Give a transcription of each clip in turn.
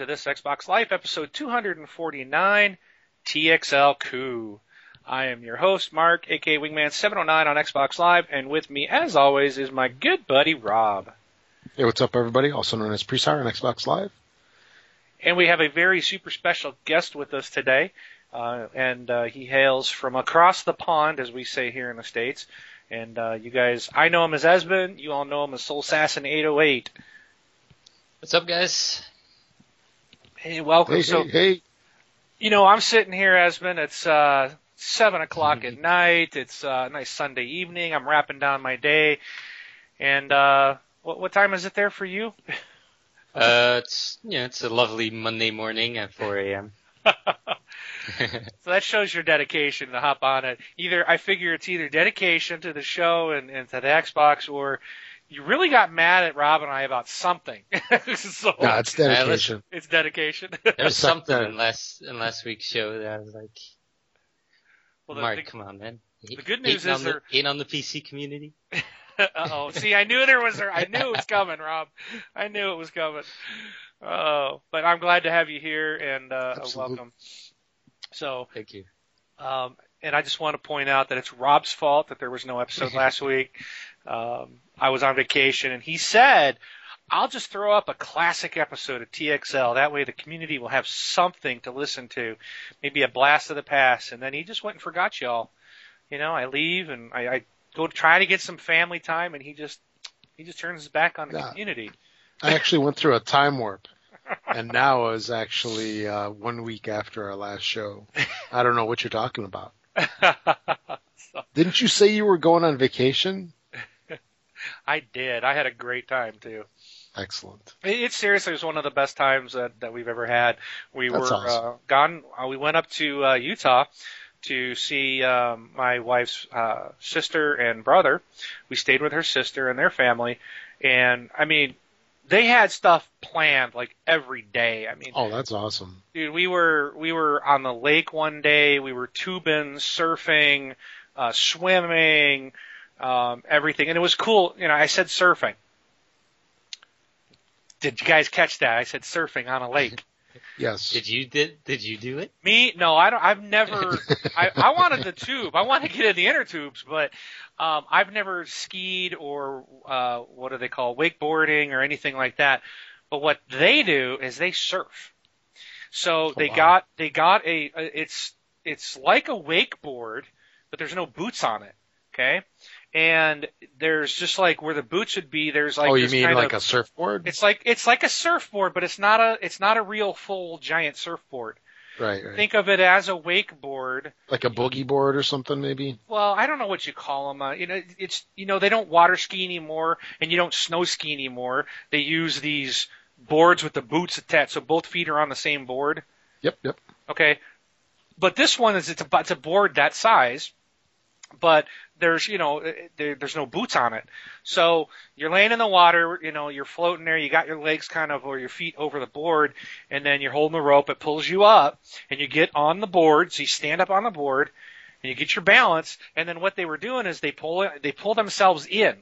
welcome to this Xbox Live episode 249, TXL Coup. I am your host, Mark, aka Wingman709 on Xbox Live, and with me, as always, is my good buddy Rob. Hey, what's up, everybody? Also known as Presire on Xbox Live. And we have a very super special guest with us today, uh, and uh, he hails from across the pond, as we say here in the States. And uh, you guys, I know him as Esben, you all know him as Soul Assassin 808. What's up, guys? Hey, welcome. Hey, so, hey, hey. you know, I'm sitting here, Esben. It's uh, seven o'clock at night. It's uh, a nice Sunday evening. I'm wrapping down my day, and uh, what what time is it there for you? Uh, it's yeah, it's a lovely Monday morning at 4 a.m. So that shows your dedication to hop on it. Either I figure it's either dedication to the show and, and to the Xbox, or you really got mad at Rob and I about something. so No, it's dedication. it's dedication. There was something in last in last week's show that I was like, well, the, Mark, the, come on, man. the good news Hating is on the, there- hating on the PC community. oh, see, I knew there was. I knew it was coming, Rob. I knew it was coming. Oh, but I'm glad to have you here and uh, welcome. So, Thank you. um, and I just want to point out that it's Rob's fault that there was no episode last week. Um, I was on vacation, and he said, "I'll just throw up a classic episode of TXL. That way, the community will have something to listen to, maybe a blast of the past." And then he just went and forgot y'all. You know, I leave and I, I go try to get some family time, and he just he just turns his back on the Yeah. community. I actually went through a time warp, and now is actually uh, one week after our last show. I don't know what you're talking about. So, Didn't you say you were going on vacation? I did. I had a great time too. Excellent. It, it seriously was one of the best times that, that we've ever had. We That's were awesome. uh, gone. Uh, we went up to uh, Utah to see um, my wife's uh, sister and brother. We stayed with her sister and their family, and I mean, they had stuff planned like every day. I mean, Oh, that's awesome. dude, we were we were on the lake one day. We were tubing, surfing, uh, swimming, um, everything, and it was cool. You know, I said surfing. Did you guys catch that? I said surfing on a lake. Yes. Did you did did you do it? Me? No, I don't. I've never. I, I wanted the tube. I want to get in the inner tubes, but um, I've never skied or uh, what do they call wakeboarding or anything like that. But what they do is they surf. So they wow. got they got a. It's it's like a wakeboard, but there's no boots on it. Okay, and there's just like where the boots would be. There's like oh, you mean like of, a surfboard? It's like it's like a surfboard, but it's not a it's not a real full giant surfboard. right, right. Think of it as a wakeboard. like a boogie board or something, maybe. Well, I don't know what you call them. Uh, you know, it's you know they don't water ski anymore, and you don't snow ski anymore. They use these boards with the boots attached, so both feet are on the same board. Yep, yep. Okay, but this one is it's a it's a board that size, but there's you know eh, eh, there, there's no boots on it. So you're laying in the water, you know, you're floating there, you got your legs kind of or your feet over the board, and then you're holding the rope. It pulls you up, and you get on the board. So you stand up on the board, and you get your balance. And then what they were doing is they pull it, they pull themselves in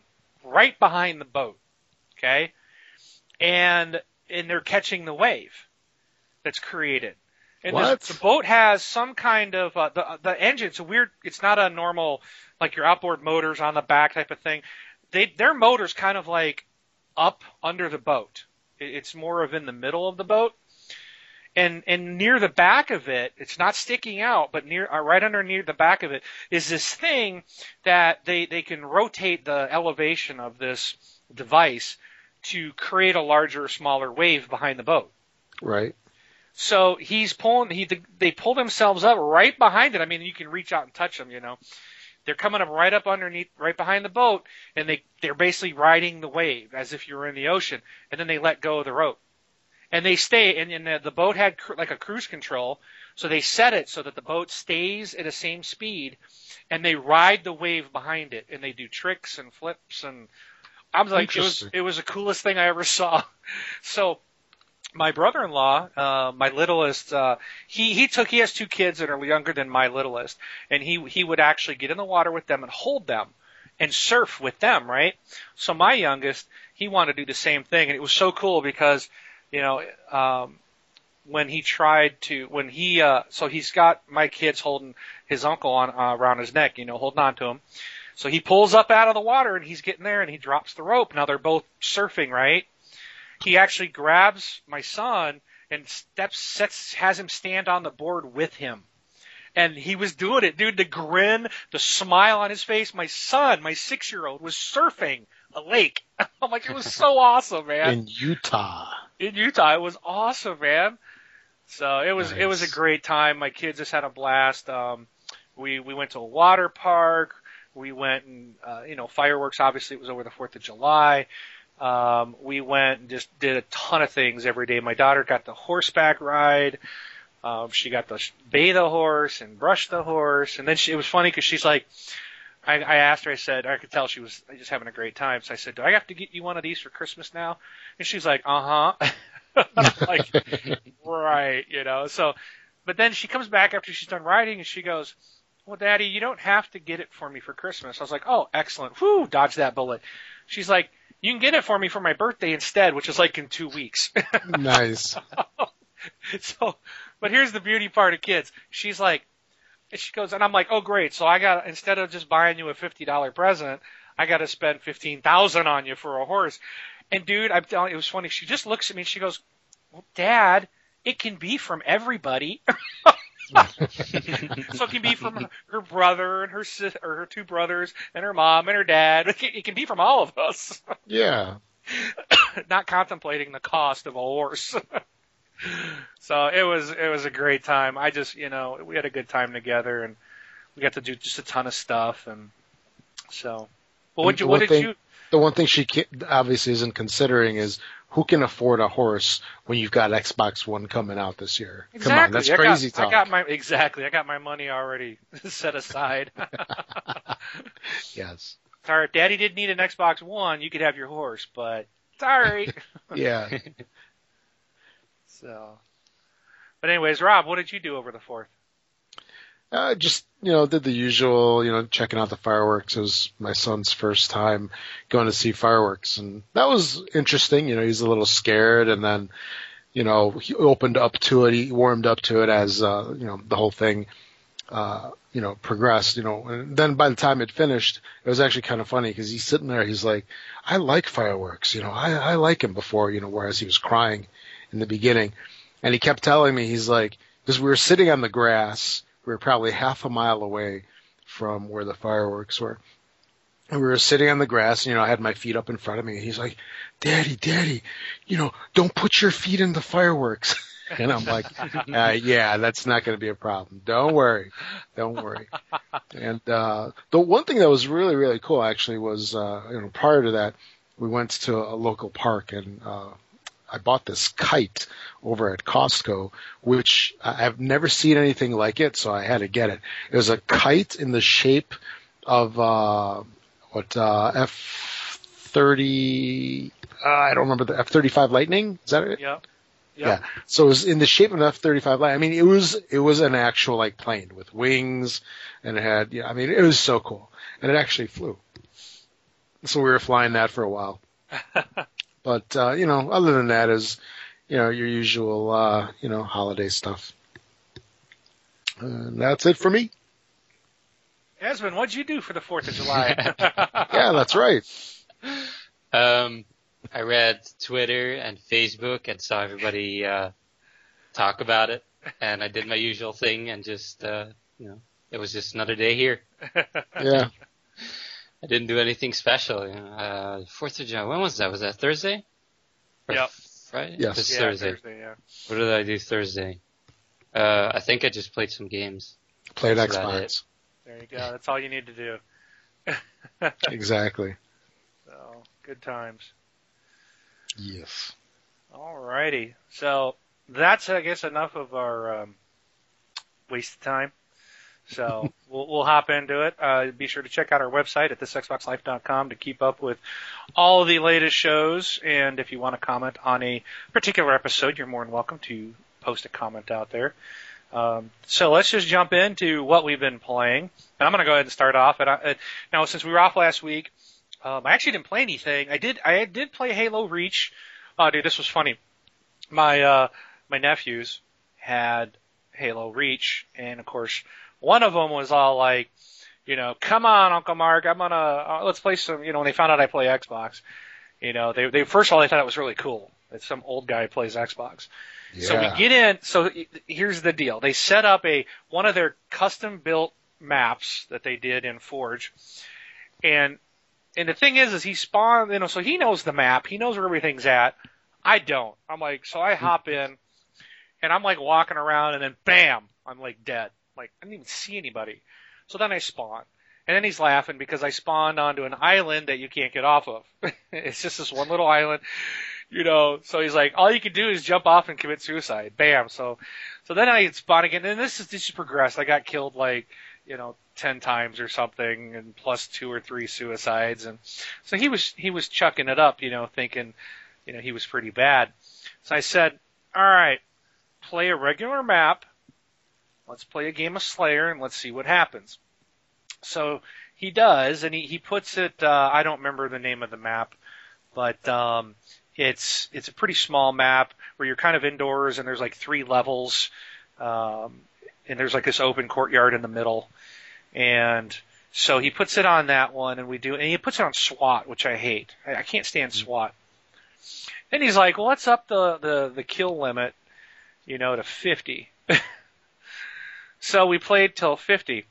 right behind the boat. Okay, and and they're catching the wave that's created. And this- the boat has some kind of uh, the the engine. It's a weird. It's not a normal like your outboard motors on the back type of thing. They their motors kind of like up under the boat. It- It's more of in the middle of the boat. And and near the back of it, it's not sticking out, but near uh, right under near the back of it is this thing that they they can rotate the elevation of this device to create a larger or smaller wave behind the boat. Right. So he's pulling. He they pull themselves up right behind it. I mean, you can reach out and touch them. You know, they're coming up right up underneath, right behind the boat, and they they're basically riding the wave as if you were in the ocean. And then they let go of the rope, and they stay. And, and the, the boat had cru- like a cruise control, so they set it so that the boat stays at the same speed, and they ride the wave behind it, and they do tricks and flips and. I was like, it was it was the coolest thing I ever saw. So my brother-in-law, uh, my littlest, uh, he he took he has two kids that are younger than my littlest, and he he would actually get in the water with them and hold them and surf with them, right? So my youngest, he wanted to do the same thing, and it was so cool because, you know, um, when he tried to when he uh so he's got my kids holding his uncle on uh, around his neck, you know, holding on to him. So he pulls up out of the water and he's getting there and he drops the rope. Now they're both surfing, right? He actually grabs my son and steps sets has him stand on the board with him. And he was doing it, dude. The grin, the smile on his face. My son, my six year old, was surfing a lake. I'm like, it was so awesome, man. In Utah. In Utah, it was awesome, man. So it was it was a great time. My kids just had a blast. Um, we we went to a water park. We went and uh, you know fireworks. Obviously, it was over the Fourth of July. Um, we went and just did a ton of things every day. My daughter got the horseback ride. Um, she got to bathe the horse and brush the horse, and then she, it was funny because she's like, I, I asked her, I said, I could tell she was just having a great time. So I said, Do I have to get you one of these for Christmas now? And she's like, Uh huh. like, right, you know. So, but then she comes back after she's done riding and she goes, "Well, Daddy, you don't have to get it for me for Christmas." I was like, "Oh, excellent! Whoo, dodge that bullet." She's like, "You can get it for me for my birthday instead, which is like in two weeks." Nice. so, but here's the beauty part of kids. She's like, and she goes, and I'm like, "Oh, great! So I got instead of just buying you a fifty dollar present, I got to spend fifteen thousand on you for a horse." And dude, I'm telling you, it was funny. She just looks at me and she goes, "Well, Dad, it can be from everybody." so it can be from her, her brother and her sis, or her two brothers and her mom and her dad. It can, it can be from all of us. Yeah. Not contemplating the cost of a horse. so it was it was a great time. I just you know we had a good time together and we got to do just a ton of stuff and so. Well, what you what did thing- you? The one thing she obviously isn't considering is who can afford a horse when you've got Xbox One coming out this year. Exactly. Come on, that's I got- crazy I got my exactly. I got my money already set aside. yes. Sorry, Daddy didn't need an Xbox One. You could have your horse, but sorry. Yeah. so, but anyways, Rob, what did you do over the fourth? Uh, just you know, did the usual. You know, checking out the fireworks. It was my son's first time going to see fireworks, and that was interesting. You know, he's a little scared, and then, you know, he opened up to it. He warmed up to it as uh, you know the whole thing, uh, you know, progressed. You know, and then by the time it finished, it was actually kind of funny because he's sitting there. He's like, "I like fireworks. You know, I I like him before. You know, whereas he was crying in the beginning, and he kept telling me he's like because we were sitting on the grass we were probably half a mile away from where the fireworks were. And we were sitting on the grass, and, you know, I had my feet up in front of me. And he's like, Daddy, Daddy, you know, don't put your feet in the fireworks. And I'm like, uh, yeah, that's not going to be a problem. Don't worry. Don't worry. And, uh, the one thing that was really, really cool actually was, uh, you know, prior to that, we went to a local park and, uh, I bought this kite over at Costco, which I've never seen anything like it, so I had to get it. It was a kite in the shape of uh, what uh, F thirty. Uh, I don't remember the F thirty five Lightning. Is that it? Yep. Yeah. So it was in the shape of an F thirty five. I mean, it was it was an actual like plane with wings, and it had. Yeah, I mean, it was so cool, and it actually flew. So we were flying that for a while. But uh, you know, other than that, is you know your usual uh, you know holiday stuff. And that's it for me. Esben, what'd you do for the Fourth of July? Yeah, that's right. Um, I read Twitter and Facebook and saw everybody uh, talk about it, and I did my usual thing and just, uh, you know, it was just another day here. Yeah, I didn't do anything special. Uh, Fourth of July. When was that? Was that Thursday? Or Yep. Friday. Yes. Yeah, Thursday. Thursday, yeah. What did I do Thursday? Uh, I think I just played some games. played That's about Xbox. There you go. That's all you need to do. Exactly. So good times. Yes. Alrighty. So that's I guess enough of our um, wasted time. So we'll, we'll hop into it. Uh, be sure to check out our website at thisxboxlife.com to keep up with all of the latest shows. And if you want to comment on a particular episode, you're more than welcome to post a comment out there. Um, so let's just jump into what we've been playing. And I'm going to go ahead and start off. And I, uh, now, since we were off last week, um, I actually didn't play anything. I did. I did play Halo Reach. Oh, dude, this was funny. My uh, my nephews had Halo Reach, and of course, one of them was all like, you know, come on, Uncle Mark, I'm gonna uh, let's play some. You know, when they found out I play Xbox, you know, they they first of all they thought it was really cool that some old guy plays Xbox. Yeah. So we get in. So here's the deal: they set up a one of their custom built maps that they did in Forge, and and the thing is, is he spawned. You know, so he knows the map. He knows where everything's at. I don't. I'm like, so I hop in, and I'm like walking around, and then bam, I'm like dead. Like I didn't even see anybody. So then I spawn. And then he's laughing because I spawned onto an island that you can't get off of. it's just this one little island you know, so he's like, all you can do is jump off and commit suicide. Bam. So, so then I spawn again, and this is this just progressed. I got killed like, you know, ten times or something, and plus two or three suicides, and so he was he was chucking it up, you know, thinking, you know, he was pretty bad. So I said, all right, play a regular map. Let's play a game of Slayer and let's see what happens. So he does, and he he puts it. Uh, I don't remember the name of the map, but um, it's it's a pretty small map where you're kind of indoors and there's like three levels, um, and there's like this open courtyard in the middle, and so he puts it on that one, and we do, and he puts it on SWAT, which I hate. I, I can't stand Mm-hmm. SWAT. Then he's like, well, let's up the the the kill limit, you know, to 50. so we played till 50.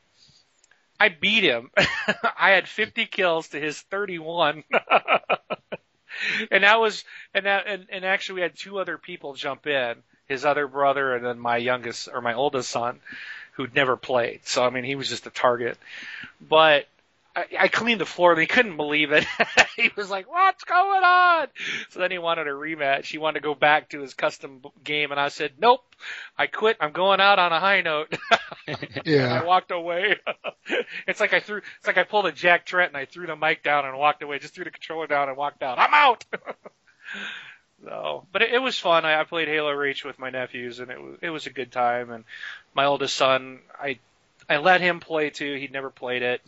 I beat him. I had 50 kills to his 31. and that was and that and, and actually we had two other people jump in his other brother and then my youngest or my oldest son who'd never played so i mean he was just a target but I, I cleaned the floor and he couldn't believe it. he was like, "What's going on?" So then he wanted a rematch. He wanted to go back to his custom game, and I said, "Nope, I quit. I'm going out on a high note." yeah, I walked away. it's like I threw, it's like I pulled a Jack Trent and I threw the mic down and walked away. Just threw the controller down and walked out. I'm out. so, but it, it was fun. I, I played Halo Reach with my nephews and it was it was a good time. And my oldest son, I I let him play too. He'd never played it.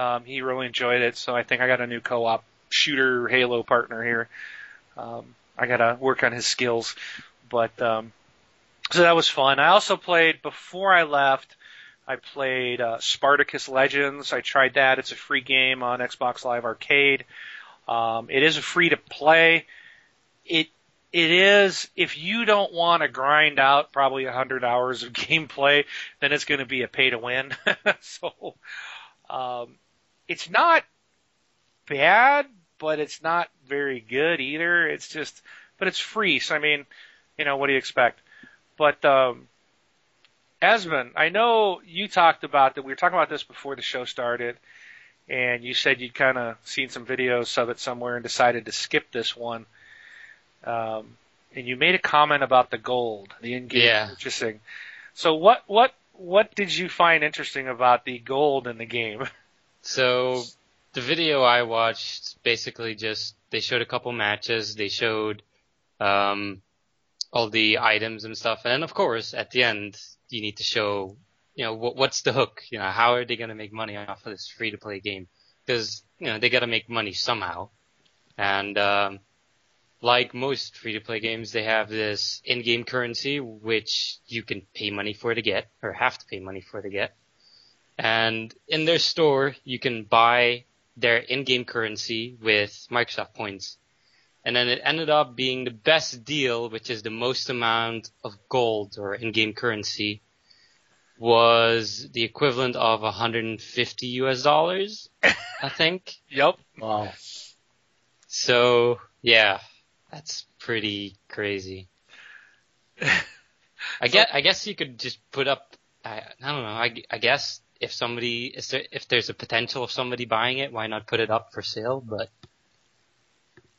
Um, he really enjoyed it. So I think I got a new co-op shooter Halo partner here. Um, I gotta work on his skills, but um, so that was fun. I also played before I left. I played uh, Spartacus Legends. I tried that. It's a free game on Xbox Live Arcade. Um, it is a free to play. It it is if you don't want to grind out probably a hundred hours of gameplay, then it's going to be a pay to win. so um, it's not bad, but it's not very good either. It's just, but it's free. So I mean, you know, what do you expect? But um, Esben, I know you talked about that. We were talking about this before the show started, and you said you'd kind of seen some videos of it somewhere and decided to skip this one. Um, and you made a comment about the gold, the in-game Yeah. purchasing. So what what what did you find interesting about the gold in the game? So the video I watched basically just they showed a couple matches, they showed um all the items and stuff, and of course at the end you need to show you know what, what's the hook, you know how are they going to make money off of this free to play game? Because you know they got to make money somehow, and um, like most free to play games, they have this in-game currency which you can pay money for to get or have to pay money for to get. And in their store, you can buy their in-game currency with Microsoft points. And then it ended up being the best deal, which is the most amount of gold or in-game currency was the equivalent of 150 US dollars, I think. Yep. Wow. So, yeah, that's pretty crazy. I guess, I guess you could just put up, I, I don't know, I, I guess if somebody, is there, if there's a potential of somebody buying it, why not put it up for sale? But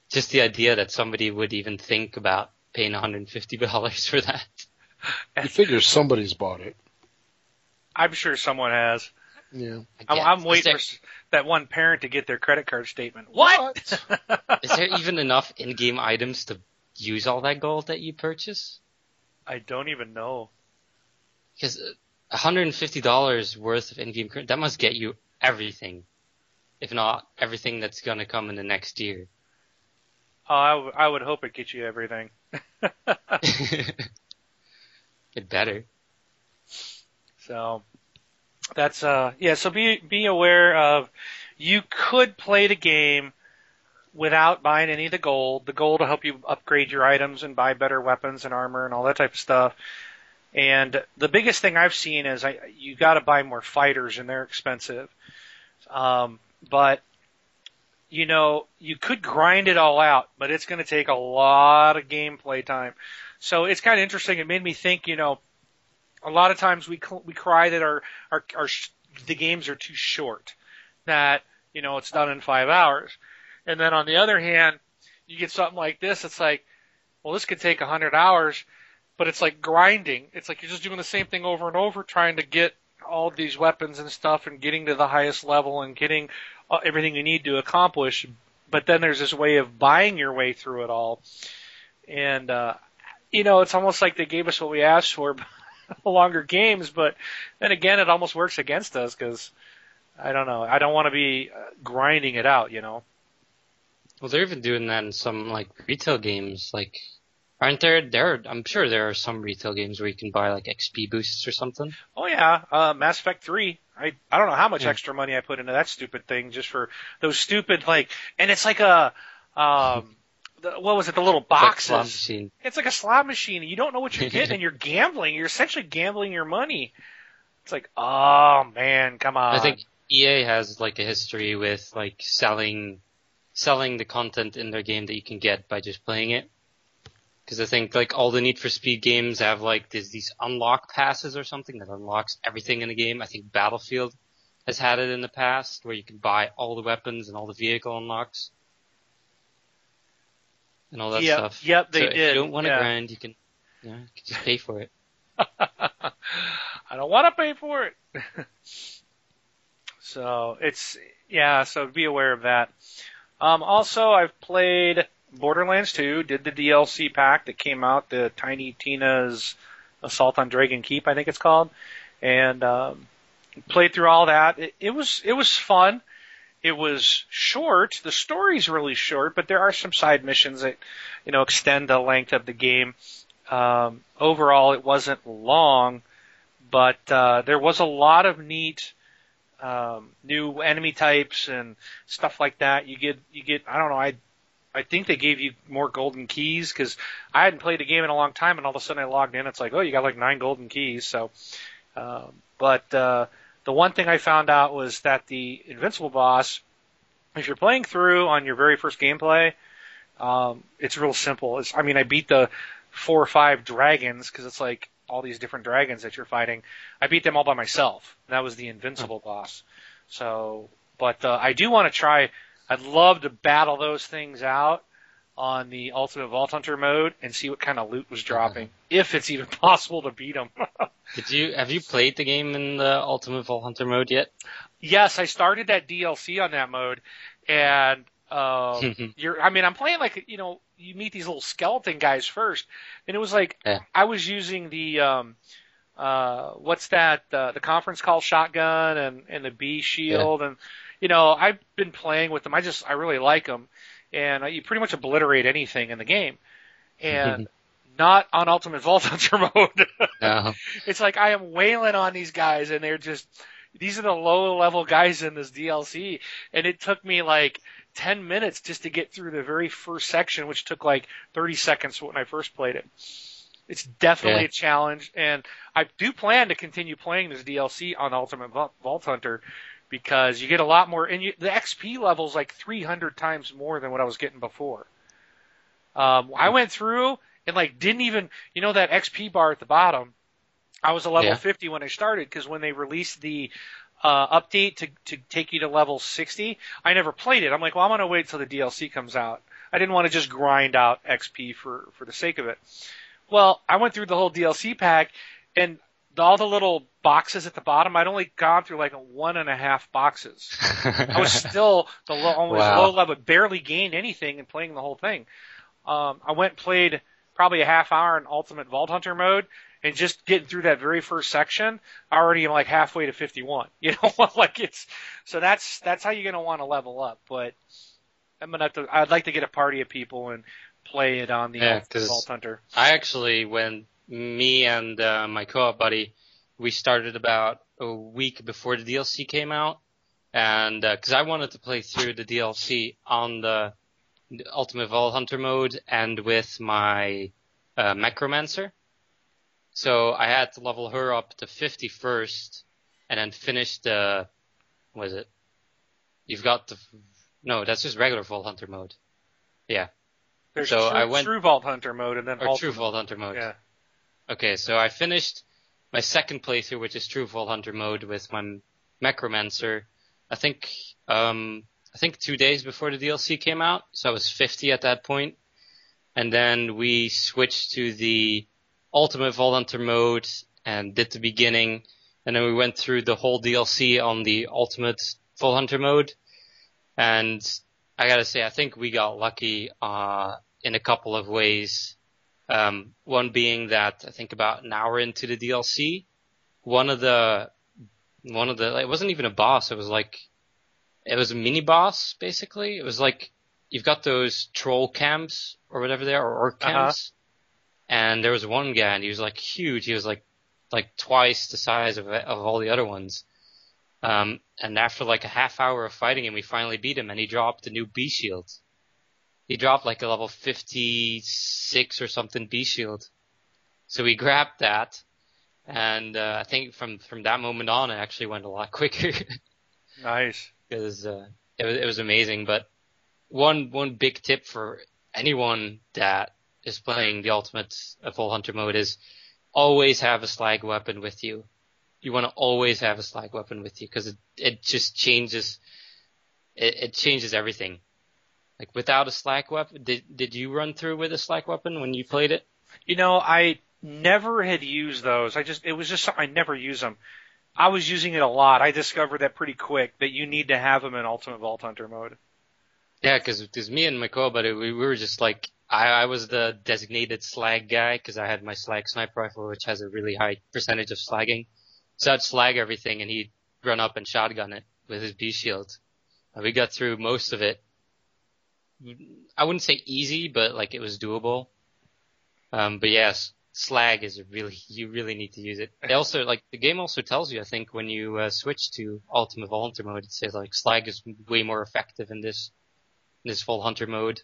just the idea that somebody would even think about paying $150 for that. You figure somebody's bought it. I'm sure someone has. Yeah. I I'm. I'm waiting there- for that one parent to get their credit card statement. What? Is there even enough in-game items to use all that gold that you purchase? I don't even know. Because uh, $150 worth of in-game currency, that must get you everything. If not everything that's gonna come in the next year. Oh, I, w- I would hope it gets you everything. It better. So that's uh yeah. So be be aware of you could play the game without buying any of the gold. The gold will help you upgrade your items and buy better weapons and armor and all that type of stuff. And the biggest thing I've seen is I, you got to buy more fighters, and they're expensive. Um, but you know, you could grind it all out, but it's going to take a lot of gameplay time. So it's kind of interesting. It made me think, you know, a lot of times we we cry that our our, our the games are too short, that you know it's done in five hours, and then on the other hand, you get something like this. It's like, well, this could take a hundred hours, but it's like grinding. It's like you're just doing the same thing over and over, trying to get all these weapons and stuff, and getting to the highest level and getting uh, everything you need to accomplish. But then there's this way of buying your way through it all, and uh, you know, it's almost like they gave us what we asked for. longer games, but then again, it almost works against us because I don't know. I don't want to be uh, grinding it out, you know. Well, they're even doing that in some like retail games. Like, aren't there? There, are, I'm sure there are some retail games where you can buy like XP boosts or something. Oh yeah, uh, Mass Effect Three. I I don't know how much yeah. extra money I put into that stupid thing just for those stupid like, and it's like a um the, what was it? The little boxes. It's like, machine. it's like a slot machine. You don't know what you're getting, and you're gambling. You're essentially gambling your money. It's like, oh man, come on. I think EA has like a history with like selling, selling the content in their game that you can get by just playing it. Because I think like all the Need for Speed games have like these these unlock passes or something that unlocks everything in the game. I think Battlefield has had it in the past where you can buy all the weapons and all the vehicle unlocks and all that yep, stuff. Yep, they so did. If you don't want to yeah. grind, you can, you, know, you can just pay for it. I don't want to pay for it. so it's yeah. So be aware of that. Um, also, I've played Borderlands 2. Did the DLC pack that came out, the Tiny Tina's Assault on Dragon Keep, I think it's called, and um, played through all that. It, it was it was fun. It was short. The story's really short, but there are some side missions that, you know, extend the length of the game. Um, overall, it wasn't long, but uh, there was a lot of neat um, new enemy types and stuff like that. You get, you get. I don't know. I, I think they gave you more golden keys because I hadn't played the game in a long time, and all of a sudden I logged in. It's like, oh, you got like nine golden keys. So, um, but uh, the one thing I found out was that the Invincible boss, if you're playing through on your very first gameplay, um, it's real simple. It's, I mean, I beat the four or five dragons because it's like all these different dragons that you're fighting. I beat them all by myself. That was the Invincible boss. So, but uh, I do want to try. I'd love to battle those things out on the Ultimate Vault Hunter mode and see what kind of loot was dropping, if it's even possible to beat them. Did you have you played the game in the Ultimate Vault Hunter mode yet? Yes, I started that DLC on that mode, and um, you're. I mean, I'm playing like you know, you meet these little skeleton guys first, and it was like Yeah. I was using the um, uh, what's that? Uh, the conference call shotgun and and the B shield, and you know, I've been playing with them. I just I really like them, and uh, you pretty much obliterate anything in the game, and. Not on Ultimate Vault Hunter mode. No. it's like I am wailing on these guys, and they're just these are the low level guys in this DLC, and it took me like 10 minutes just to get through the very first section, which took like 30 seconds when I first played it. It's definitely Yeah. a challenge, and I do plan to continue playing this DLC on Ultimate Vault Hunter because you get a lot more, and you, the XP level is like 300 times more than what I was getting before. Um, I went through and like didn't even, you know, that XP bar at the bottom. I was a level Yeah. 50 when I started because when they released the uh, update to to take you to level 60, I never played it. I'm like, well, I'm gonna wait till the DLC comes out. I didn't want to just grind out XP for for the sake of it. Well, I went through the whole DLC pack and all the little boxes at the bottom. I'd only gone through like one and a half boxes. I was still the low, almost Wow. low level, barely gained anything in playing the whole thing. Um, I went and played probably a half hour in Ultimate Vault Hunter mode, and just getting through that very first section, I already am like halfway to 51. You know, like it's so that's that's how you're gonna want to level up. But I'm gonna have to. I'd like to get a party of people and play it on the Yeah, Vault Hunter. I actually went me and uh, my co-op buddy, we started about a week before the DLC came out, and because uh, I wanted to play through the DLC on the, Ultimate Vault Hunter mode and with my uh, Mechromancer. So I had to level her up to 50 first, and then finish the. What is it? You've got the. No, that's just regular Vault Hunter mode. Yeah. There's So true, I went- true Vault Hunter mode and then Or Ultimate. True Vault Hunter mode. Yeah. Okay, so I finished my second playthrough, which is True Vault Hunter mode with my Mechromancer. I think um, I think two days before the DLC came out, so I was 50 at that point. And then we switched to the Ultimate Vault Hunter mode and did the beginning, and then we went through the whole DLC on the Ultimate Vault Hunter mode. And I gotta say, I think we got lucky uh, in a couple of ways. Um, one being that I think about an hour into the DLC, one of the, one of the, it wasn't even a boss. It was like, it was a mini boss basically. It was like, you've got those troll camps or whatever they are, or orc Uh-huh. camps. And there was one guy and he was like huge. He was like, like twice the size of, of all the other ones. Um, and after like a half hour of fighting him, we finally beat him and he dropped a new B shield. He dropped like a level 56 or something B shield. So we grabbed that. And, uh, I think from, from that moment on, it actually went a lot quicker Nice. because, uh, it was, it was amazing. But one, one big tip for anyone that is playing the ultimate Vault Hunter mode is always have a slag weapon with you. You want to always have a slag weapon with you because it, it just changes, it, it changes everything. Like without a slag weapon, did, did you run through with a slag weapon when you played it? You know, I never had used those. I just, it was just something I never use them. I was using it a lot. I discovered that pretty quick that you need to have them in Ultimate Vault Hunter mode. Yeah, because me and my co-buddy, we, we were just like, I, I was the designated slag guy because I had my slag sniper rifle, which has a really high percentage of slagging. So I'd slag everything and he'd run up and shotgun it with his B shield. And we got through most of it. I wouldn't say easy, but like it was doable. Um, but yes, slag is really, you really need to use it. They also, like, the game also tells you, I think, when you uh, switch to Ultimate Vault Hunter mode, it says like slag is way more effective in this, in this Vault Hunter mode.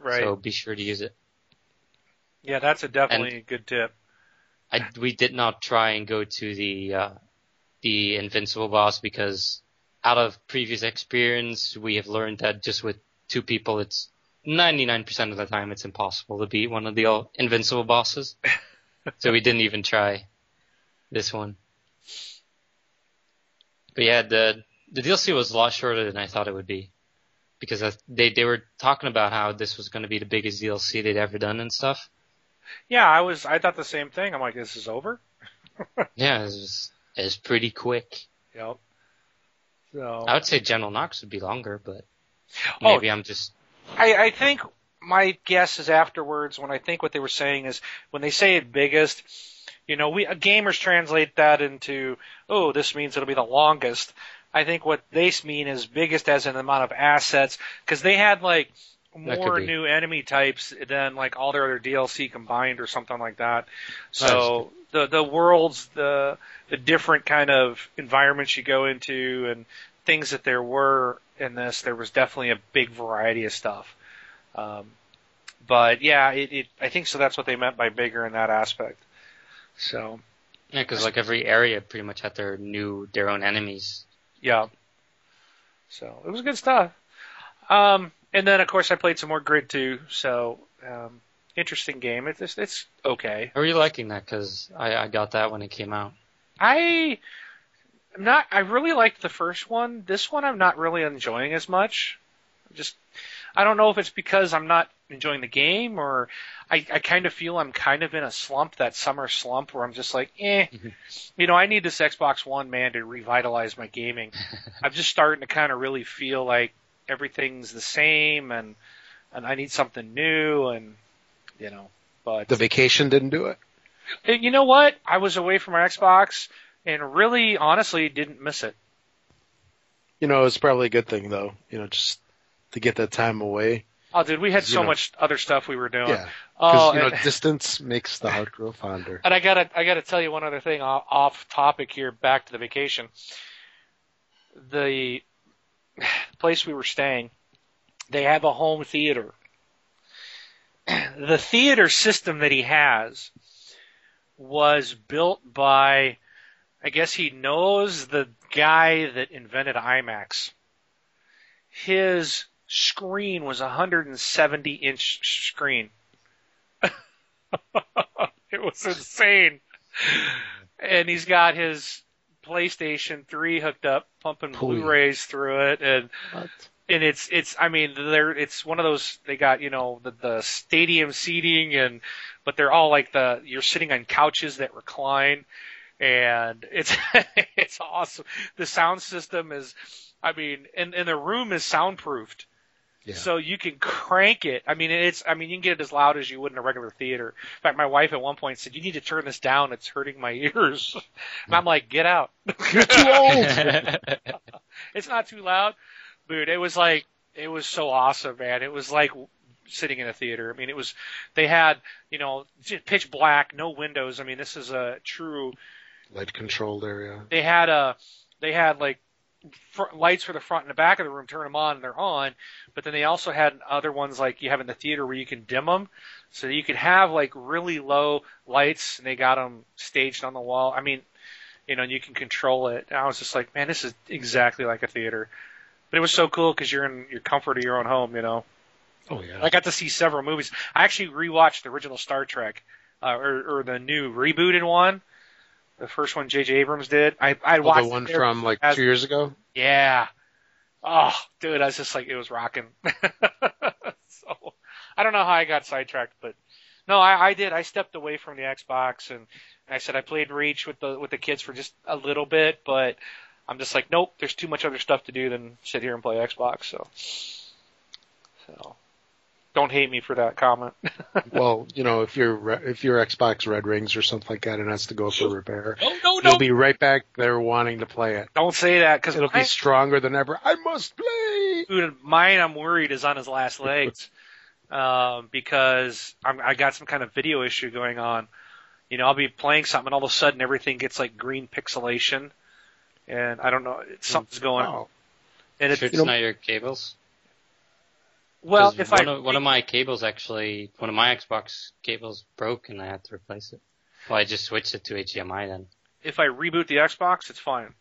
Right. So be sure to use it. yeah, that's a definitely a good tip. I, we did not try and go to the, uh, the invincible boss because out of previous experience, we have learned that just with two people, it's 99% of the time it's impossible to beat one of the all invincible bosses. so we didn't even try this one. But yeah, the, the DLC was a lot shorter than I thought it would be. Because they, they were talking about how this was going to be the biggest DLC they'd ever done and stuff. Yeah, I was, I thought the same thing. I'm like, this is over? Yeah, it was, it was pretty quick. Yep. So. I would say General Knoxx would be longer, but Oh. maybe I'm just I, I think my guess is afterwards when I think what they were saying is when they say it biggest, you know, we uh, gamers translate that into oh this means it'll be the longest. I think what they mean is biggest as an amount of assets because they had like more new enemy types than like all their other DLC combined or something like that. So the the worlds, the the different kind of environments you go into and things that there were in this, there was definitely a big variety of stuff. Um, but yeah, it, it I think so. That's what they meant by bigger in that aspect. So yeah, because like every area pretty much had their new their own enemies. yeah, so it was good stuff. Um, and then of course I played some more Grid 2. So um, interesting game. It's it's, it's okay. Are you liking that? Because I, I got that when it came out. I not. I really liked the first one. This one I'm not really enjoying as much. Just I don't know if it's because I'm not enjoying the game or I, I kind of feel I'm kind of in a slump, that summer slump where I'm just like, eh, you know, I need this Xbox One man to revitalize my gaming. I'm just starting to kind of really feel like everything's the same and and I need something new and you know, but The vacation didn't do it. and you know what? I was away from my Xbox and really, honestly, didn't miss it. You know, it's probably a good thing though. You know, just to get that time away. Oh, dude, we had so know. much other stuff we were doing. Yeah, Oh, because you know and, distance makes the heart grow fonder. and I gotta, I gotta tell you one other thing off topic here. Back to the vacation. The place we were staying, they have a home theater. The theater system that he has was built by, I guess he knows the guy that invented IMAX. His screen was a 170 inch screen. it was insane. And he's got his PlayStation 3 hooked up, pumping. Blu-rays through it, and What? and it's it's I mean they're it's one of those they got you know the the stadium seating and but they're all like the you're sitting on couches that recline and it's it's awesome. The sound system is I mean and and the room is soundproofed. Yeah. So you can crank it. I mean, it's. I mean, you can get it as loud as you would in a regular theater. In fact, my wife at one point said, "You need to turn this down. It's hurting my ears." And I'm like, "Get out." You're too old. it's not too loud, dude. It was like it was so awesome, man. It was like sitting in a theater. I mean, it was. They had you know j- pitch black, no windows. I mean, this is a true. Light controlled area. They had a. They had like fr- lights for the front and the back of the room. Turn them on, and they're on. But then they also had other ones like you have in the theater where you can dim them, so you could have like really low lights, and they got them staged on the wall. I mean, you know, and you can control it. And I was just like, man, this is exactly like a theater. But it was so cool because you're in your comfort of your own home, you know. Oh yeah. I got to see several movies. I actually rewatched the original Star Trek, uh, or, or the new rebooted one, the first one J.J. Abrams did. I I Oh, watched the one there from like as- two years ago. yeah. Oh, dude, I was just like, it was rocking. so, I don't know how I got sidetracked, but no, I, I did. I stepped away from the Xbox and, and I said I played Reach with the with the kids for just a little bit, but I'm just like, nope, there's too much other stuff to do than sit here and play Xbox. So, so don't hate me for that comment. well, you know, if your if your Xbox Red rings or something like that and has to go for repair, no, no, you'll be right back there wanting to play it. don't say that because It'll be stronger than ever. I must play. Dude, mine, I'm worried is on his last legs, um, because I'm, I got some kind of video issue going on. You know, I'll be playing something, and all of a sudden everything gets like green pixelation, and I don't know, it's, something's going on. Oh, And it's Sure it's you know- not your cables? Well, 'Cause if one I of, one of my cables actually, one of my Xbox cables broke and I had to replace it. Well, I just switched it to HDMI then. if I reboot the Xbox, it's fine.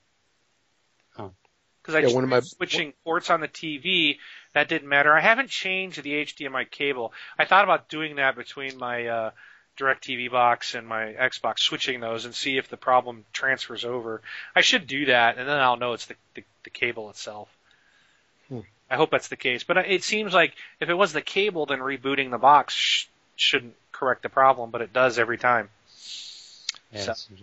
Oh. Because I Yeah, just one of my- switching ports on the TV, that didn't matter. I haven't changed the HDMI cable. I thought about doing that between my uh, DirecTV box and my Xbox, switching those and see if the problem transfers over. I should do that, and then I'll know it's the the, the cable itself. I hope that's the case. But it seems like if it was the cable, then rebooting the box sh- shouldn't correct the problem, but it does every time. Yeah, So-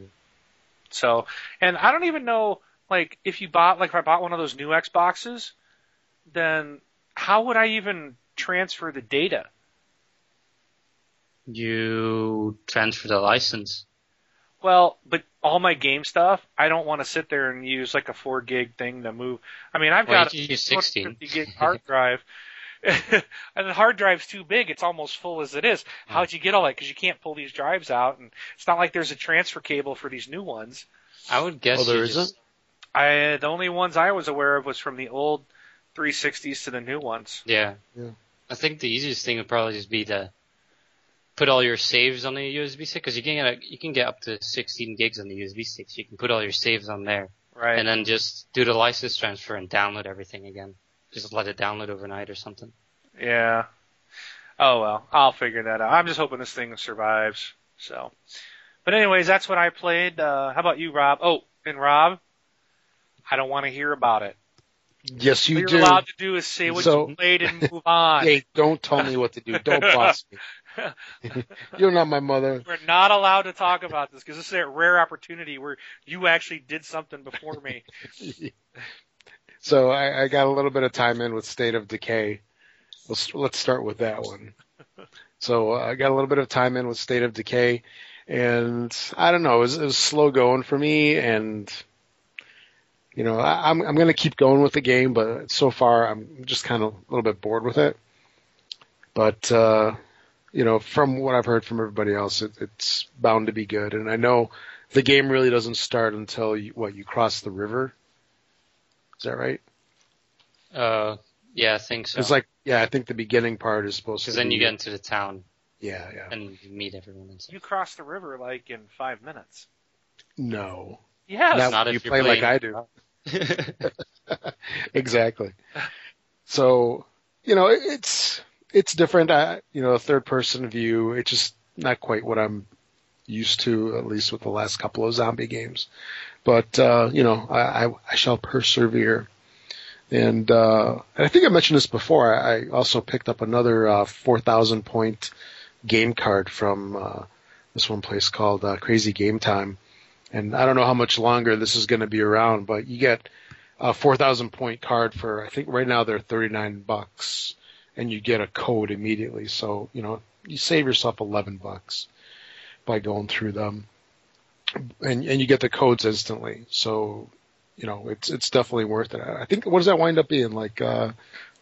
So, and I don't even know, like, if you bought, like, if I bought one of those new Xboxes, then how would I even transfer the data? you transfer the license. Well, but all my game stuff, I don't want to sit there and use like a four gig thing to move. I mean, I've Well, got a can use 16. gig hard drive, and the hard drive's too big. It's almost full as it is. Hmm. How'd you get all that? Because you can't pull these drives out, and it's not like there's a transfer cable for these new ones. I would guess Oh, there you isn't? just, I the only ones I was aware of was from the old 360s to the new ones. yeah. Yeah. I think the easiest thing would probably just be to put all your saves on the USB stick because you can get a, you can get up to 16 gigs on the USB sticks. You can put all your saves on there Right. and then just do the license transfer and download everything again. Just let it download overnight or something. Yeah. Oh well, I'll figure that out. I'm just hoping this thing survives. So, but anyways, that's what I played. Uh, how about you, Rob? Oh, and Rob, I don't want to hear about it. yes, you All you're do. allowed to do is say what So- you played and move on. Hey, don't tell me what to do. Don't boss me. You're not my mother. We're not allowed to talk about this because this is a rare opportunity where you actually did something before me. So I, I got a little bit of time in with State of Decay. Let's let's start with that one. So uh, I got a little bit of time in with State of Decay, and I don't know, it was, it was slow going for me, and you know I, I'm I'm gonna keep going with the game, but so far I'm just kind of a little bit bored with it. but uh, you know, from what I've heard from everybody else, it, it's bound to be good. And I know the game really doesn't start until you, what you cross the river. Is that right? Uh, yeah, I think so. It's like yeah, I think the beginning part is supposed to. because then be, you get into the town yeah, yeah. and you meet everyone and stuff. You cross the river like in five minutes. No, Yeah, Not- Not you if you're play like I do. exactly. So, you know, it- it's it's different. I, you know, third person view. It's just not quite what I'm used to, at least with the last couple of zombie games. But uh, you know, I, I, I shall persevere. And, uh, and I think I mentioned this before. I, I also picked up another uh, 4,000 point game card from uh, this one place called uh, Crazy Game Time. And I don't know how much longer this is going to be around, but you get a 4,000 point card for, I think right now they're 39 bucks and you get a code immediately. So, you know, you save yourself 11 bucks by going through them and, and you get the codes instantly. So, you know, it's, it's definitely worth it. I think, what does that wind up being? Like, uh,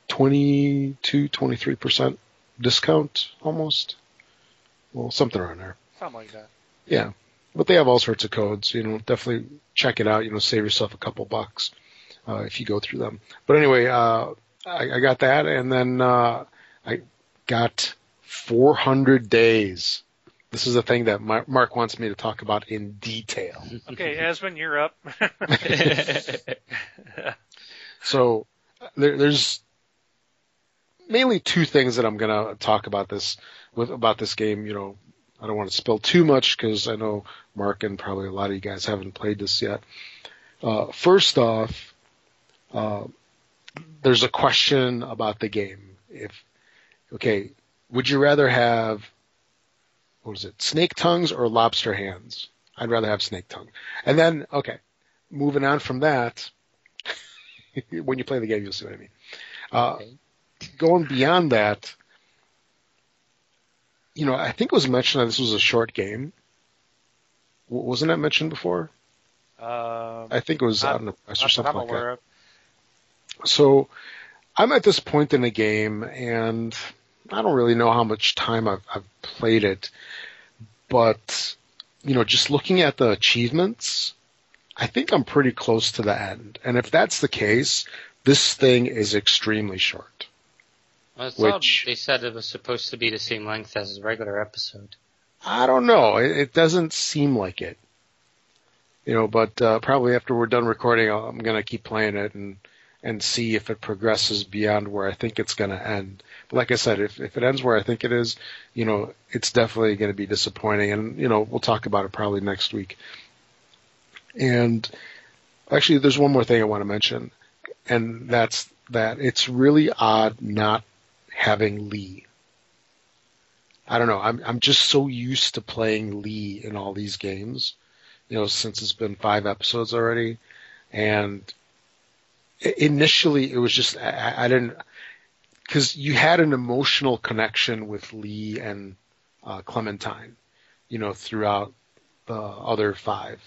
22, 23% discount almost? Well, something around there. Something like that. Yeah. But they have all sorts of codes. You know, definitely check it out. You know, save yourself a couple bucks uh, if you go through them. But anyway, uh, I, I got that, and then uh, I got 400 days. This is a thing that Mark wants me to talk about in detail. Okay, Esben, you're up. So there, there's mainly two things that I'm going to talk about this with about this game. You know, I don't want to spill too much because I know Mark and probably a lot of you guys haven't played this yet. Uh, first off, uh, there's a question about the game. If okay, would you rather have what was it, snake tongues or lobster hands? I'd rather have snake tongue. And then okay, moving on from that, when you play the game, you'll see what I mean. Uh, Okay. Going beyond that, you know, I think it was mentioned that this was a short game. W- Wasn't that mentioned before? Um, I think it was Not- out in the press or something like that. of. So I'm at this point in the game and I don't really know how much time I've, I've played it, but you know, just looking at the achievements, I think I'm pretty close to the end. And if that's the case, this thing is extremely short. Which- they said it was supposed to be the same length as a regular episode. I don't know. It, it doesn't seem like it. You know, but uh, probably after we're done recording, I'm going to keep playing it and and see if it progresses beyond where I think it's going to end. But like I said, if if it ends where I think it is, you know, it's definitely going to be disappointing. And you know, we'll talk about it probably next week. And actually, there's one more thing I want to mention, and that's that it's really odd not having Lee. I don't know. I'm I'm just so used to playing Lee in all these games, you know, since it's been five episodes already, and initially it was just I, I- didn't because you had an emotional connection with Lee and uh, Clementine, you know, throughout the other five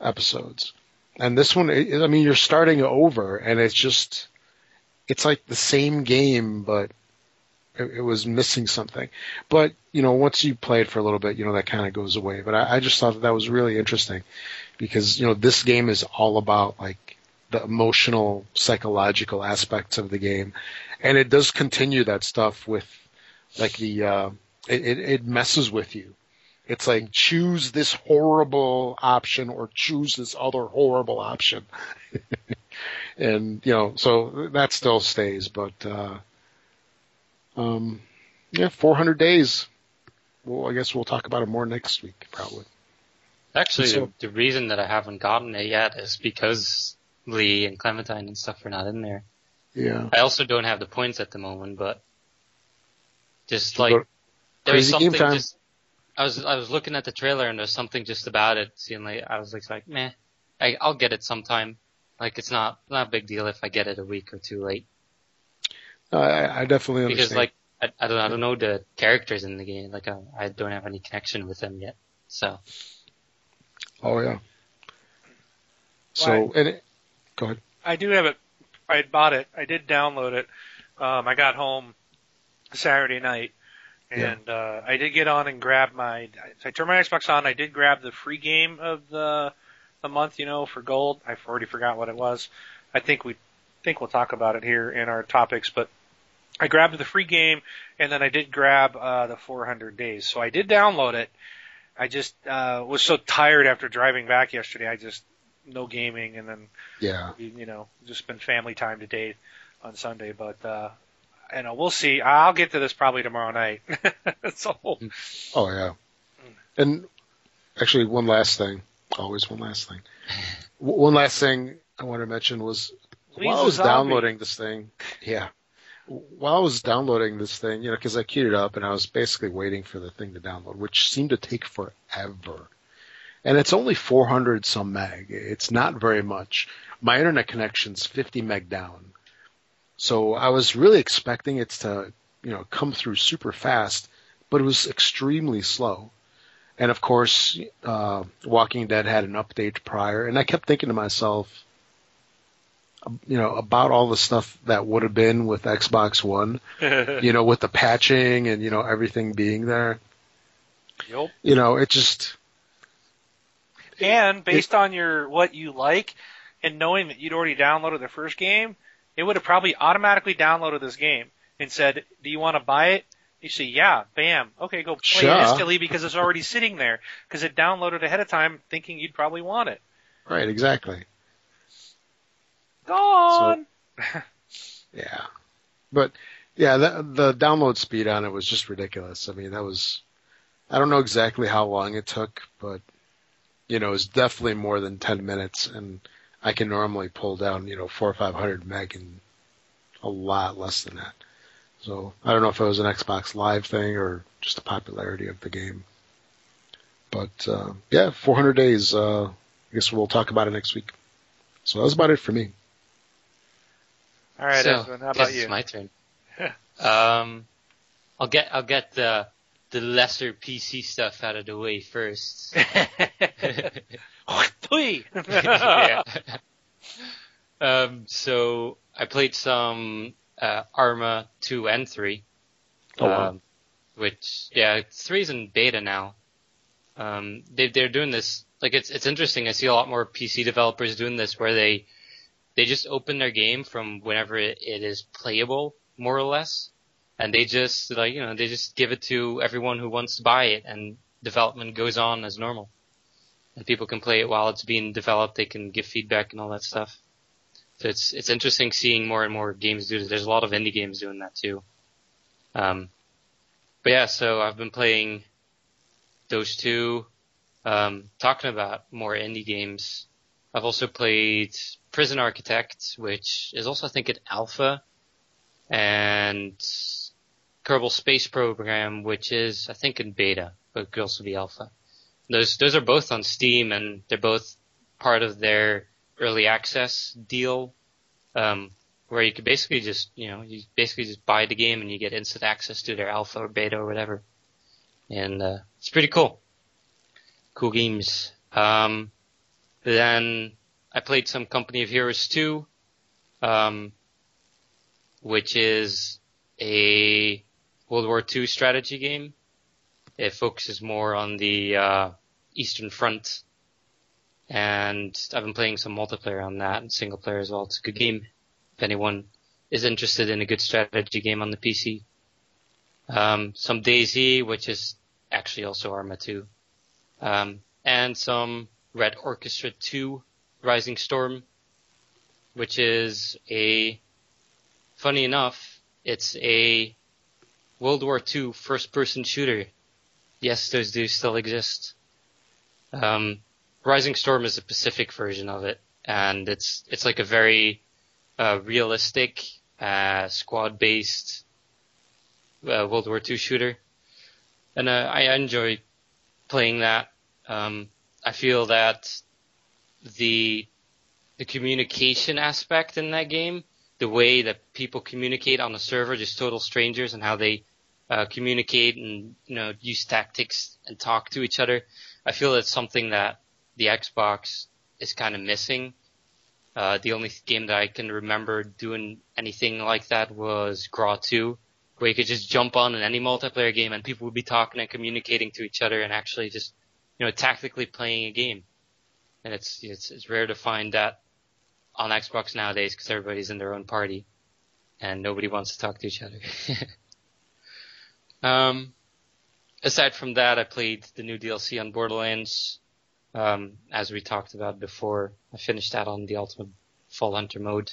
episodes, and this one, I I mean, you're starting over, and it's just it's like the same game, but it, it was missing something. But you know, once you play it for a little bit, you know that kind of goes away. But I, I just thought that, that was really interesting because you know this game is all about like the emotional, psychological aspects of the game, and it does continue that stuff with like the uh, it, it messes with you. It's like choose this horrible option or choose this other horrible option. and you know, so that still stays, but uh um yeah, 400 days. Well, I guess we'll talk about it more next week, probably. Actually, So- the, the reason that I haven't gotten it yet is because Lee and Clementine and stuff are not in there. Yeah. I also don't have the points at the moment, but just like there's Crazy game something time. just I was I was looking at the trailer and there's something just about it seeing like I was like like meh I, I'll get it sometime like it's not not a big deal if I get it a week or two late I, I definitely understand. because like I, I don't I don't know the characters in the game like I, I don't have any connection with them yet so oh yeah. So Right. and it, go ahead. I do have it. I bought it. I did download it. Um, I got home Saturday night. And uh, I did get on and grab my. I turned my Xbox on. I did grab the free game of the the month, you know, for gold. I've already forgot what it was. I think we think we'll talk about it here in our topics, but I grabbed the free game and then I did grab uh, the 400 days. So I did download it. I just uh, was so tired after driving back yesterday. I just no gaming and then Yeah. you, know just spend family time today on Sunday. But uh, you know we'll see. I'll get to this probably tomorrow night. so Oh yeah. And actually, one last thing. Always one last thing. One last thing I want to mention was Please, while I was downloading this thing. Yeah. While I was downloading this thing, you know, because I queued it up and I was basically waiting for the thing to download, which seemed to take forever. And it's only 400 some meg. It's not very much. My internet connection's 50 meg down. So I was really expecting it to, you know, come through super fast, but it was extremely slow. And of course, uh, Walking Dead had an update prior, and I kept thinking to myself, you know, about all the stuff that would have been with Xbox One, you know, with the patching and, you know, everything being there. Yup. You know, it just, And based on your what you like and knowing that you'd already downloaded the first game, it would have probably automatically downloaded this game and said, "Do you want to buy it?" You say, "Yeah." Bam. Okay, go play Sure. it instantly because it's already sitting there because it downloaded ahead of time, thinking you'd probably want it. right, exactly. Gone. Yeah. But yeah, the, the download speed on it was just ridiculous. I mean, that was, I don't know exactly how long it took, but you know, it was definitely more than 10 minutes and I can normally pull down, you know, four or 500 meg and a lot less than that. So I don't know if it was an Xbox Live thing or just the popularity of the game. But, uh, yeah, 400 days, uh, I guess we'll talk about it next week. So that was about it for me. All right, so, Esben, how about you? It's my turn. um, I'll get I'll get the the lesser PC stuff out of the way first. Yeah. Um, so I played some uh, Arma two and three. Oh, wow. um, which yeah, three's in beta now. Um, they they're doing this like it's it's interesting. I see a lot more PC developers doing this where they they just open their game from whenever it, it is playable, more or less, and they just like you know they just give it to everyone who wants to buy it, and development goes on as normal, and people can play it while it's being developed. They can give feedback and all that stuff. So it's it's interesting seeing more and more games do this. There's a lot of indie games doing that too. Um, but yeah, so I've been playing those two. Um, talking about more indie games, I've also played Prison Architect, which is also I think an alpha, and Kerbal Space Program, which is I think in beta, but could also be alpha. Those those are both on Steam, and they're both part of their early access deal, um, where you could basically just you know you basically just buy the game and you get instant access to their alpha or beta or whatever, and uh, it's pretty cool. Cool games. Um, then I played some Company of Heroes 2, um, which is a World War II strategy game. It focuses more on the uh, Eastern Front, and I've been playing some multiplayer on that and single player as well. It's a good game if anyone is interested in a good strategy game on the PC. Um, some DayZ, which is actually also Arma 2, um, and some Red Orchestra 2 Rising Storm, which is a, funny enough, it's a World War II first person shooter. Yes, those do still exist. Um, Rising Storm is a Pacific version of it, and it's, it's like a very, uh, realistic, uh, squad based, uh, World War II shooter. And, uh, I enjoy playing that. Um, I feel that the the communication aspect in that game, the way that people communicate on the server, just total strangers, and how they uh, communicate and you know use tactics and talk to each other. I feel that's something that the Xbox is kind of missing. Uh, the only game that I can remember doing anything like that was Graw 2, where you could just jump on in any multiplayer game and people would be talking and communicating to each other and actually just, you know, tactically playing a game. And it's, it's, it's rare to find that on Xbox nowadays because everybody's in their own party and nobody wants to talk to each other. um, aside from that, I played the new DLC on Borderlands. Um, as we talked about before, I finished that on the Ultimate Vault Hunter mode.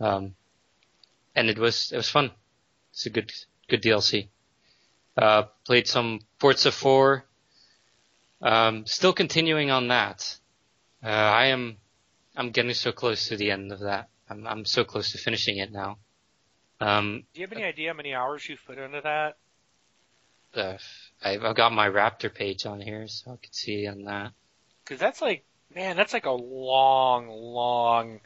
Um, and it was, it was fun. It's a good, good DLC. Uh, played some Forza 4. Um, still continuing on that. Uh, I am, I'm getting so close to the end of that. I'm, I'm so close to finishing it now. Um, Do you have any idea how many hours you've put into that? uh, I've I've got my Raptr page on here, so I can see on that. Because that's like, man, that's like a long, long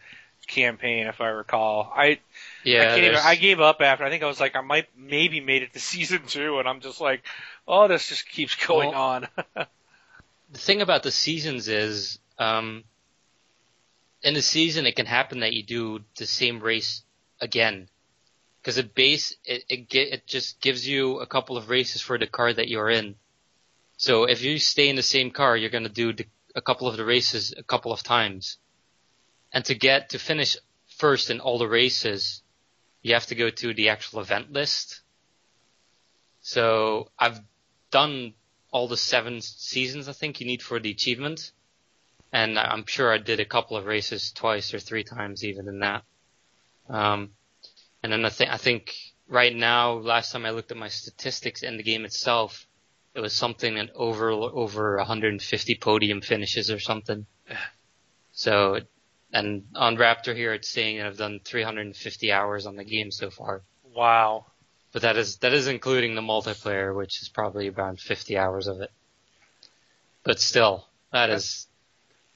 campaign, if I recall. I Yeah, I, can't even, I gave up after. I think I was like, I might maybe made it to season two, and I'm just like, oh, this just keeps going Well, on. the thing about the seasons is, um, in the season, it can happen that you do the same race again. Because it base, it, it get, it just gives you a couple of races for the car that you're in. So if you stay in the same car, you're gonna do the, a couple of the races a couple of times. And to get, to finish first in all the races, you have to go to the actual event list. So I've done all the seven seasons I think you need for the achievement. And I'm sure I did a couple of races twice or three times even in that. Um, and then I think, I think right now, last time I looked at my statistics in the game itself, it was something that over, over 150 podium finishes or something. So, and on Raptr here, it's saying that I've done 350 hours on the game so far. wow. But that is that is including the multiplayer, which is probably around 50 hours of it. But still, that is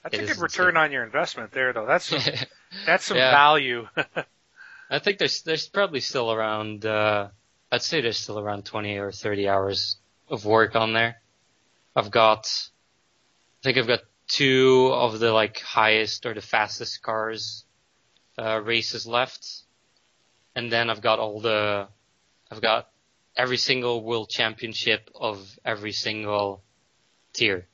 That's a good return on your investment there, though. That's some, that's some Yeah. value. I think there's there's probably still around uh I'd say there's still around 20 or 30 hours of work on there. I've got I think I've got two of the like highest or the fastest cars uh races left. And then I've got all the I've got every single world championship of every single tier,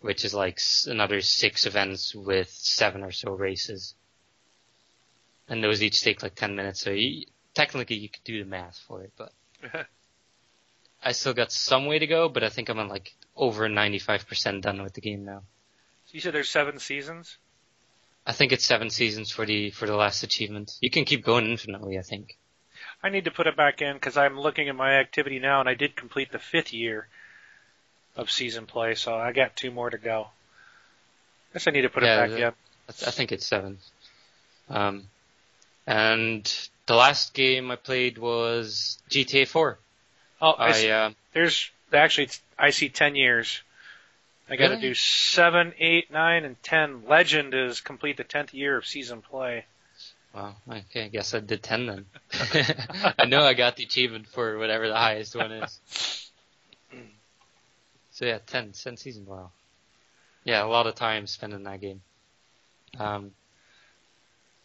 which is like another six events with seven or so races and those each take like 10 minutes. So you, technically you could do the math for it, but I still got some way to go, but I think I'm on like over 95% done with the game now. So you said there's seven seasons. I think it's seven seasons for the, for the last achievement. You can keep going infinitely, I think. I need to put it back in because I'm looking at my activity now, and I did complete the fifth year of season play, so I got two more to go. I Guess I need to put Yeah, it back in. I, I think it's seven. Um, and the last game I played was GTA 4. Oh, I see- I, uh, there's actually I see ten years. I got to Really? do seven, eight, nine, and ten. Legend is complete the tenth year of season play. Well, okay, I guess I did 10 then. I know I got the achievement for whatever the highest one is. So yeah, 10, 10 seasons, wow. Yeah, a lot of time spent in that game. Um,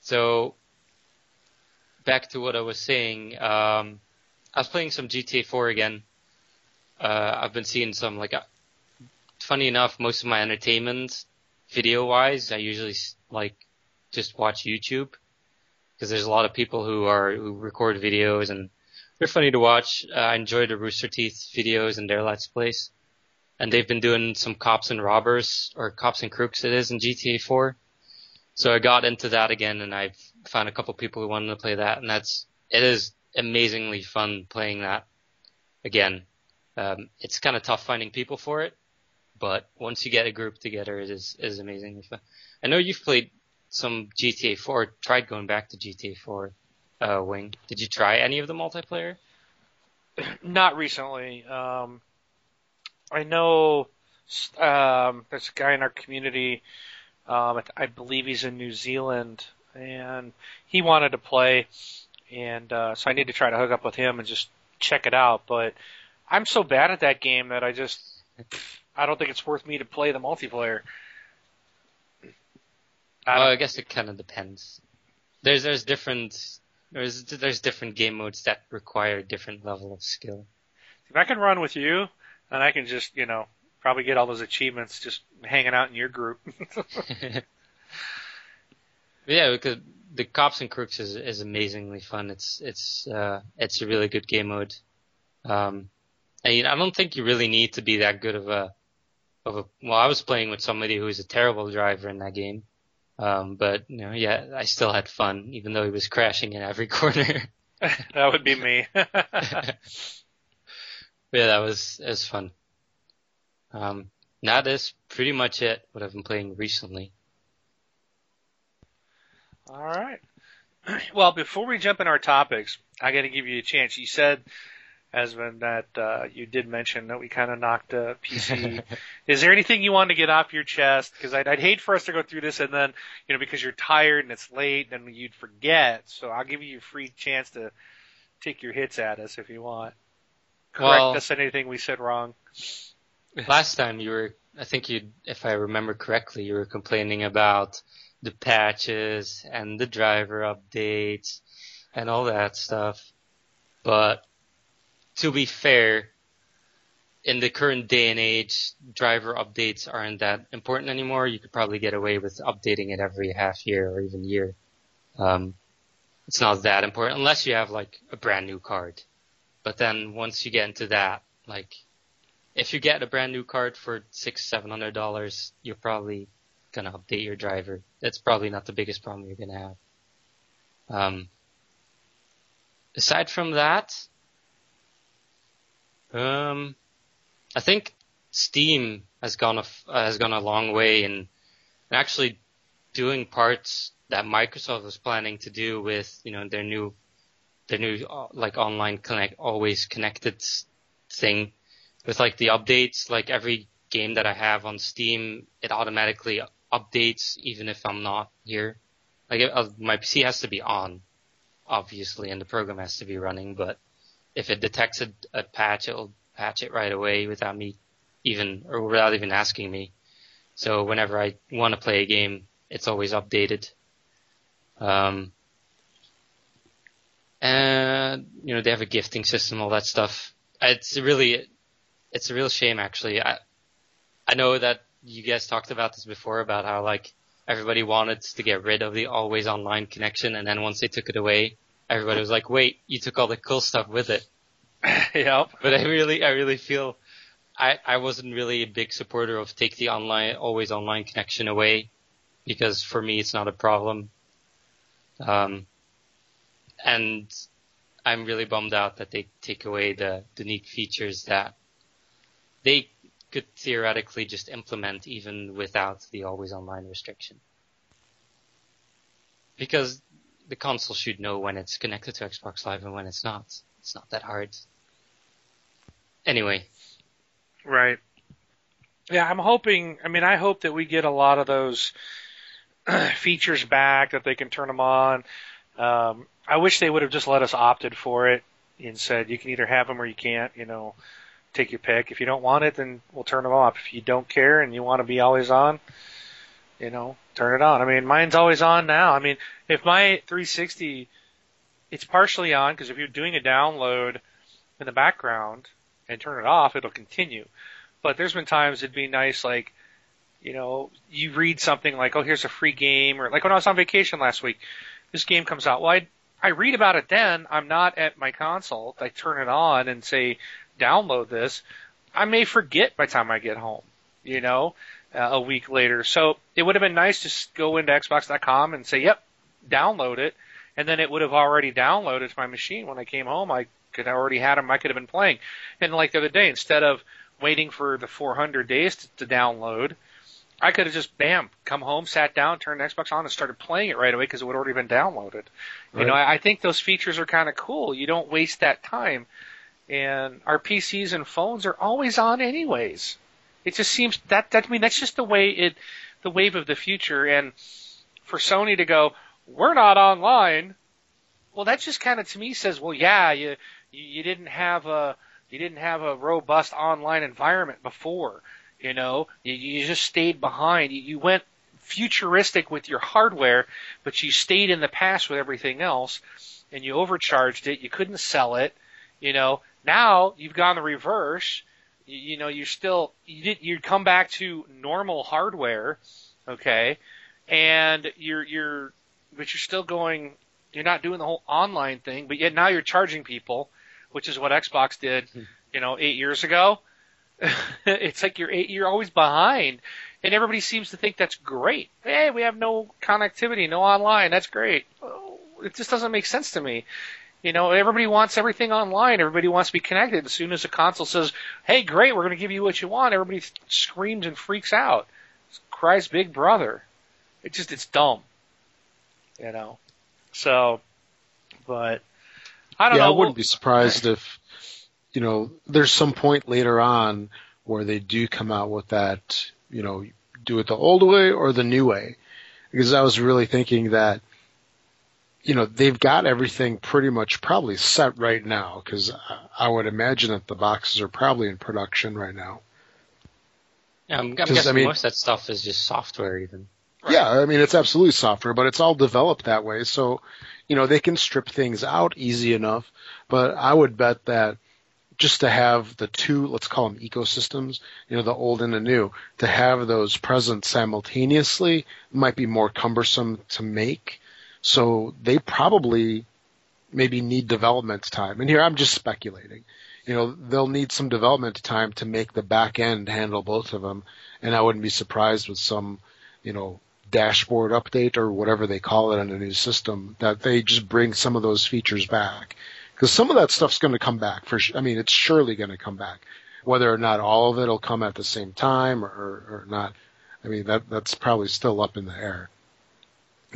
so, back to what I was saying, um, I was playing some GTA 4 again. Uh, I've been seeing some, like, uh, funny enough, most of my entertainment, video-wise, I usually, like, just watch YouTube because there's a lot of people who are who record videos and they're funny to watch. Uh, I enjoy the Rooster Teeth videos and their Let's Plays, and they've been doing some cops and robbers or cops and crooks it is in GTA 4. So I got into that again, and I found a couple people who wanted to play that, and that's it is amazingly fun playing that again. Um, it's kind of tough finding people for it, but once you get a group together, it is is amazingly fun. I know you've played some GTA 4, tried going back to GTA 4, uh, Wing. Did you try any of the multiplayer? Not recently. Um, I know um, there's a guy in our community. Um, I believe he's in New Zealand, and he wanted to play, and uh, so I need to try to hook up with him and just check it out. But I'm so bad at that game that I just I don't think it's worth me to play the multiplayer. I Well, I guess it kind of depends. There's there's different there's there's different game modes that require a different level of skill. If I can run with you, then I can just you know probably get all those achievements just hanging out in your group. yeah, because the cops and crooks is is amazingly fun. It's it's uh it's a really good game mode. Um, and I don't think you really need to be that good of a of a. Well, I was playing with somebody who was a terrible driver in that game. Um, but you know, yeah, I still had fun, even though he was crashing in every corner. that would be me. yeah, that was it was fun. Um, now that is pretty much it. What I've been playing recently. All right. Well, before we jump in our topics, I got to give you a chance. You said, Esben, that uh, you did mention that we kind of knocked a PC. Is there anything you want to get off your chest? Because I'd, I'd hate for us to go through this and then, you know, because you're tired and it's late, and you'd forget. So I'll give you a free chance to take your hits at us if you want. Correct Well- us on anything we said wrong. Last time you were, I think you, if I remember correctly, you were complaining about the patches and the driver updates and all that stuff. But to be fair, in the current day and age, driver updates aren't that important anymore. You could probably get away with updating it every half year or even year. Um, it's not that important unless you have like a brand new card. But then once you get into that, like if you get a brand new card for six, seven hundred dollars, you're probably gonna update your driver. That's probably not the biggest problem you're gonna have. Um, aside from that, um, I think Steam has gone a uh, has gone a long way in, in actually doing parts that Microsoft was planning to do with you know their new their new uh, like online connect always connected thing with like the updates, like every game that I have on Steam, it automatically updates even if I'm not here. Like uh, my PC has to be on, obviously, and the program has to be running. But if it detects a, a patch, it'll patch it right away without me even or without even asking me. So whenever I want to play a game, it's always updated. Um, and you know they have a gifting system, all that stuff. It's really it's a real shame actually. I I know that you guys talked about this before about how like everybody wanted to get rid of the always online connection and then once they took it away, everybody was like, "Wait, you took all the cool stuff with it." yep. But I really I really feel I I wasn't really a big supporter of take the online always online connection away because for me it's not a problem. Um and I'm really bummed out that they take away the, the neat features that they could theoretically just implement even without the always online restriction. Because the console should know when it's connected to Xbox Live and when it's not. It's not that hard. Anyway, Right. Yeah, I'm hoping. I mean, I hope that we get a lot of those features back that they can turn them on. Um, I wish they would have just let us opted for it and said you can either have them or you can't. You know, take your pick. If you don't want it, then we'll turn them off. If you don't care and you want to be always on, you know, turn it on. I mean, mine's always on now. I mean, if my 360, it's partially on because if you're doing a download in the background and turn it off, it'll continue. But there's been times it'd be nice, like, you know, you read something like, oh, here's a free game, or like when I was on vacation last week, this game comes out. Well, I, I read about it then. I'm not at my console. I turn it on and say, download this. I may forget by the time I get home, you know, uh, a week later. So it would have been nice to go into Xbox.com and say, yep, download it. And then it would have already downloaded to my machine when I came home. I could have already had them. I could have been playing. And like the other day, instead of waiting for the 400 days to, to download, I could have just bam, come home, sat down, turned Xbox on, and started playing it right away because it would already been downloaded. You know, I, I think those features are kind of cool. You don't waste that time, and our PCs and phones are always on anyways. It just seems that that I mean that's just the way it, the wave of the future. And for Sony to go, we're not online. Well, that just kind of to me says, well, yeah, you you, didn't have a you didn't have a robust online environment before. You know, you, you just stayed behind. You, you went futuristic with your hardware, but you stayed in the past with everything else. and you overcharged it. You couldn't sell it. You know, now you've gone the reverse. You, you know, you're still you did you come back to normal hardware, okay, and you're you're but you're still going. You're not doing the whole online thing, but yet now you're charging people, which is what Xbox did, hmm. you know, eight years ago. it's like you're eight, you're always behind, and everybody seems to think that's great. Hey, we have no connectivity, no online. That's great. Oh, it just doesn't make sense to me. You know, everybody wants everything online. Everybody wants to be connected. As soon as a console says, "Hey, great, we're going to give you what you want," everybody screams and freaks out. cries Big Brother. It just it's dumb. You know. So, but I don't yeah, know. I wouldn't be surprised if you know there's some point later on where they do come out with that, you know, do it the old way or the new way. Because I was really thinking that you know, they've got everything pretty much probably set right now because I would imagine that the boxes are probably in production right now. Yeah, I'm, I'm guessing I mean- most of that stuff is just software even. Yeah, I mean, it's absolutely software, but it's all developed that way. So, you know, they can strip things out easy enough, but I would bet that just to have the two, let's call them ecosystems, you know, the old and the new, to have those present simultaneously might be more cumbersome to make. So they probably maybe need development time. And here I'm just speculating. You know, they'll need some development time to make the back end handle both of them. And I wouldn't be surprised with some, you know, dashboard update or whatever they call it on a new system that they just bring some of those features back. Because some of that stuff's going to come back for, I mean, it's surely going to come back. Whether or not all of it will come at the same time or, or not, I mean, that, that's probably still up in the air.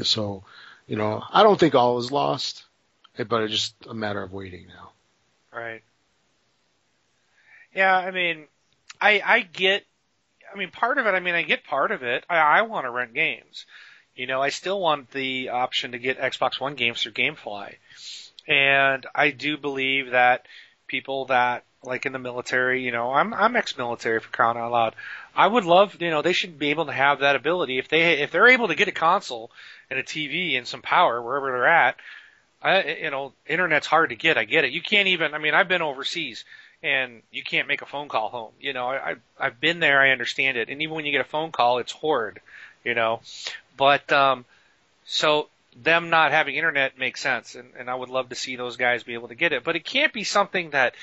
So, you know, I don't think all is lost, but it's just a matter of waiting now. Right. Yeah, I mean, I I get. I mean, part of it. I mean, I get part of it. I, I want to rent games. You know, I still want the option to get Xbox One games through GameFly, and I do believe that people that like in the military, you know, I'm I'm ex-military for crying out loud. I would love, you know, they should be able to have that ability if they if they're able to get a console and a TV and some power wherever they're at. I, you know, internet's hard to get. I get it. You can't even. I mean, I've been overseas and you can't make a phone call home. You know, I, I've been there. I understand it. And even when you get a phone call, it's horrid. You know, but um, so them not having internet makes sense, and, and I would love to see those guys be able to get it. But it can't be something that,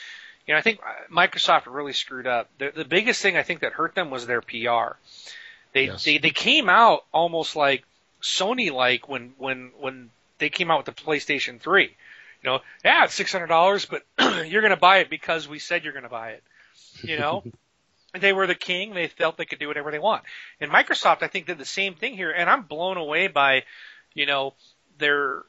you know, I think Microsoft really screwed up. The, the biggest thing I think that hurt them was their PR. They Yes. they they came out almost like Sony like when when when they came out with the PlayStation 3. You know, yeah, it's six hundred dollars, but you're going to buy it because we said you're going to buy it. You know, they were the king. They felt they could do whatever they want. And Microsoft, I think, did the same thing here. And I'm blown away by, you know, their uh,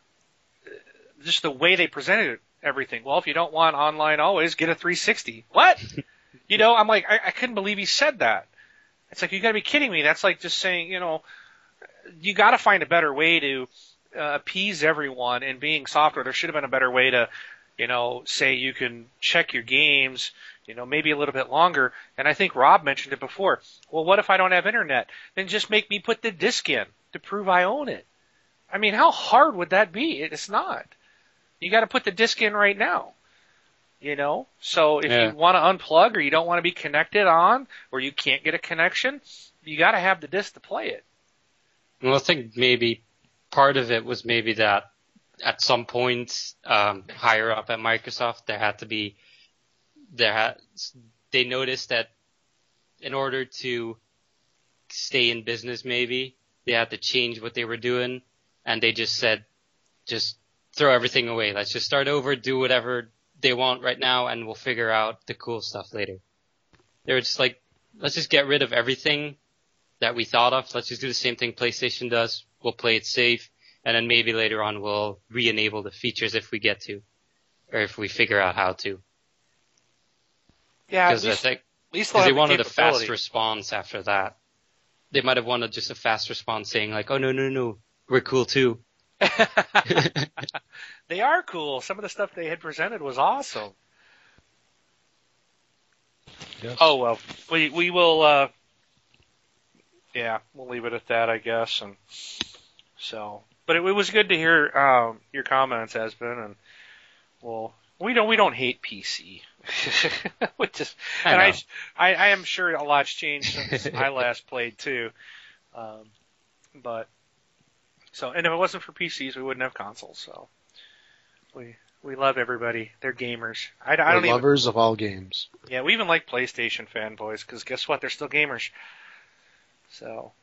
just the way they presented everything. Well, if you don't want online always, get a 360. What? you know, I'm like, I, I couldn't believe he said that. It's like you got to be kidding me. That's like just saying, you know, you got to find a better way to uh, appease everyone. And being software, there should have been a better way to, you know, say you can check your games, you know, maybe a little bit longer. And I think Rob mentioned it before. Well, what if I don't have internet? Then just make me put the disc in to prove I own it. I mean, how hard would that be? It's not. You got to put the disc in right now. You know, so if Yeah. you want to unplug or you don't want to be connected on, or you can't get a connection, you got to have the disc to play it. I think maybe part of it was maybe that at some point um, higher up at Microsoft there had to be there had they noticed that in order to stay in business maybe they had to change what they were doing. And they just said just throw everything away. Let's just start over do whatever they want right now and we'll figure out the cool stuff later. They were just like let's just get rid of everything that we thought of. Let's just do the same thing PlayStation does. We'll play it safe, and then maybe later on we'll re-enable the features if we get to, or if we figure out how to. Yeah, Because I think least they'll because they have the wanted a fast response after that. They might have wanted just a fast response saying like, "Oh no, no, no, we're cool too." they are cool. Some of the stuff they had presented was awesome. Yes. Oh well, we we will. uh Yeah, we'll leave it at that, I guess. And so, but it, it was good to hear um, your comments, Esben, and well, we don't we don't hate PC. Which is, I and I. I I am sure a lot's changed since I last played too. Um, but so, and if it wasn't for PCs, we wouldn't have consoles. So we we love everybody. They're gamers. I, I We're don't even. lovers of all games. Yeah, we even like PlayStation fanboys because guess what? They're still gamers. So,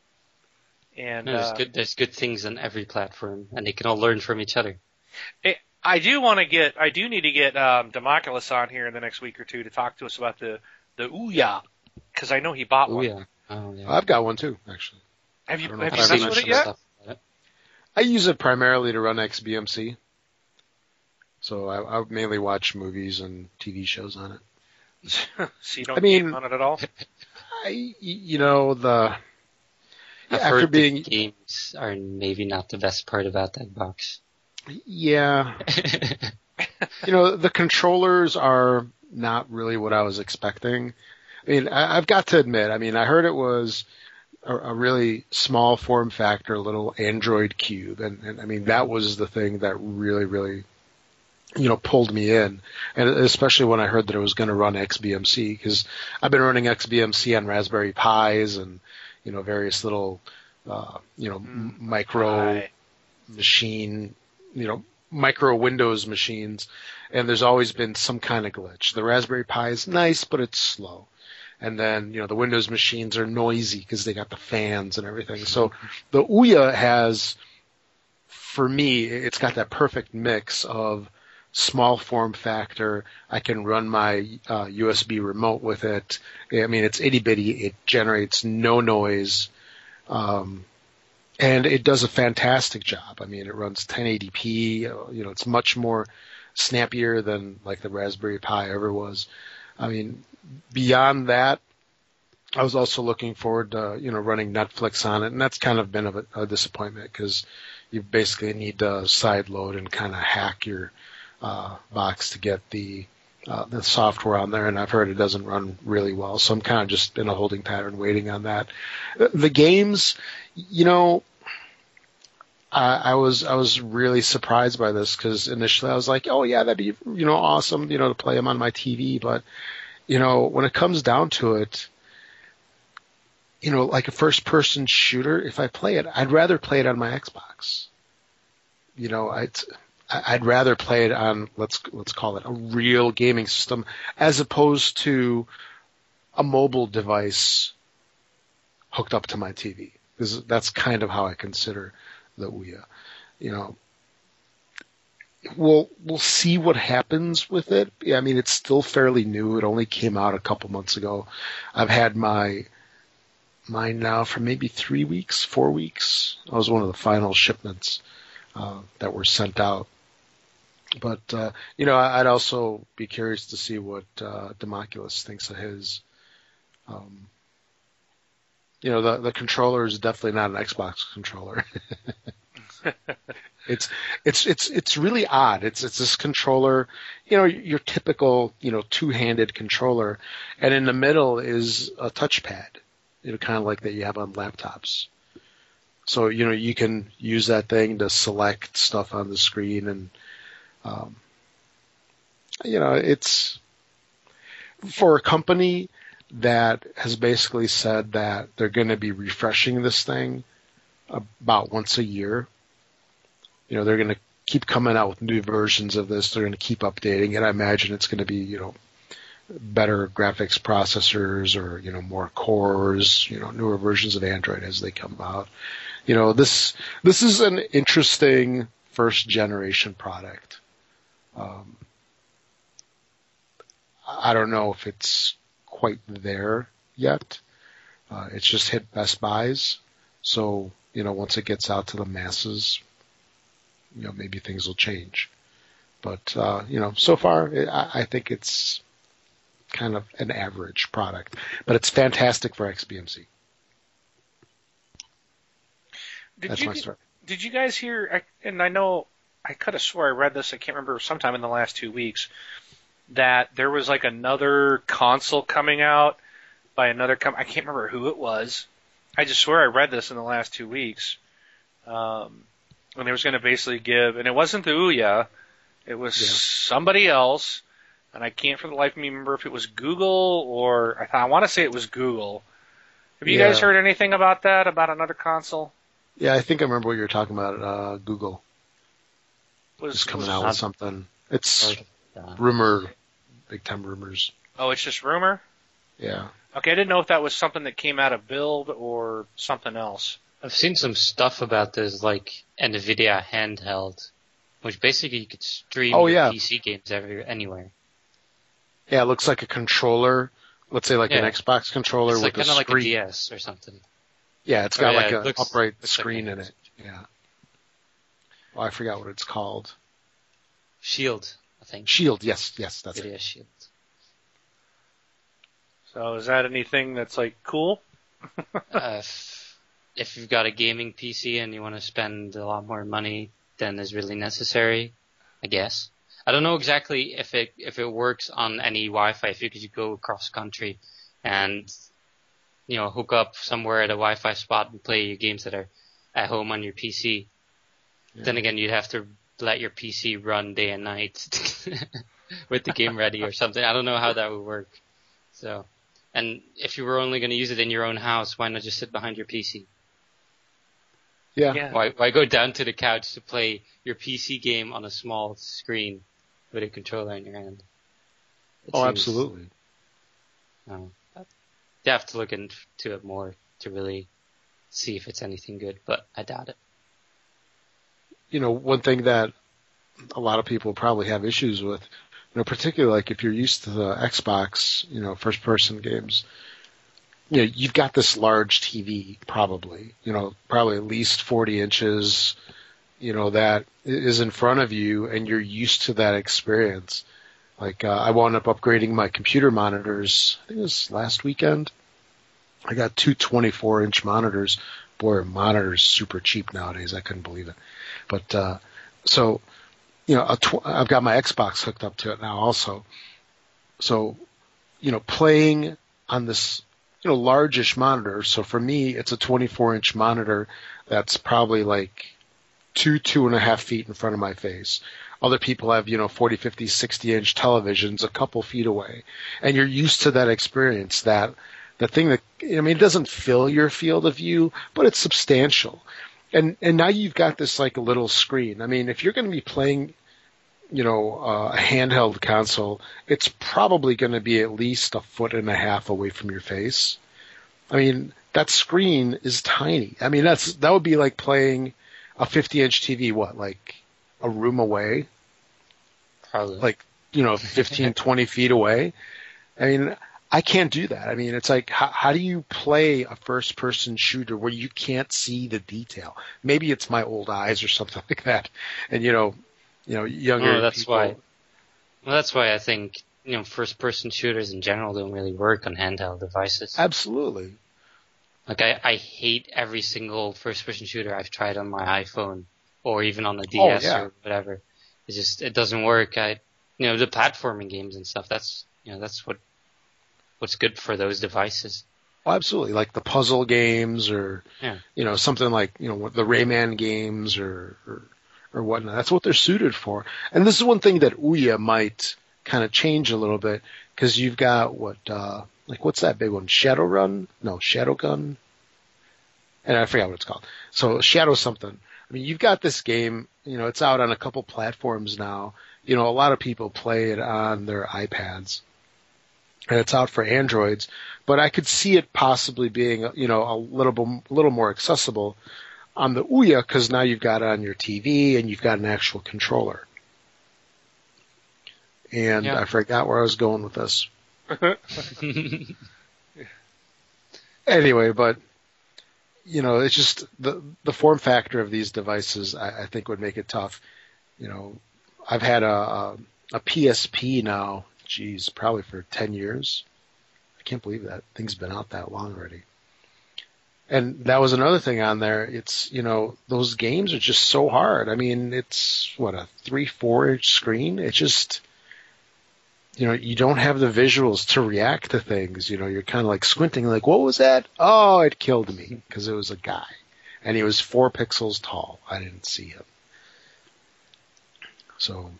and There's uh, good. There's good things on every platform, and they can all learn from each other. I do want to get, I do need to get um, Democulus on here in the next week or two to talk to us about the the Ouya because I know he bought one. yeah. Oh yeah. I've got one too, actually. Have you I have you messed with it yet? It. I use it primarily to run XBMC. So I, I mainly watch movies and TV shows on it. so you don't I mean- game on it at all. I, you know, the I've after being games are maybe not the best part about that box. yeah, you know, the controllers are not really what I was expecting. I mean, I, I've got to admit, I mean, I heard it was a, a really small form factor, little Android cube, and, and I mean, that was the thing that really, really, you know, pulled me in, and especially when I heard that it was going to run XBMC, because I've been running XBMC on Raspberry Pis and, you know, various little, uh, you know, m micro machine, you know, micro Windows machines, and there's always been some kind of glitch. The Raspberry Pi is nice, but it's slow. And then, you know, the Windows machines are noisy because they got the fans and everything. So the Ouya has, for me, it's got that perfect mix of small form factor. I can run my uh, USB remote with it. I mean, it's itty bitty. It generates no noise. Um, and it does a fantastic job. I mean, it runs 1080p. uh, You know, it's much more snappier than like the Raspberry Pi ever was. I mean, beyond that, I was also looking forward to you know running Netflix on it, and that's kind of been a, a disappointment because you basically need to side load and kind of hack your uh, box to get the uh, the software on there, and I've heard it doesn't run really well. So I'm kind of just in a holding pattern, waiting on that. The games, you know, I, I was I was really surprised by this because initially I was like, oh yeah, that'd be you know awesome, you know, to play them on my TV. But you know, when it comes down to it, you know, like a first person shooter, if I play it, I'd rather play it on my Xbox. You know, I'd I'd rather play it on let's let's call it a real gaming system as opposed to a mobile device hooked up to my TV. Because that's kind of how I consider the Ouya. You know, we'll we'll see what happens with it. I mean, it's still fairly new. It only came out a couple months ago. I've had my mine now for maybe three weeks, four weeks. I was one of the final shipments uh, that were sent out. But uh, you know, I'd also be curious to see what uh, Democulus thinks of his. Um, you know, the the controller is definitely not an Xbox controller. it's it's it's it's really odd. It's it's this controller, you know, your typical you know two handed controller, and in the middle is a touchpad, you know, kind of like that you have on laptops. So you know you can use that thing to select stuff on the screen, and um, you know it's for a company that has basically said that they're going to be refreshing this thing about once a year. You know, they're going to keep coming out with new versions of this. They're going to keep updating it. I imagine it's going to be, you know, better graphics processors or, you know, more cores, you know, newer versions of Android as they come out. You know, this, this is an interesting first generation product. Um, I don't know if it's quite there yet. Uh, it's just hit Best Buys. So, you know, once it gets out to the masses, you know, maybe things will change. But, uh, you know, so far, I, I think it's kind of an average product, but it's fantastic for XBMC. Did That's you my story. did you guys hear? And I know I could have swore I read this. I can't remember sometime in the last two weeks that there was like another console coming out by another com I can't remember who it was. I just swear I read this in the last two weeks. Um, and they was going to basically give, and it wasn't the Ouya, it was Yeah. somebody else, and I can't for the life of me remember if it was Google or I, thought, I want to say it was Google. Have you Yeah. guys heard anything about that? About another console? Yeah, I think I remember what you were talking about. Uh, Google Was is coming was- out not- with something. It's Uh, rumor, big time rumors. Oh, it's just rumor. Yeah. Okay, I didn't know if that was something that came out of Build or something else. I've seen some stuff about this, like NVIDIA handheld, which basically you could stream Oh, yeah. PC games every, anywhere. Yeah, it looks like a controller. Let's say like an Xbox controller It's like with kind a of like a. DS or something. yeah, it's got yeah, like it an upright looks like screen in it. Yeah. Oh, I forgot what it's called. Shield, I think. Shield. Yes, yes, that's it. NVIDIA Shield. So is that anything that's like cool? uh, if, if you've got a gaming PC and you want to spend a lot more money than is really necessary, I guess. I don't know exactly if it if it works on any Wi-Fi. If you could go across country and you know hook up somewhere at a Wi-Fi spot and play your games that are at home on your PC. Yeah. Then again, you'd have to let your PC run day and night with the game ready or something. I don't know how that would work. So, and if you were only going to use it in your own house, why not just sit behind your PC? Yeah. Yeah. Why, why go down to the couch to play your PC game on a small screen with a controller in your hand? It Oh, seems- absolutely. No, you have to look into it more to really see if it's anything good, but I doubt it. You know, one thing that a lot of people probably have issues with, you know, particularly like if you're used to the Xbox, you know, first person games, you know, you've got this large TV probably, you know, probably at least 40 inches, you know, that is in front of you and you're used to that experience. Like, uh, I wound up upgrading my computer monitors, I think it was last weekend. I got two 24 inch monitors. Boy, monitors super cheap nowadays. I couldn't believe it. But uh, so, you know, tw- I've got my Xbox hooked up to it now also. So, you know, playing on this, you know, largish monitor. So for me, it's a 24 inch monitor that's probably like two, two and a half feet in front of my face. Other people have, you know, 40, 50, 60 inch televisions a couple feet away. And you're used to that experience, that, the thing that, I mean, it doesn't fill your field of view, but it's substantial and and now you've got this like a little screen. I mean, if you're going to be playing, you know, uh, a handheld console, it's probably going to be at least a foot and a half away from your face. I mean, that screen is tiny. I mean, that's that would be like playing a 50 inch TV. What, like a room away? Probably. Like you know, 15, 20 feet away. I mean, I can't do that. I mean, it's like, how, how do you play a first person shooter where you can't see the detail? Maybe it's my old eyes or something like that. And, you know, you know, younger Oh, that's people. why. Well, that's why I think you know first-person shooters in general don't really work on handheld devices. Absolutely. Like I, I hate every single first-person shooter I've tried on my iPhone or even on the Oh, DS yeah. or whatever. It just it doesn't work. I, you know, the platforming games and stuff. That's you know that's what what's good for those devices. Oh, absolutely. Like the puzzle games or, Yeah. you know, something like, you know, the Rayman games or, or, or whatnot. That's what they're suited for. And this is one thing that Ouya might kind of change a little bit because you've got what, uh, like what's that big one? Shadowrun? No, Shadowgun? And I forgot what it's called. So Shadow something. I mean, you've got this game, you know, it's out on a couple platforms now. You know, a lot of people play it on their iPads and it's out for Androids, but I could see it possibly being, you know, a little bit, a little more accessible on the Ouya because now you've got it on your TV and you've got an actual controller. And Yeah. I forgot where I was going with this. Anyway, but you know, it's just the the form factor of these devices. I, I think would make it tough. You know, I've had a, a a PSP now. Geez, probably for ten years. I can't believe that thing's been out that long already. And that was another thing on there. It's you know those games are just so hard. I mean, it's what a three four inch screen. It just you know you don't have the visuals to react to things. You know you're kind of like squinting, like what was that? Oh, it killed me because it was a guy. and he was four pixels tall. I didn't see him. So,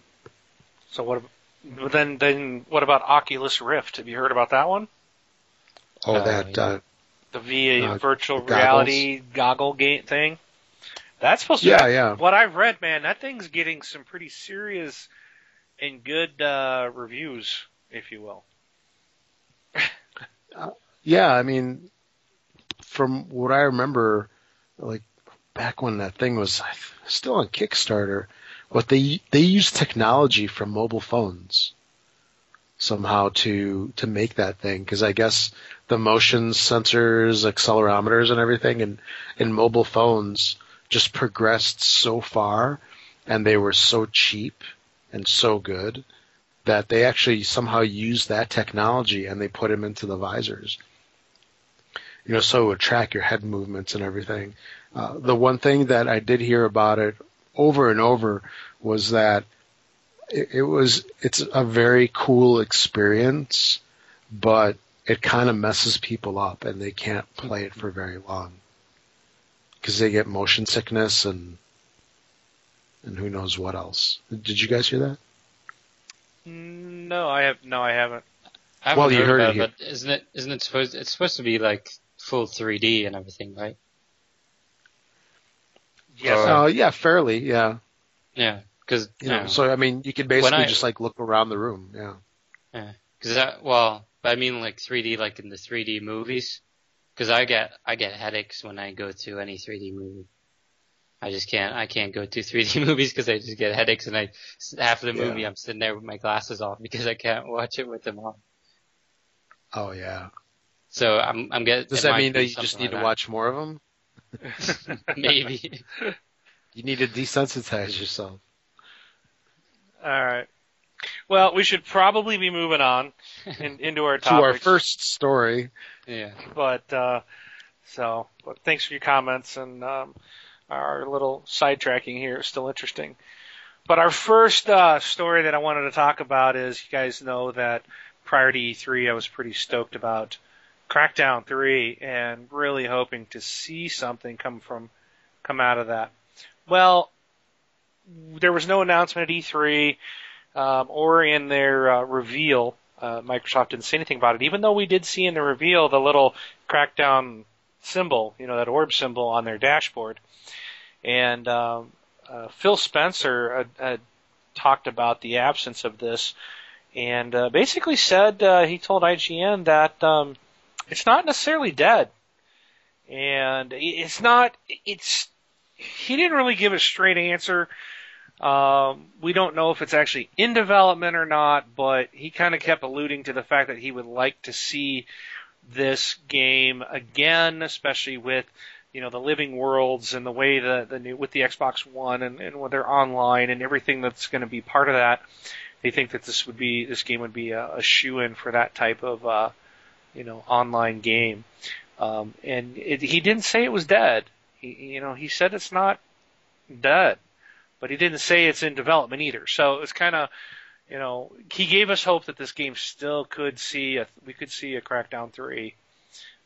So what? Ab- Then then what about Oculus Rift? Have you heard about that one? oh, Uh, that uh, The VA Uh, virtual goggles? reality goggle game thing. That's supposed to. yeah, yeah. What I've read, man, that thing's getting some pretty serious and good uh, reviews, if you will. Yeah, I mean, from what I remember, like back when that thing was still on Kickstarter, what they they use technology from mobile phones somehow to to make that thing because I guess the motion sensors, accelerometers, and everything and in mobile phones just progressed so far, and they were so cheap and so good that they actually somehow used that technology and they put them into the visors you know, so it would track your head movements and everything. Uh, the one thing that I did hear about it over and over was that it, it was it's a very cool experience, but it kind of messes people up and they can't play it for very long because they get motion sickness and and who knows what else. Did you guys hear that? No, I have no, I haven't. I haven't Well, you heard about it but isn't it? Isn't it supposed? It's supposed to be like full 3D and everything, right? Yes, Or- Uh, yeah, fairly, yeah. Yeah, because You know, so I mean, you could basically I- just like look around the room. Yeah. Yeah, Because that, well, I mean like 3D, like in the 3D movies. Because I get I get headaches when I go to any 3D movie. I just can't I can't go to 3D movies because I just get headaches and I half of the Yeah. movie I'm sitting there with my glasses off because I can't watch it with them on. Oh yeah. So I'm I'm getting. Does that mean that you just need to like watch more of them? That. Maybe. You need to desensitize yourself. All right. Well, we should probably be moving on in, into our To our topics. first story. yeah. but uh, so, but thanks for your comments and um, our little sidetracking here is still interesting. But our first uh, story that I wanted to talk about is you guys know that prior to E3, I was pretty stoked about Crackdown 3 and really hoping to see something come from come out of that. Well, there was no announcement at E3 um, or in their uh, reveal. Uh, Microsoft didn't say anything about it, even though we did see in the reveal the little Crackdown symbol, you know, that orb symbol on their dashboard. And um, uh, Phil Spencer talked about the absence of this, and uh, basically said uh, he told IGN that um, it's not necessarily dead, and it's not. It's he didn't really give a straight answer. Um, we don't know if it's actually in development or not, but he kind of kept alluding to the fact that he would like to see this game again, especially with you know the living worlds and the way the the new with the Xbox One and, and with their online and everything that's going to be part of that. They think that this would be this game would be a, a shoe in for that type of uh, you know online game. Um, and it, he didn't say it was dead. He, you know, he said it's not dead, but he didn't say it's in development either. So it's kind of, you know, he gave us hope that this game still could see a, we could see a Crackdown three.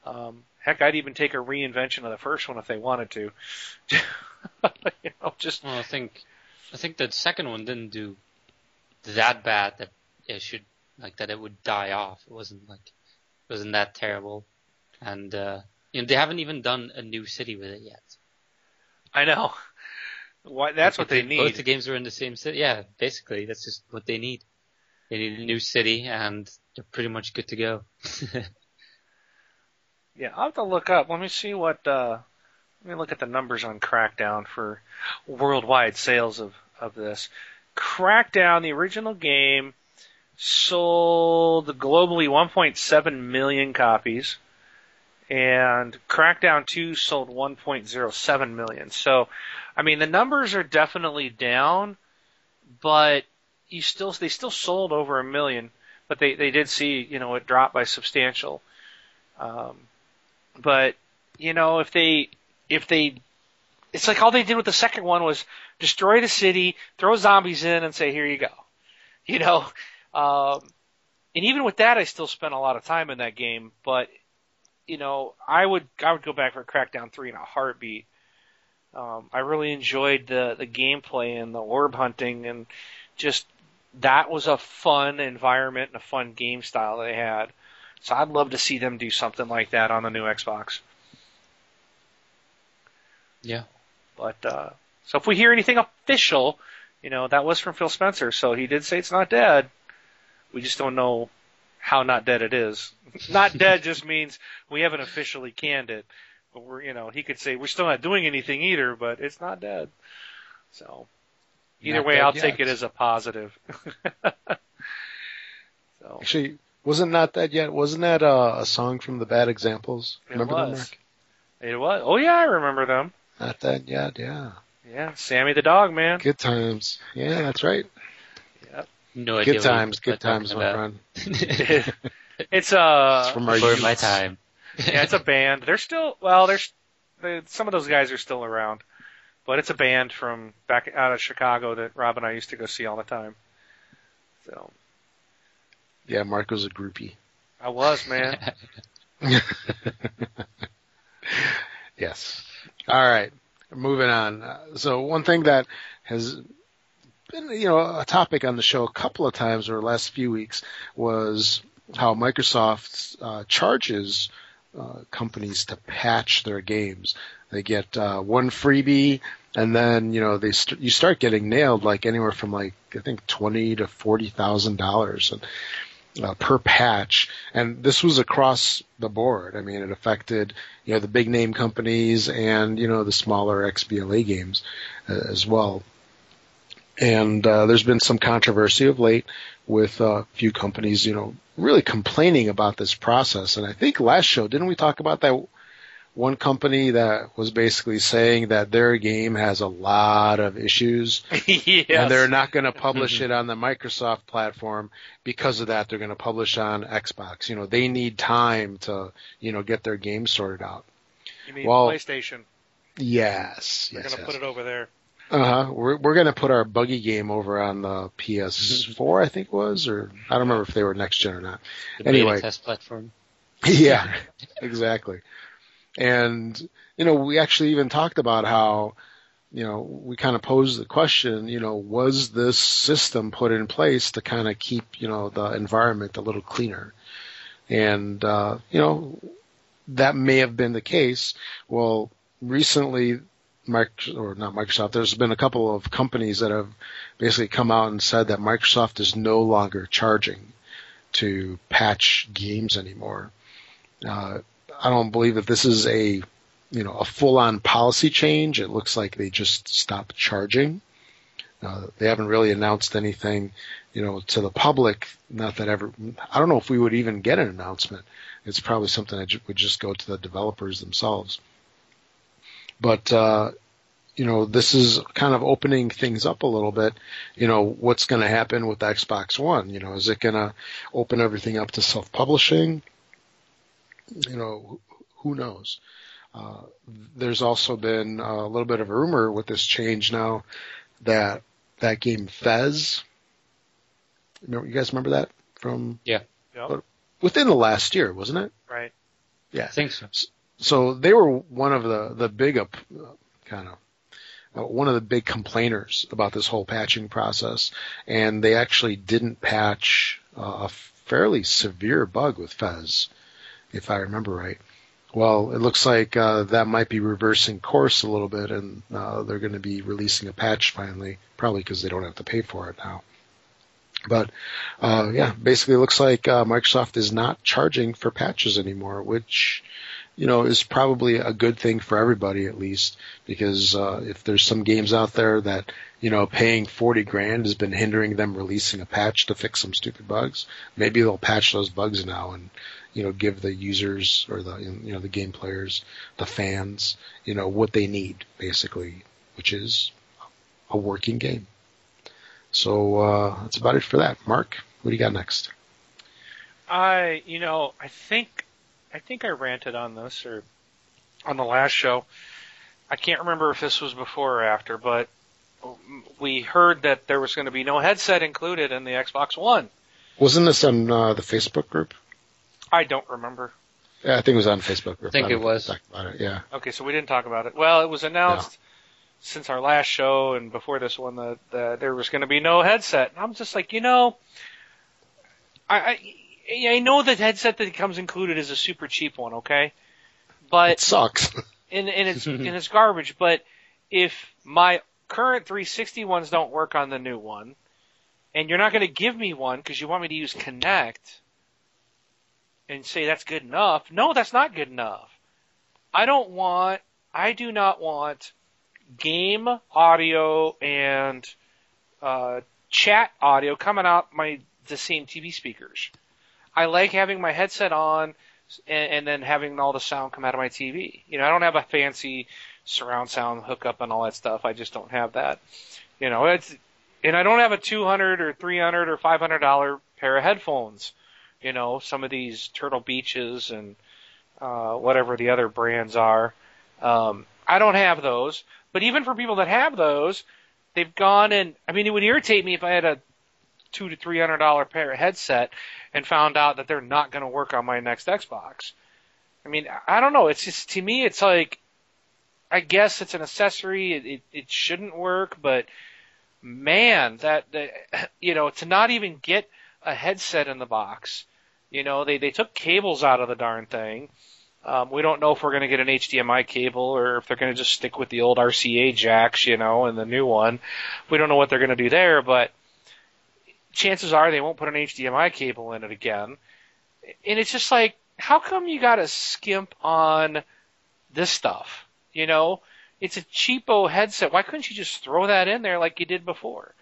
Um, heck, I'd even take a reinvention of the first one if they wanted to. you know, just Well, I think I think the second one didn't do that bad that it should like that it would die off. It wasn't like wasn't that terrible, and uh, you know they haven't even done a new city with it yet. I know. Why, that's what they need. Both the games are in the same city. Yeah, basically that's just what they need. They need a new city, and they're pretty much good to go. Yeah, I'll have to look up. Let me see what. Uh, let me look at the numbers on Crackdown for worldwide sales of of this. Crackdown, the original game, sold globally 1.7 million copies, and Crackdown 2 sold 1.07 million. So, I mean, the numbers are definitely down, but you still they still sold over a million, but they they did see you know it dropped by substantial. Um, but you know, if they if they it's like all they did with the second one was destroy the city, throw zombies in, and say, "Here you go." You know, um, and even with that, I still spent a lot of time in that game. But you know, I would I would go back for Crackdown three in a heartbeat. Um, I really enjoyed the the gameplay and the orb hunting and just that was a fun environment and a fun game style they had. So I'd love to see them do something like that on the new Xbox. Yeah. But uh, so if we hear anything official, you know that was from Phil Spencer, so he did say it's not dead. We just don't know how not dead it is. not dead just means we haven't officially canned it. But we're, you know, he could say we're still not doing anything either, but it's not dead. So either Not way, I'll yet. take it as a positive. so Actually, wasn't not that yet? Wasn't that uh, a song from the Bad Examples? It Remember that, was. Mark? it was. Oh yeah, I remember them. Not that yet. Yeah. Yeah, Sammy the dog man. Good times. Yeah, that's right. No idea. Good what times. Good times, talking my friend. it's uh It's from our Before youth. my time. yeah, it's a band. They're still well. There's they, some of those guys are still around, but it's a band from back out of Chicago that Rob and I used to go see all the time. So Yeah, Mark was a groupie. I was man. yes. All right. Moving on. Uh, So one thing that has been, you know, a topic on the show a couple of times over the last few weeks was how Microsoft uh, charges uh, companies to patch their games. They get uh, one freebie, and then you know they st- you start getting nailed like anywhere from like I think twenty to forty thousand dollars uh, per patch, and this was across the board. I mean, it affected you know the big name companies and you know the smaller XBLA games uh, as well. And uh, there's been some controversy of late with uh, a few companies, you know, really complaining about this process. And I think last show didn't we talk about that one company that was basically saying that their game has a lot of issues yes. and they're not going to publish it on the Microsoft platform because of that. They're going to publish on Xbox. You know, they need time to, you know, get their game sorted out. you mean well, PlayStation? Yes, They're yes, gonna yes. put it over there. Uh huh. We're we're going to put our buggy game over on the PS4, I think it was, or I don't remember if they were next gen or not. The Anyway. test platform. yeah, exactly. And you know, we actually even talked about how, you know, we kind of posed the question, you know, was this system put in place to kind of keep, you know, the environment a little cleaner? And uh, you know, that may have been the case. Well, recently, Or not Microsoft, there's been a couple of companies that have basically come out and said that Microsoft is no longer charging to patch games anymore. Uh, I don't believe that this is a, you know, a full-on policy change. It looks like they just stopped charging. Uh, they haven't really announced anything, you know, to the public. Not that ever. I don't know if we would even get an announcement. It's probably something that would just go to the developers themselves. But uh, you know, this is kind of opening things up a little bit. You know, what's going to happen with Xbox One? You know, is it going to open everything up to self-publishing? You know, who knows? Uh, there's also been a little bit of a rumor with this change now that that game Fez. Remember, you guys remember that from Yep. within the last year, wasn't it? Right. Yeah. I think so. So they were one of the the big up kind of uh, one of the big complainers about this whole patching process, and they actually didn't patch uh, a fairly severe bug with Fez, if I remember right. Well, it looks like uh, that might be reversing course a little bit, and uh, they're going to be releasing a patch finally, probably because they don't have to pay for it now. But uh, yeah, basically, it looks like Microsoft is not charging for patches anymore, which you know is probably a good thing for everybody at least, because uh, if there's some games out there that you know paying forty grand has been hindering them releasing a patch to fix some stupid bugs, maybe they'll patch those bugs now and you know give the users or the you know the game players, the fans, you know what they need basically, which is a working game. So uh, that's about it for that. Mark, what do you got next? I, you know, I think, I think I ranted on this or on the last show. I can't remember if this was before or after, but we heard that there was going to be no headset included in the Xbox One. Wasn't this on uh, the Facebook group? I don't remember. Yeah, I think it was on Facebook group. I think I it was. Talk about it. Yeah. Okay, so we didn't talk about it. Well, it was announced since our last show and before this one that the, there was going to be no headset. And I'm just like, you know, I, I I know the headset that comes included is a super cheap one, okay? But It sucks. and, and it's and it's garbage. But if my current 360 ones don't work on the new one, and you're not going to give me one because you want me to use Kinect and say that's good enough, no, that's not good enough. I don't want, I do not want game audio and uh, chat audio coming out my the same TV speakers. I like having my headset on and, and then having all the sound come out of my TV. You know, I don't have a fancy surround sound hookup and all that stuff. I just don't have that. You know, it's and I don't have a 200 or 300 or 500 dollar pair of headphones. You know, some of these Turtle Beaches and uh, whatever the other brands are. Um, I don't have those. But even for people that have those, they've gone and I mean, it would irritate me if I had a two to three hundred dollar pair of headset and found out that they're not going to work on my next Xbox. I mean, I don't know. It's just to me, it's like I guess it's an accessory. It it, it shouldn't work, but man, that, that you know, to not even get a headset in the box. You know, they they took cables out of the darn thing. Um, we don't know if we're going to get an HDMI cable or if they're going to just stick with the old RCA jacks, you know, and the new one. We don't know what they're going to do there, but chances are they won't put an HDMI cable in it again. And it's just like, how come you got to skimp on this stuff? You know, it's a cheapo headset. Why couldn't you just throw that in there like you did before?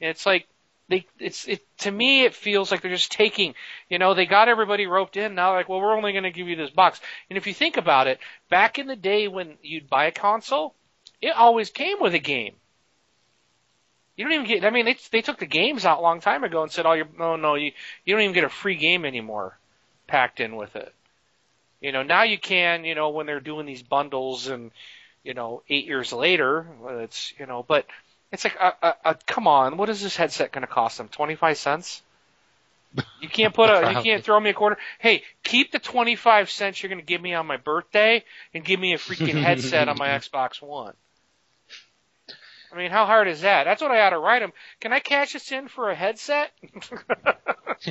It's like they, it's it to me it feels like they're just taking, you know, they got everybody roped in. Now like, well, we're only going to give you this box. And if you think about it, back in the day when you'd buy a console, it always came with a game. You don't even get. I mean, they they took the games out a long time ago and said, "Oh, you no, no, you you don't even get a free game anymore, packed in with it." You know, now you can. You know, when they're doing these bundles and you know, eight years later, it's you know, but it's like, a, a, a, come on, what is this headset going to cost them? Twenty five cents? You can't put a, you can't throw me a quarter. Hey, keep the twenty five cents you're going to give me on my birthday and give me a freaking headset on my Xbox One. I mean, how hard is that? That's what I ought to write them. Can I cash this in for a headset?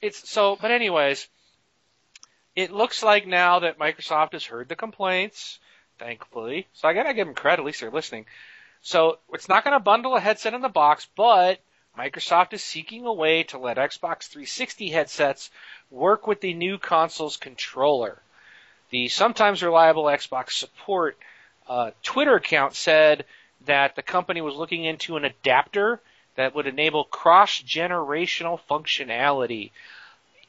it's so, but anyways, it looks like now that Microsoft has heard the complaints, thankfully. So I gotta give them credit, at least they're listening. So it's not gonna bundle a headset in the box, but Microsoft is seeking a way to let Xbox 360 headsets work with the new console's controller. The sometimes reliable Xbox support uh, Twitter account said that the company was looking into an adapter that would enable cross generational functionality.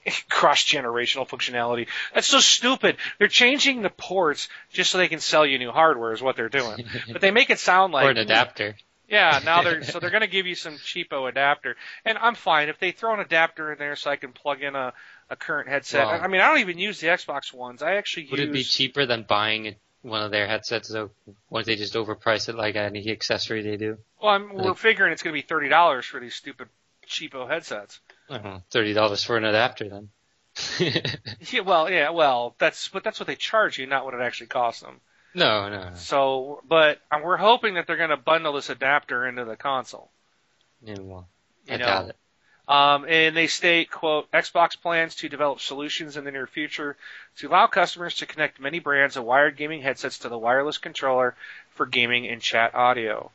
cross generational functionality. That's so stupid. They're changing the ports just so they can sell you new hardware is what they're doing. But they make it sound like or an adapter. Yeah, now they're so they're going to give you some cheapo adapter, and I'm fine if they throw an adapter in there so I can plug in a a current headset. Wow. I mean, I don't even use the Xbox ones. I actually Would use. it be cheaper than buying one of their headsets though? Once they just overprice it like any accessory they do? Well, I'm, we're Like- figuring it's going to be thirty dollars for these stupid cheapo headsets. Don't know, thirty dollars for an adapter then. Yeah, well, yeah, well, that's but that's what they charge you, not what it actually costs them. no, no, no. So, but um, we're hoping that they're going to bundle this adapter into the console. Yeah, well, You I know, doubt it. Um, and they state, quote, Xbox plans to develop solutions in the near future to allow customers to connect many brands of wired gaming headsets to the wireless controller for gaming and chat audio.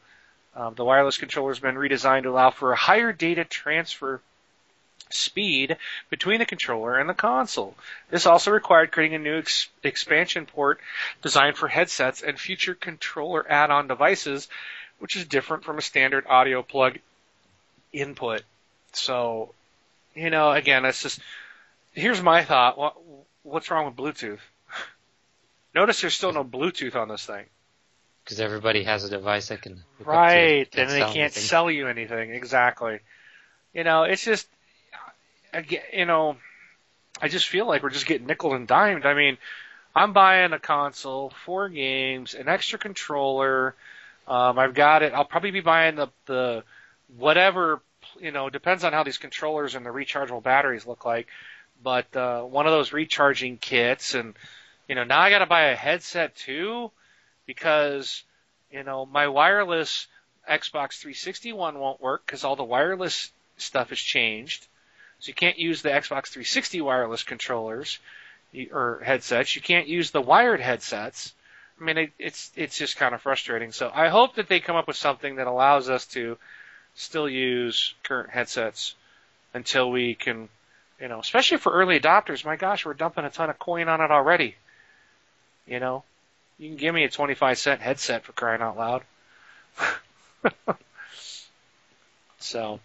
Um, the wireless controller has been redesigned to allow for a higher data transfer speed between the controller and the console. This also required creating a new ex- expansion port designed for headsets and future controller add-on devices, which is different from a standard audio plug input. So, you know, again, it's just here's my thought. What, what's wrong with Bluetooth? Notice there's still no Bluetooth on this thing. Because everybody has a device that can. hook up to Right, and they can't anything. sell you anything. Exactly. You know, it's just, again, you know, I just feel like we're just getting nickel and dimed. I mean, I'm buying a console, four games, an extra controller. Um, I've got it. I'll probably be buying the the whatever you know. Depends on how these controllers and the rechargeable batteries look like. But uh, one of those recharging kits, and you know, now I got to buy a headset too because You know, my wireless Xbox 360 one won't work because all the wireless stuff has changed. So you can't use the Xbox 360 wireless controllers or headsets. You can't use the wired headsets. I mean, it, it's it's just kind of frustrating. So I hope that they come up with something that allows us to still use current headsets until we can, you know, especially for early adopters. My gosh, we're dumping a ton of coin on it already. You know, you can give me a 25 cent headset for crying out loud. so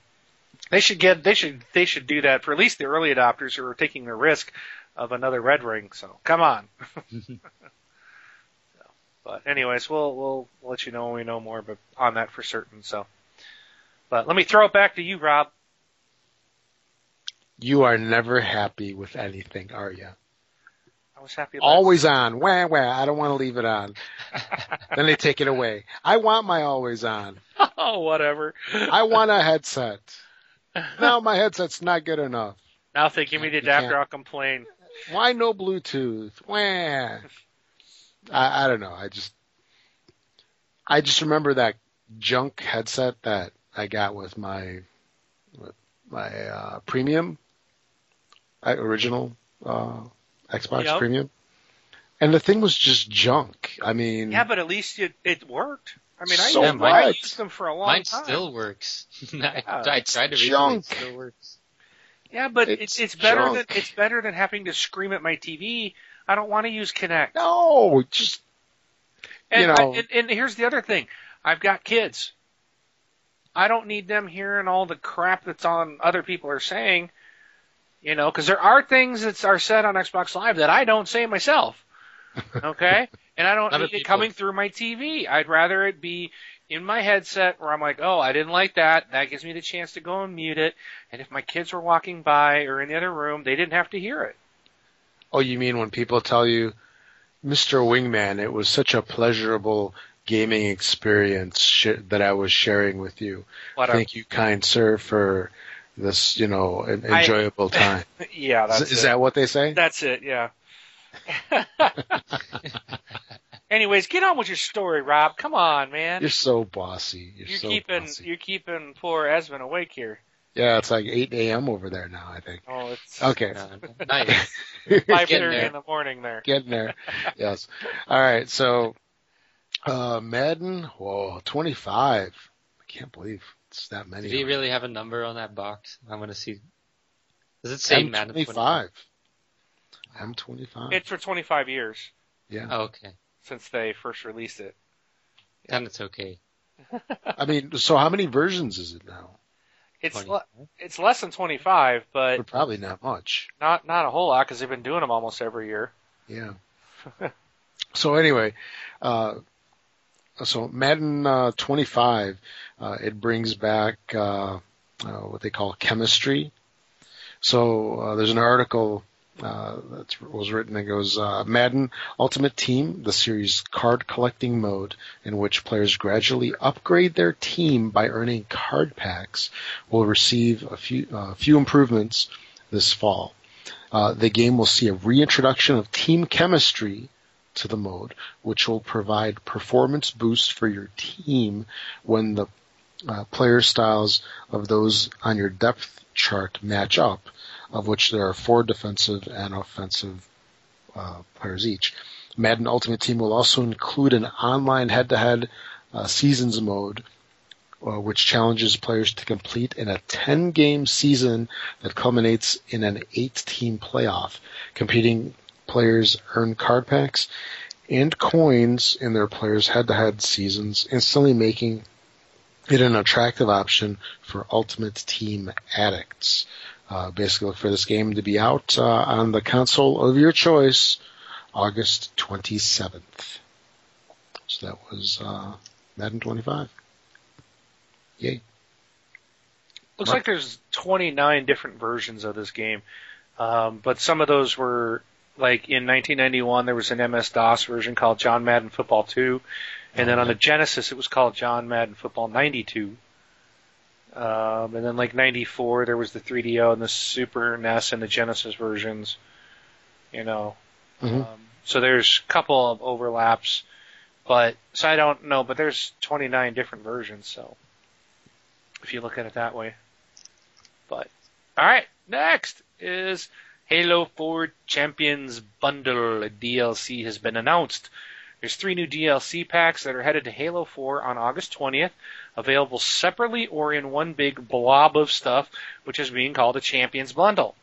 they should get they should they should do that for at least the early adopters who are taking the risk of another red ring. So come on. But anyways, we'll we'll let you know when we know more, but on that for certain. So, but let me throw it back to you, Rob. You are never happy with anything, are you? I was happy. Always on. Wah wah. I don't want to leave it on. then they take it away. I want my always on. oh, whatever. I want a headset. No, my headset's not good enough. Now if they give me the adapter, I'll complain. Why no Bluetooth? Wah. I, I don't know. I just I just remember that junk headset that I got with my with my uh, premium uh, original uh, Xbox yep. Premium, and the thing was just junk. I mean, yeah, but at least it it worked. I mean, so I, used, I used them for a long mine time. Mine still works. I, I tried to junk. It still works. Yeah, but it's, it's, it's better junk. than it's better than having to scream at my TV. I don't want to use Kinect. No, just and, you know. I, and, and here's the other thing: I've got kids. I don't need them hearing all the crap that's on other people are saying. You know, because there are things that are said on Xbox Live that I don't say myself. Okay, and I don't need it coming through my TV. I'd rather it be in my headset where I'm like, oh, I didn't like that. That gives me the chance to go and mute it. And if my kids were walking by or in the other room, they didn't have to hear it. Oh, you mean when people tell you, Mr. Wingman, it was such a pleasurable gaming experience sh- that I was sharing with you. What Thank a- you, kind sir, for this, you know, enjoyable I, time. yeah, that's is, is that what they say? That's it. Yeah. Anyways, get on with your story, Rob. Come on, man. You're so bossy. You're, you're so keeping bossy. you're keeping poor Esben awake here. Yeah, it's like 8 a.m. over there now. I think. Oh, it's okay. nice. Five thirty in the morning there. Getting there. yes. All right. So, uh, Madden. Whoa, 25. I can't believe it's that many. Do you really have a number on that box? I'm gonna see. Does it say M25. Madden 25? M25. It's for 25 years. Yeah. Oh, okay. Since they first released it. and it's okay. I mean, so how many versions is it now? It's le- it's less than 25, but, but probably not much. Not not a whole lot because they've been doing them almost every year. Yeah. so anyway, uh, so Madden uh, 25, uh, it brings back uh, uh, what they call chemistry. So uh, there's an article uh, that was written. that goes Madden Ultimate Team, the series card collecting mode in which players gradually upgrade their team by earning card packs, will receive a few few improvements this fall. Uh, the game will see a reintroduction of team chemistry to the mode, which will provide performance boost for your team when the uh, player styles of those on your depth chart match up of which there are four defensive and offensive uh, players each. Madden Ultimate Team will also include an online head-to-head uh, seasons mode, uh, which challenges players to complete in a 10-game season that culminates in an eight-team playoff. Competing players earn card packs and coins in their players' head-to-head seasons, instantly making it an attractive option for Ultimate Team addicts. Uh, basically, look for this game to be out uh, on the console of your choice, August 27th. So that was uh, Madden 25. Yay. Looks Mark. like there's 29 different versions of this game, um, but some of those were like in 1991 there was an MS DOS version called John Madden Football 2, and then on the Genesis it was called John Madden Football 92. Um, and then like '94, there was the 3DO and the Super NES and the Genesis versions. You know, mm-hmm. um, so there's a couple of overlaps. But so I don't know, but there's 29 different versions. So if you look at it that way, but all right, next is Halo 4 Champions Bundle. DLC has been announced. There's three new DLC packs that are headed to Halo 4 on August 20th, available separately or in one big blob of stuff, which is being called a Champions Bundle.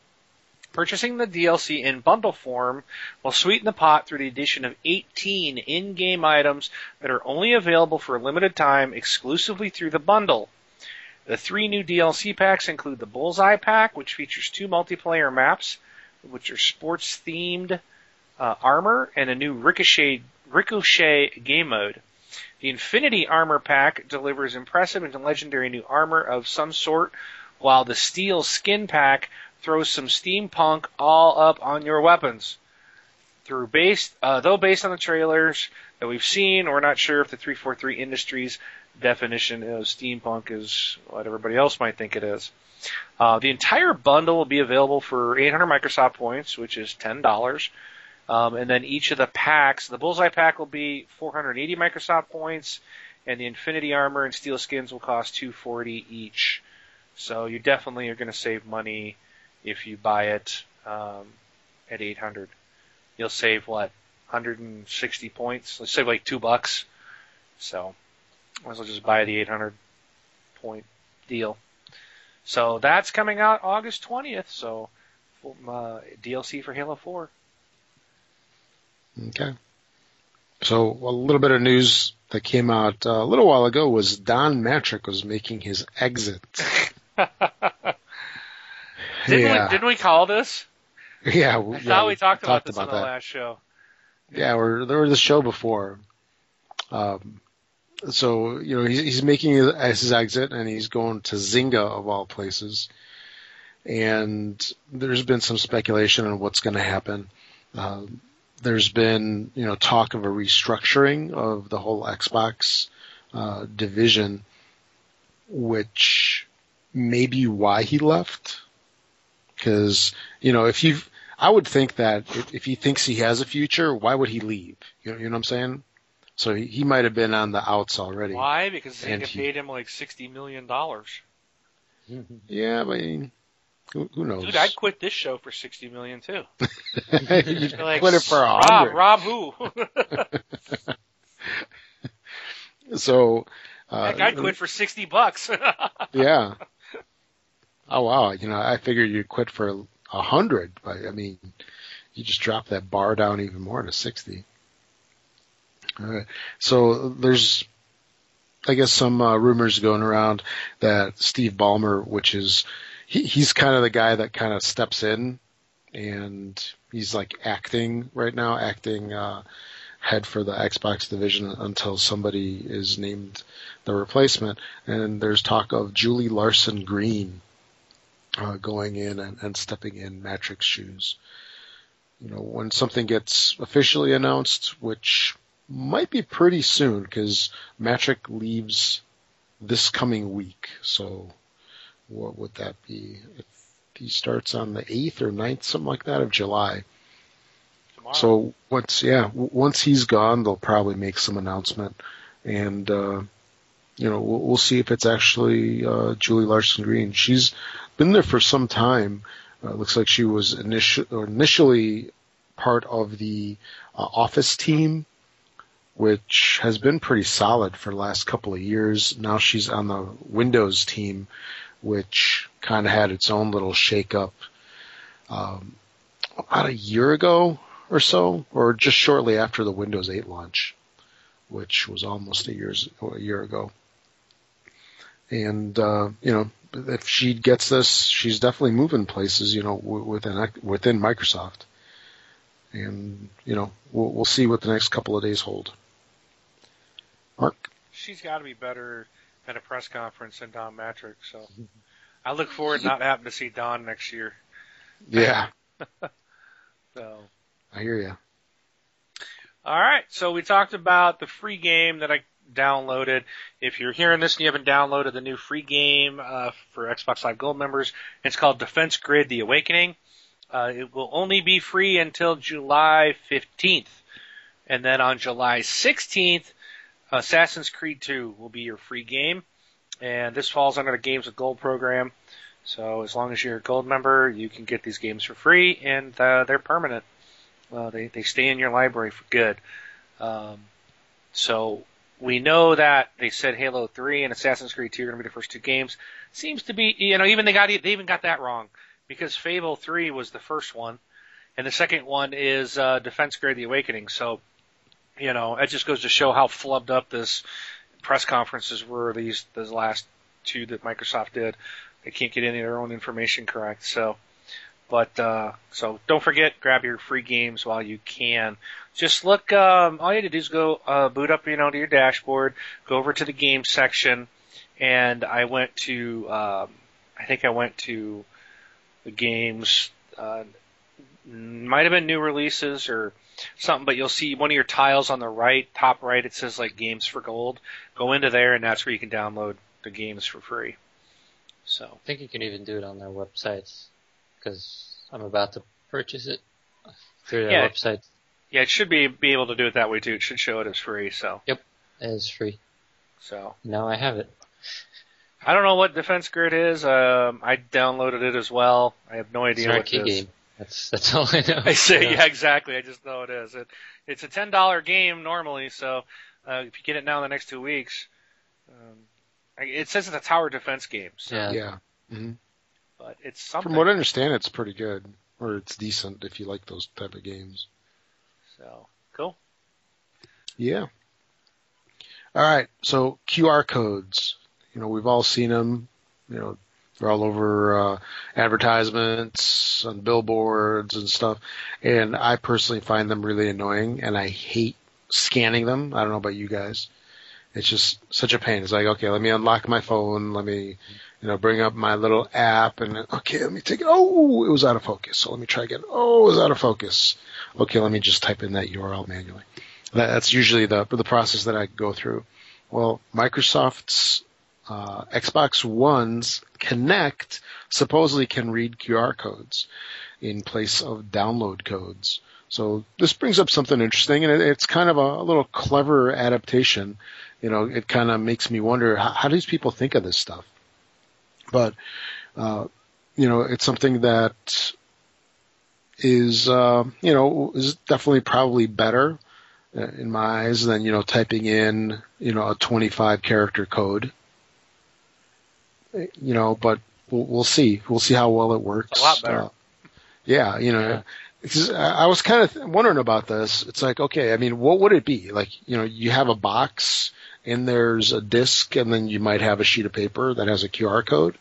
Purchasing the DLC in bundle form will sweeten the pot through the addition of 18 in-game items that are only available for a limited time exclusively through the bundle. The three new DLC packs include the Bullseye Pack, which features two multiplayer maps, which are sports themed uh, armor, and a new Ricochet, Ricochet game mode. The Infinity Armor Pack delivers impressive and legendary new armor of some sort, while the Steel Skin Pack throws some steampunk all up on your weapons. Through based, uh, though based on the trailers that we've seen, we're not sure if the 343 Industries definition of steampunk is what everybody else might think it is. Uh, the entire bundle will be available for 800 Microsoft points, which is $10. Um, and then each of the packs, the Bullseye pack will be 480 Microsoft points, and the Infinity Armor and Steel Skins will cost 240 each. So you definitely are going to save money if you buy it um, at 800. You'll save what 160 points. Let's save like two bucks. So might as well just buy the 800 point deal. So that's coming out August 20th. So uh, DLC for Halo 4. Okay. So a little bit of news that came out uh, a little while ago was Don Mattrick was making his exit. didn't, yeah. we, didn't we call this? Yeah, I yeah, thought we talked, about this about on the last show. Yeah, we're there was the show before. Um, so you know he's, he's making his exit and he's going to Zynga of all places, and there's been some speculation on what's going to happen. Uh, there's been you know talk of a restructuring of the whole Xbox uh, division, which may be why he left. Because you know if you, I would think that if he thinks he has a future, why would he leave? You know, you know what I'm saying? So he, he might have been on the outs already. Why? Because Zynga he, paid him like sixty million dollars. Yeah, but I mean, who, who, knows? Dude, I'd quit this show for sixty million too. You'd like, quit it for a hundred. Rob, Rob who? so. Uh, Heck, I'd quit for sixty bucks. yeah. Oh wow! You know, I figured you'd quit for a hundred, but I mean, you just drop that bar down even more to sixty. So there's, I guess, some uh, rumors going around that Steve Ballmer, which is, he, he's kind of the guy that kind of steps in and he's like acting right now, acting, uh, head for the Xbox division until somebody is named the replacement. And there's talk of Julie Larson Green, uh, going in and, and stepping in Mattrick's shoes. You know, when something gets officially announced, which might be pretty soon because Mattrick leaves this coming week. So what would that be? If he starts on the 8th or 9th, something like that of July. Tomorrow. So once, yeah, once he's gone, they'll probably make some announcement and, uh, you know, we'll, we'll see if it's actually, uh, Julie Larson Green. She's been there for some time. Uh, looks like she was initially, initially part of the uh, office team which has been pretty solid for the last couple of years. Now she's on the Windows team, which kind of had its own little shakeup um, about a year ago or so, or just shortly after the Windows 8 launch, which was almost a years a year ago. And uh, you know, if she gets this, she's definitely moving places. You know, within within Microsoft, and you know, we'll, we'll see what the next couple of days hold. Mark? She's got to be better at a press conference than Don Mattrick. So I look forward to not having to see Don next year. Yeah. so. I hear you. All right. So we talked about the free game that I downloaded. If you're hearing this and you haven't downloaded the new free game uh, for Xbox Live Gold members, it's called Defense Grid: The Awakening. Uh, it will only be free until July 15th And then on July 16th, Assassin's Creed 2 will be your free game. And this falls under the Games with Gold program. So as long as you're a gold member, you can get these games for free, and uh, they're permanent. Uh, they they stay in your library for good. Um, so we know that they said Halo 3 and Assassin's Creed 2 are going to be the first two games. Seems to be, you know, even they got they even got that wrong because Fable 3 was the first one, and the second one is uh, Defense Grid: The Awakening. So, you know, it just goes to show how flubbed up this press conferences were these these last two that Microsoft did. They can't get any of their own information correct. So, but uh, so don't forget, grab your free games while you can. Just look. Um, all you have to do is go uh, boot up, you know, to your dashboard. Go over to the games section, and I went to. Um, I think I went to the games. Uh, might have been new releases or something, but you'll see one of your tiles on the right, top right. It says like games for gold. Go into there, and that's where you can download the games for free. So I think you can even do it on their websites because I'm about to purchase it through their Yeah. website. yeah, it should be be able to do it that way too. It should show it as free. So Yep, It is free. so Now I have it. I don't know what Defense Grid is. Um, I downloaded it as well. I have no It's idea an what it arcade game. That's that's all I know. I say, Yeah. yeah, exactly. I just know it is. It, it's a ten dollar game normally, so uh, if you get it now in the next two weeks, um, it says it's a tower defense game. So, Yeah. Yeah. hmm but it's something. From what I understand, it's pretty good, or it's decent if you like those type of games. so cool. Yeah. All right. So QR codes. You know, we've all seen them. You know, they're all over uh, advertisements on billboards and stuff. And I personally find them really annoying, and I hate scanning them. I don't know about you guys. It's just such a pain. It's like, okay, let me unlock my phone. Let me, you know, bring up my little app, and okay, let me take it. Oh, it was out of focus. So let me try again. Oh, it was out of focus. Okay, let me just type in that URL manually. That's usually the the process that I go through. Well, Microsoft's uh, Xbox One's Kinect supposedly can read QR codes in place of download codes. So this brings up something interesting, and it, it's kind of a, a little clever adaptation. You know, it kind of makes me wonder how, how do these people think of this stuff. But uh, you know, it's something that is uh, you know is definitely probably better uh, in my eyes than you know typing in you know a 25 character code. You know, but we'll, we'll see. We'll see how well it works. A lot better. Uh, yeah, you know, Yeah. I was kind of wondering about this. It's like, okay, I mean, what would it be? Like, you know, you have a box and there's a disc, and then you might have a sheet of paper that has a QR code.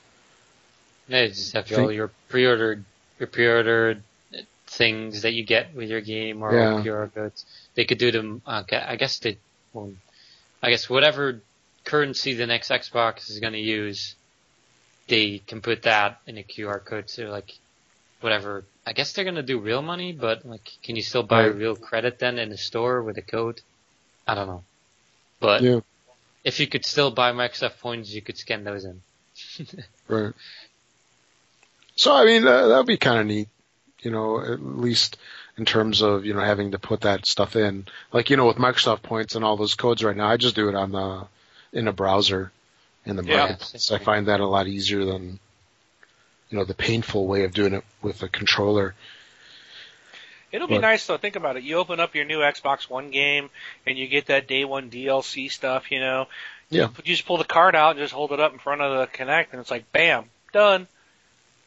Yeah, you just have all your pre-ordered, your pre-ordered things that you get with your game or Yeah. QR codes. They could do them. Uh, I guess they, well, I guess whatever currency the next Xbox is going to use, they can put that in a QR code. So like, whatever. I guess they're to do real money, but like, can you still buy Right. real credit then in the store with a code? I don't know. But Yeah. if you could still buy Microsoft points, you could scan those in. Right. So I mean, uh, that would be kind of neat, you know, at least in terms of you know having to put that stuff in. Like you know, with Microsoft Points and all those codes right now, I just do it on the in a browser in the Yeah. marketplace. I find that a lot easier than you know the painful way of doing it with a controller. It'll be nice though. Think about it. You open up your new Xbox One game, and you get that day one DLC stuff. You know, Yeah. You just pull the card out and just hold it up in front of the Kinect, and it's like, bam, done.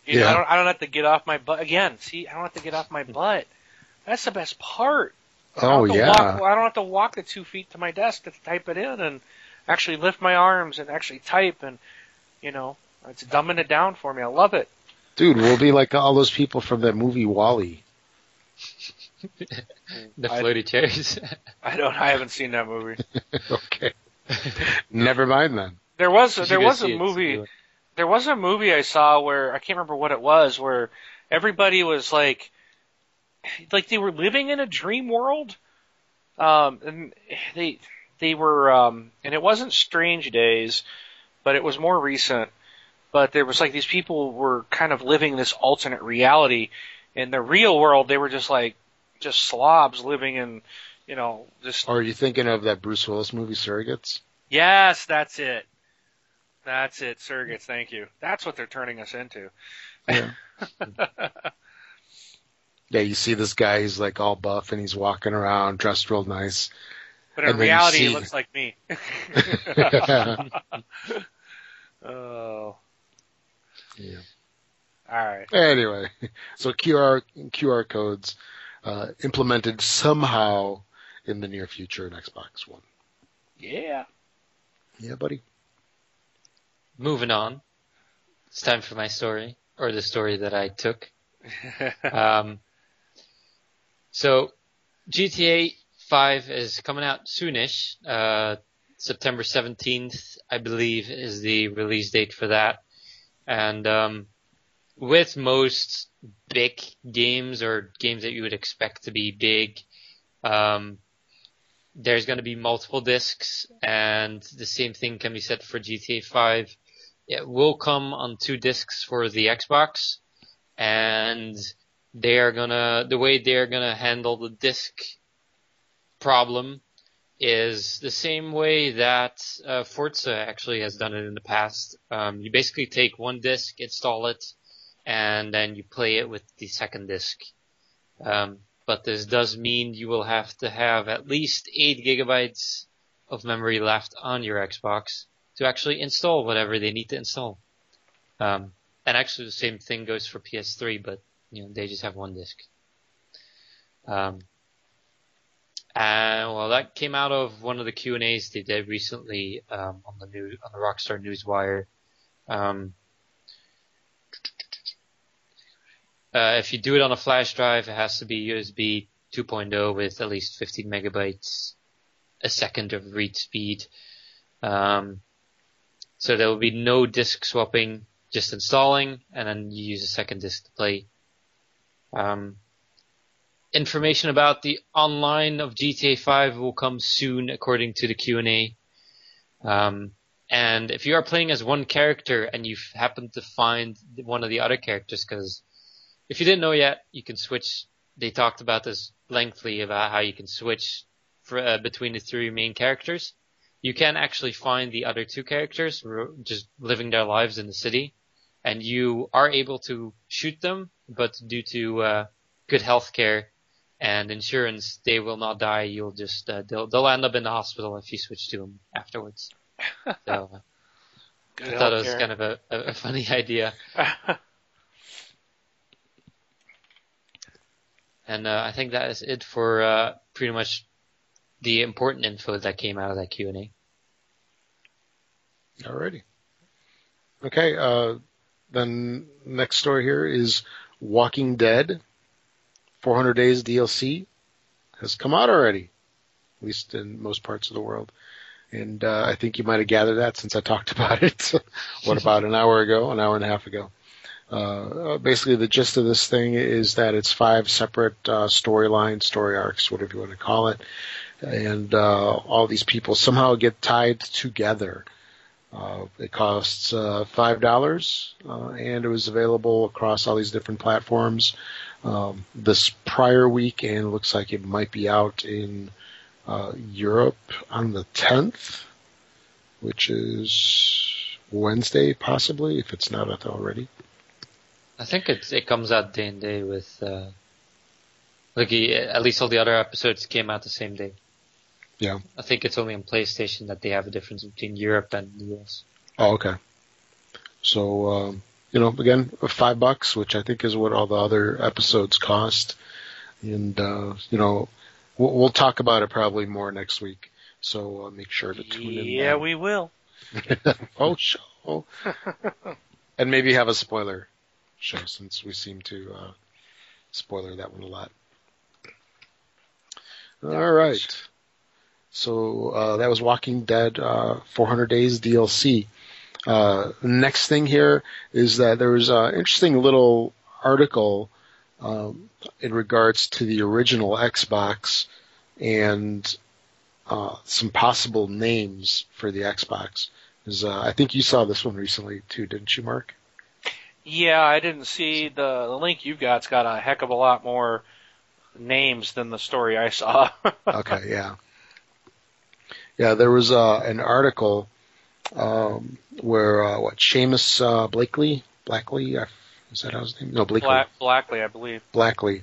You know, Yeah. I don't. I don't have to get off my butt again. See, I don't have to get off my mm-hmm. butt. That's the best part. I Oh to yeah, Walk, I don't have to walk the two feet to my desk to type it in and actually lift my arms and actually type and, you know, it's dumbing it down for me. I love it. dude, we'll be like all those people from that movie WALL-E. The I- floaty chairs. I don't. I haven't seen that movie. okay, never mind then. There was You should there was a movie. it. there was a movie I saw where I can't remember what it was, where everybody was like, like they were living in a dream world, um, and they they were, um, and it wasn't Strange Days, but it was more recent. But there was like these people were kind of living this alternate reality. In the real world, they were just like just slobs living in, you know, just Or are you thinking of that Bruce Willis movie, Surrogates? yes, that's it. That's it, surrogates. Thank you. That's what they're turning us into. Yeah. yeah, you see this guy, he's like all buff and he's walking around dressed real nice. But in And then you reality, see- he looks like me. oh, Yeah. all right. Anyway, so QR QR codes uh, implemented somehow in the near future in Xbox One. Yeah. Yeah, buddy. Moving on. It's time for my story, or the story that I took. Um, so GTA 5 is coming out soonish. Uh, September 17th, I believe, is the release date for that. And, um, with most big games or games that you would expect to be big, um, there's going to be multiple discs and the same thing can be said for GTA 5. It will come on two discs for the Xbox and they are gonna the way they're gonna handle the disk problem is the same way that uh, Forza actually has done it in the past. Um, you basically take one disk, install it, and then you play it with the second disk. Um, but this does mean you will have to have at least eight gigabytes of memory left on your Xbox to actually install whatever they need to install. Um, and actually the same thing goes for PS3, but you know they just have one disc. Um, and well, that came out of one of the Q and A's they did recently um, on the new on the Rockstar Newswire. Um, uh, if you do it on a flash drive, it has to be USB 2.0 with at least 15 megabytes a second of read speed. Um, so there will be no disk swapping, just installing, and then you use a second disk to play. Um, information about the online of GTA 5 will come soon, according to the Q&A. Um, and if you are playing as one character and you happen to find one of the other characters, because if you didn't know yet, you can switch. They talked about this lengthily about how you can switch for, uh, between the three main characters. You can actually find the other two characters just living their lives in the city, and you are able to shoot them, but due to uh, good health care and insurance, they will not die. You'll just uh, they'll they'll end up in the hospital if you switch to them afterwards. So uh, Good I thought it was healthcare. kind of a, a, a funny idea. And uh, I think that is it for uh, pretty much the important info that came out of that Q and A. Alrighty. Okay, uh, then next story here is Walking Dead 400 Days DLC has come out already, at least in most parts of the world. And uh, I think you might have gathered that since I talked about it, what, about an hour ago, an hour and a half ago. Uh, basically, the gist of this thing is that it's five separate uh, storylines, story arcs, whatever you want to call it, and uh, all these people somehow get tied together. Uh, it costs uh, five dollars, uh, and it was available across all these different platforms um, this prior week, and it looks like it might be out in uh, Europe on the tenth, which is Wednesday, possibly if it's not out already. I think it it comes out day and day with uh, like at least all the other episodes came out the same day. Yeah. I think it's only on PlayStation that they have a difference between Europe and the US. Oh, okay. So, um, you know, again, five bucks, which I think is what all the other episodes cost. And, uh, you know, we'll, we'll talk about it probably more next week. So uh, make sure to tune in. yeah, we will. oh, show. and maybe have a spoiler show since we seem to uh, spoiler that one a lot. All right. So uh, that was Walking Dead uh, 400 Days DLC. Uh, next thing here is that there was an interesting little article um, in regards to the original Xbox and uh, some possible names for the Xbox. 'Cause, uh, I think you saw this one recently too, didn't you, Mark? Yeah, I didn't see the the link you've got. It's got a heck of a lot more names than the story I saw. okay, yeah, yeah. There was uh, an article um, where uh, what Seamus uh, Blakely, Blackley, is that how his name? No, Blakely. Black, Blackley, I believe. Blackley.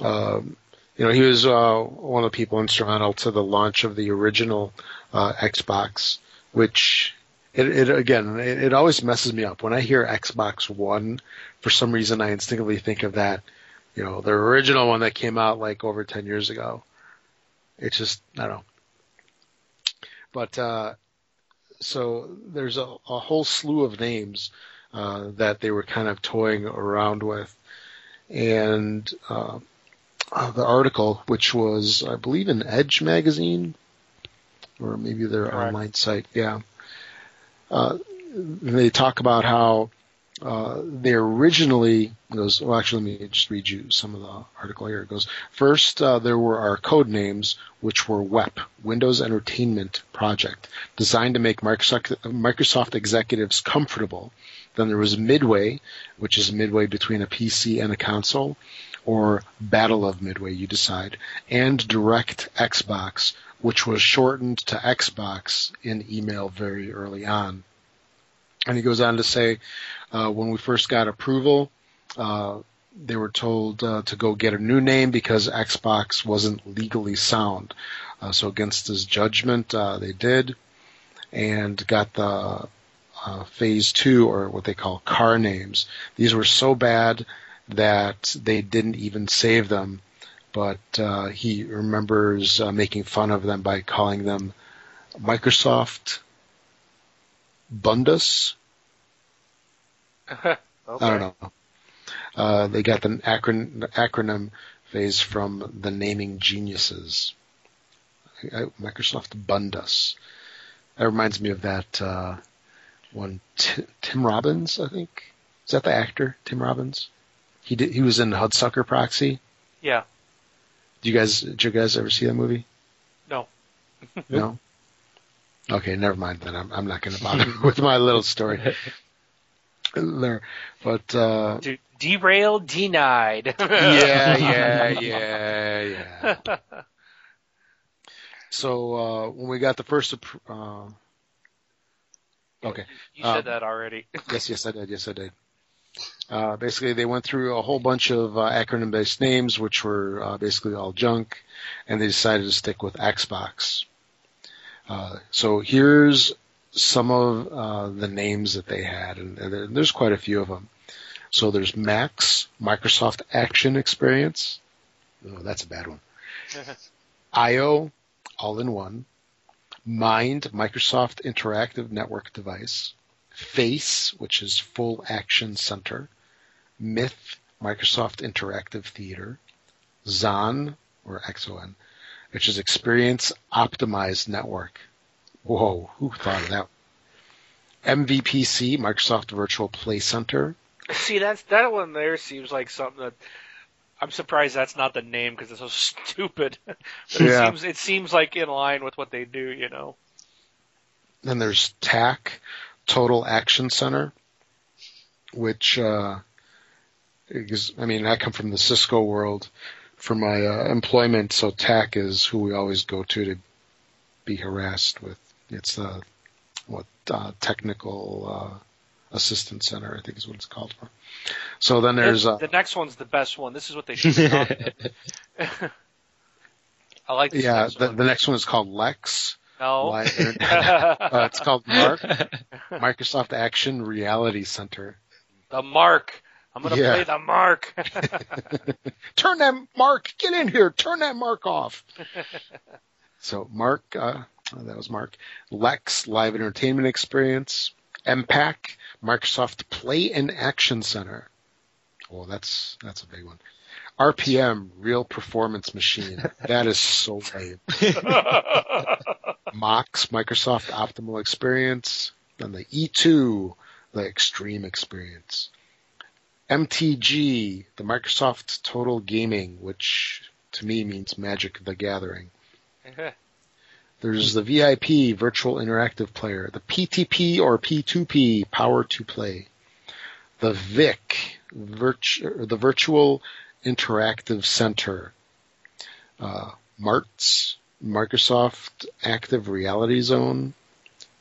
Um, you know, he was uh, one of the people instrumental to the launch of the original uh, Xbox, which it, it again, it, it, always messes me up when I hear Xbox One. For some reason, I instinctively think of that, you know, the original one that came out like over ten years ago. It's just I don't know. But uh, so there's a, a whole slew of names uh, that they were kind of toying around with, and uh, uh, the article, which was I believe in Edge magazine, or maybe their Correct. online site, yeah. Uh, they talk about how uh, they originally goes. Well, actually, let me just read you some of the article here. It goes first. Uh, there were our code names, which were WEP, Windows Entertainment Project, designed to make Microsoft, Microsoft executives comfortable. Then there was Midway, which is midway between a PC and a console, or Battle of Midway, you decide, and Direct Xbox, which was shortened to Xbox in email very early on. And he goes on to say, uh, when we first got approval, uh, they were told uh, to go get a new name because Xbox wasn't legally sound. Uh, so against his judgment, uh, they did, and got the uh, phase two or what they call car names. These were so bad that they didn't even save them, but he remembers making fun of them by calling them Microsoft Bundus. Okay. I don't know. Uh, they got the acron- acronym phase from the naming geniuses. Microsoft Bundus. That reminds me of that uh, one, T- Tim Robbins, I think. Is that the actor, Tim Robbins? He did. He was in Hudsucker Proxy. Yeah. Do you guys? Did you guys ever see that movie? No. no. Okay, never mind then. I'm, I'm not going to bother with my little story there. But uh, De- derailed, denied. yeah, yeah, yeah, yeah. So uh, when we got the first, uh, okay, you said um, that already. yes, yes, I did. Yes, I did. Uh, basically, they went through a whole bunch of uh, acronym-based names, which were uh, basically all junk, and they decided to stick with Xbox. Uh, so here's some of uh, the names that they had, and, and there's quite a few of them. So there's Max, Microsoft Action Experience. Oh, that's a bad one. IO, all in one. Mind, Microsoft Interactive Network Device. Face, which is Full Action Center. Myth, Microsoft Interactive Theater, Zon, or XON, which is Experience Optimized Network. Whoa, who thought of that? MVPC, Microsoft Virtual Play Center. See, that's that one there seems like something that I'm surprised that's not the name because it's so stupid. but it yeah. seems it seems like in line with what they do, you know. Then there's TAC, Total Action Center, which uh, because I mean I come from the Cisco world for my uh, employment, so TAC is who we always go to to be harassed with. It's the what uh, technical uh, assistance center, I think is what it's called for. So then there's uh, the next one's the best one. This is what they should. I like this. Yeah, the, the, next one is called Lex. No, uh, it's called Mark. Microsoft Action Reality Center. The Mark. I'm gonna yeah. play the mark. Turn that mark. Get in here. Turn that mark off. so Mark, uh, Uh, that was Mark. Lex Live Entertainment Experience. MPAC Microsoft Play and Action Center. Oh, that's that's a big one. RPM Real Performance Machine. That is so lame. Mox Microsoft Optimal Experience. Then the E2 the Extreme Experience. MTG, the Microsoft Total Gaming, which to me means Magic the Gathering. There's the VIP Virtual Interactive Player, the PTP or P2P Power to Play, the VIC, Virtu- the Virtual Interactive Center, uh, Martz, Microsoft Active Reality Zone,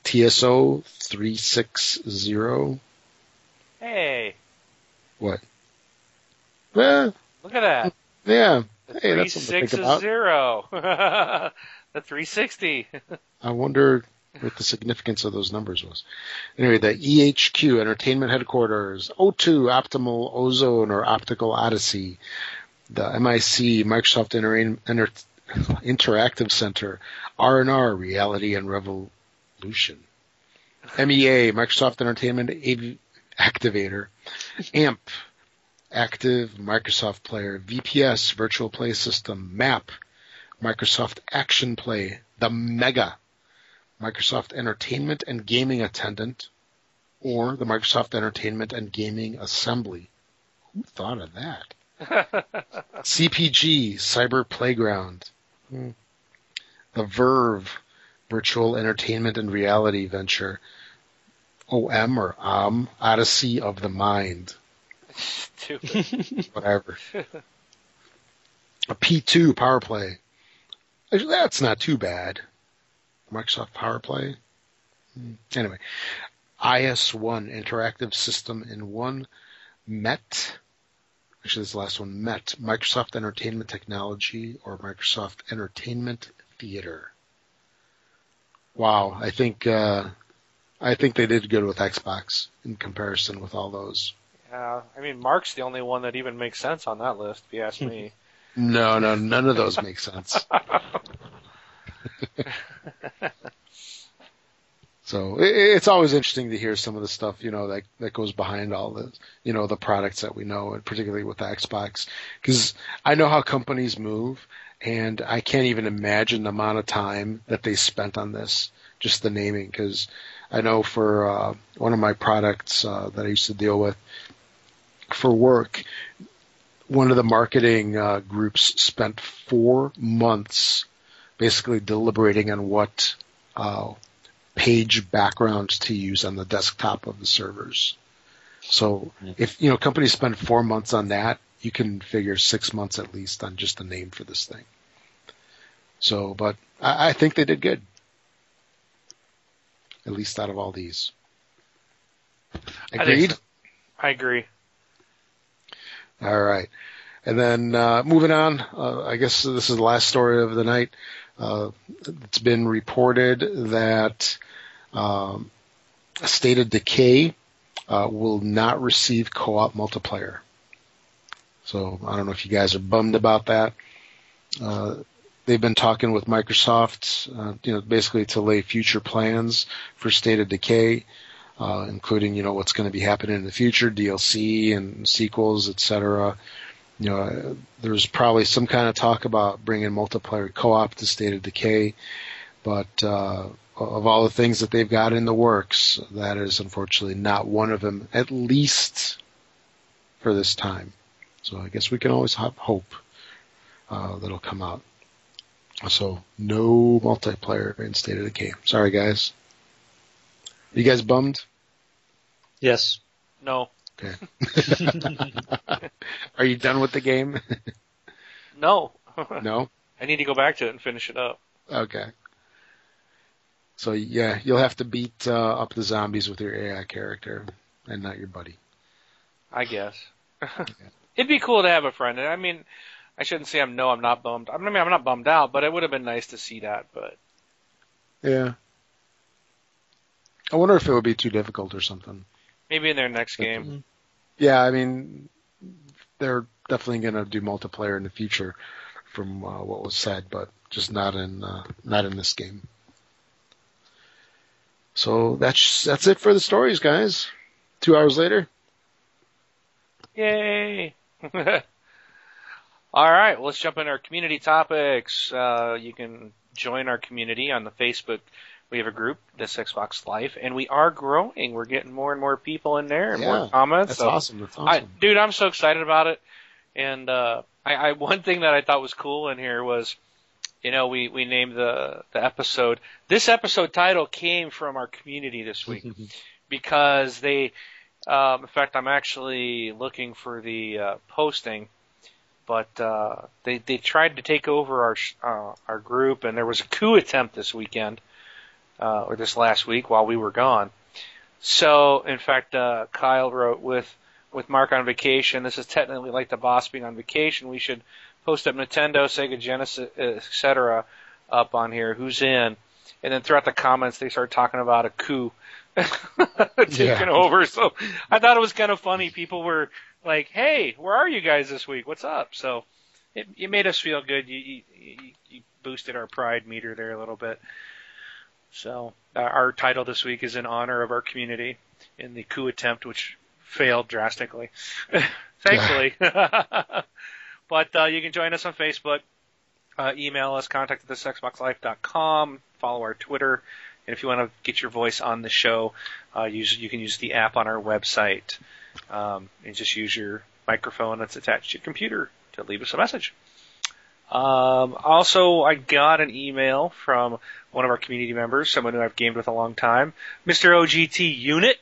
TSO 360. Hey, What? Well, look at that. yeah. Hey, that's something to think 360. about. the 360. I wonder what the significance of those numbers was. Anyway, the EHQ, Entertainment Headquarters, O2, Optimal Ozone or Optical Odyssey, the MIC, Microsoft Inter- Inter- Interactive Center, R&R, Reality and Revolution, MEA, Microsoft Entertainment Av- Activator, AMP, Active Microsoft Player, VPS, Virtual Play System, MAP, Microsoft Action Play, the Mega, Microsoft Entertainment and Gaming Attendant, or the Microsoft Entertainment and Gaming Assembly. Who thought of that? CPG, Cyber Playground, Hmm. the Verve, Virtual Entertainment and Reality Venture, OM or OM, Odyssey of the Mind, Stupid. whatever. A P2 Power Play. Actually, That's not too bad. Microsoft Power Play. Hmm. Anyway, IS1 Interactive System in one. MET. Actually, this is the last one. MET. Microsoft Entertainment Technology or Microsoft Entertainment Theater. Wow, I think uh, I think they did good with Xbox in comparison with all those. Yeah, I mean, Mark's the only one that even makes sense on that list, if you ask me. No, no, none of those make sense. so it, it's always interesting to hear some of the stuff, you know, that that goes behind all the, you know, the products that we know, and particularly with the Xbox, because I know how companies move, and I can't even imagine the amount of time that they spent on this, just the naming, because I know for uh, one of my products uh, that I used to deal with for work, one of the marketing uh, groups spent four months basically deliberating on what uh, page backgrounds to use on the desktop of the servers. So if you know companies spend four months on that, you can figure six months at least on just the name for this thing. So, but I, I think they did good, at least out of all these. think Agreed. so. I agree. All right. And then uh, moving on, uh, I guess this is the last story of the night. Uh, it's been reported that um, State of Decay uh, will not receive co-op multiplayer. So I don't know if you guys are bummed about that. Uh, they've been talking with Microsoft, uh, you know, basically to lay future plans for State of Decay uh, including you know what's going to be happening in the future, DLC and sequels, etc. You know, there's probably some kind of talk about bringing multiplayer co-op to State of Decay, but uh, of all the things that they've got in the works, that is unfortunately not one of them, at least for this time. So I guess we can always hope uh, that'll come out. So no multiplayer in State of Decay. Sorry guys. You guys bummed? Yes. No. Okay. Are you done with the game? No. no? I need to go back to it and finish it up. Okay. So yeah, you'll have to beat uh, up the zombies with your AI character and not your buddy. I guess. It'd be cool to have a friend. I mean, I shouldn't say I'm no, I'm not bummed. I mean, I'm not bummed out, but it would have been nice to see that. But Yeah. I wonder if it would be too difficult or something. maybe in their next game. Yeah, I mean, they're definitely going to do multiplayer in the future, from uh, what was said, but just not in uh, not in this game. So that's that's it for the stories, guys. Two hours later. Yay! All right, well, let's jump into our community topics. Uh, you can join our community on the Facebook. We have a group, This Xbox Life, and we are growing. We're getting more and more people in there and Yeah, more comments. That's so awesome. That's I, awesome. dude, I'm so excited about it. And uh, I, I one thing that I thought was cool in here was, you know, we we named the the episode. This episode title came from our community this week because they. Um, in fact, I'm actually looking for the uh, posting but uh, they they tried to take over our uh, our group, and there was a coup attempt this weekend uh, or this last week while we were gone. So, in fact, uh, Kyle wrote with with Mark on vacation. This is technically like the boss being on vacation. We should post up Nintendo, Sega Genesis, etc. up on here. Who's in? And then throughout the comments, they started talking about a coup taking yeah. over. So I thought it was kind of funny. People were like, "Hey, where are you guys this week? What's up?" So it, it made us feel good. You, you, you boosted our pride meter there a little bit. So uh, our title this week is in honor of our community in the coup attempt, which failed drastically, thankfully. but uh, you can join us on Facebook, uh, email us, contact us at thisxboxlife.com, follow our Twitter, and if you want to get your voice on the show, uh, use you can use the app on our website, um, and just use your microphone that's attached to your computer to leave us a message. Um, also, I got an email from one of our community members, someone who I've gamed with a long time, Mr. OGT Unit.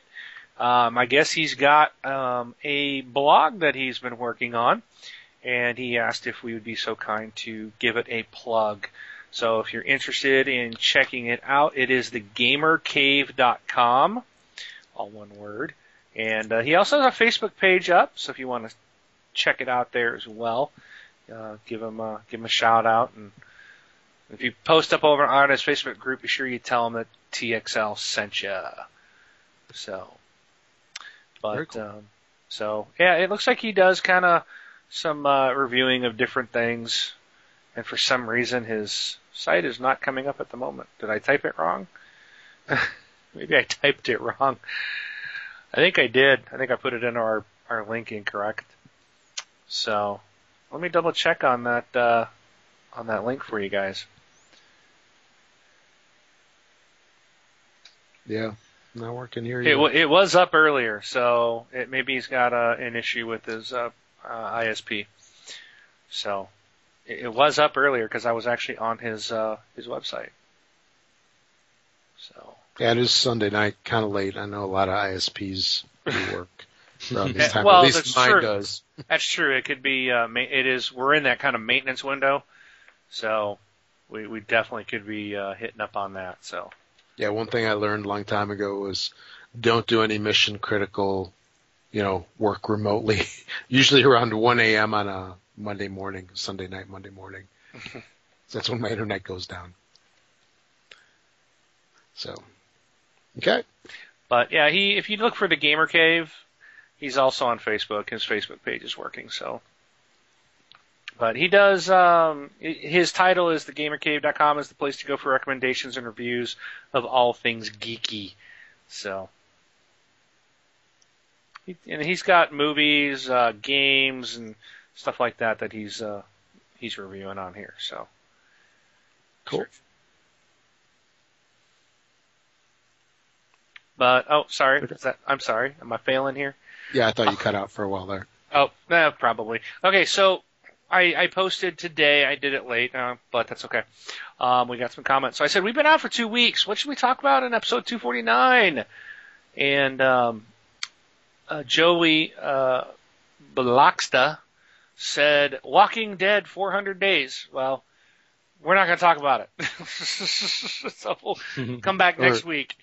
Um, I guess he's got um, a blog that he's been working on, and he asked if we would be so kind to give it a plug. So if you're interested in checking it out, it is thegamercave.com, all one word. And uh, he also has a Facebook page up, so if you want to check it out there as well, uh, give him a, give him a shout out. And if you post up over on his Facebook group, be sure you tell him that TXL sent you. So, but cool. um, so yeah, it looks like he does kind of some uh, reviewing of different things and for some reason his site is not coming up at the moment. Did I type it wrong? Maybe I typed it wrong. I think I did. I think I put it in our our link incorrect. So let me double check on that uh, on that link for you guys. Yeah, not working here. It, w- it was up earlier, so it maybe he's got uh, an issue with his uh, uh ISP. So it was up earlier because I was actually on his uh, his website. So yeah, it is Sunday night, kind of late. I know a lot of ISPs do work around this time. well, At least mine true. does. That's true. It could be. Uh, it is. We're in that kind of maintenance window, so we we definitely could be uh, hitting up on that. So yeah, one thing I learned a long time ago was don't do any mission critical, you know, work remotely. Usually around 1 a.m. on a Monday morning, Sunday night, Monday morning. That's when my internet goes down. So, okay. But yeah, he if you look for the Gamer Cave, he's also on Facebook. His Facebook page is working. So, but he does. Um, his title is thegamercave.com is the place to go for recommendations and reviews of all things geeky. So, and he's got movies, uh, games, and stuff like that that he's uh, he's reviewing on here. So cool. But oh, sorry. Is that I'm sorry. Am I failing here? Yeah, I thought you cut out for a while there. Oh, no, probably. Okay, so I, I posted today. I did it late, uh, but that's okay. Um, we got some comments. So I said we've been out for two weeks. What should we talk about in episode 249? And um, uh, Joey uh, said Walking Dead 400 days. Well, we're not going to talk about it. so we'll come back next week.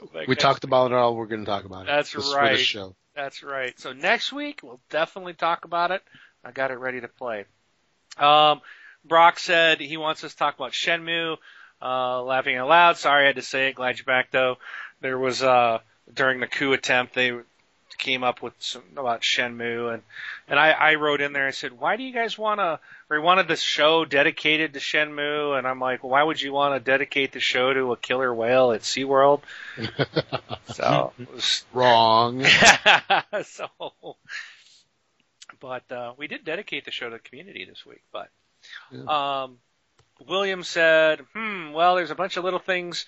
Back we next talked week. about it all. We're going to talk about it. That's this right. show. That's right. So next week we'll definitely talk about it. I got it ready to play. Um, Brock said he wants us to talk about Shenmue. Uh, laughing out loud. Sorry I had to say it. Glad you're back though. There was, uh, during the coup attempt, they came up with some about Shenmue, and and I, I wrote in there. I said, why do you guys want to? Or he wanted the show dedicated to Shenmue, and I'm like, why would you want to dedicate the show to a killer whale at SeaWorld? so it was wrong. so, but uh, we did dedicate the show to the community this week. But yeah. um, William said, hmm, well, there's a bunch of little things.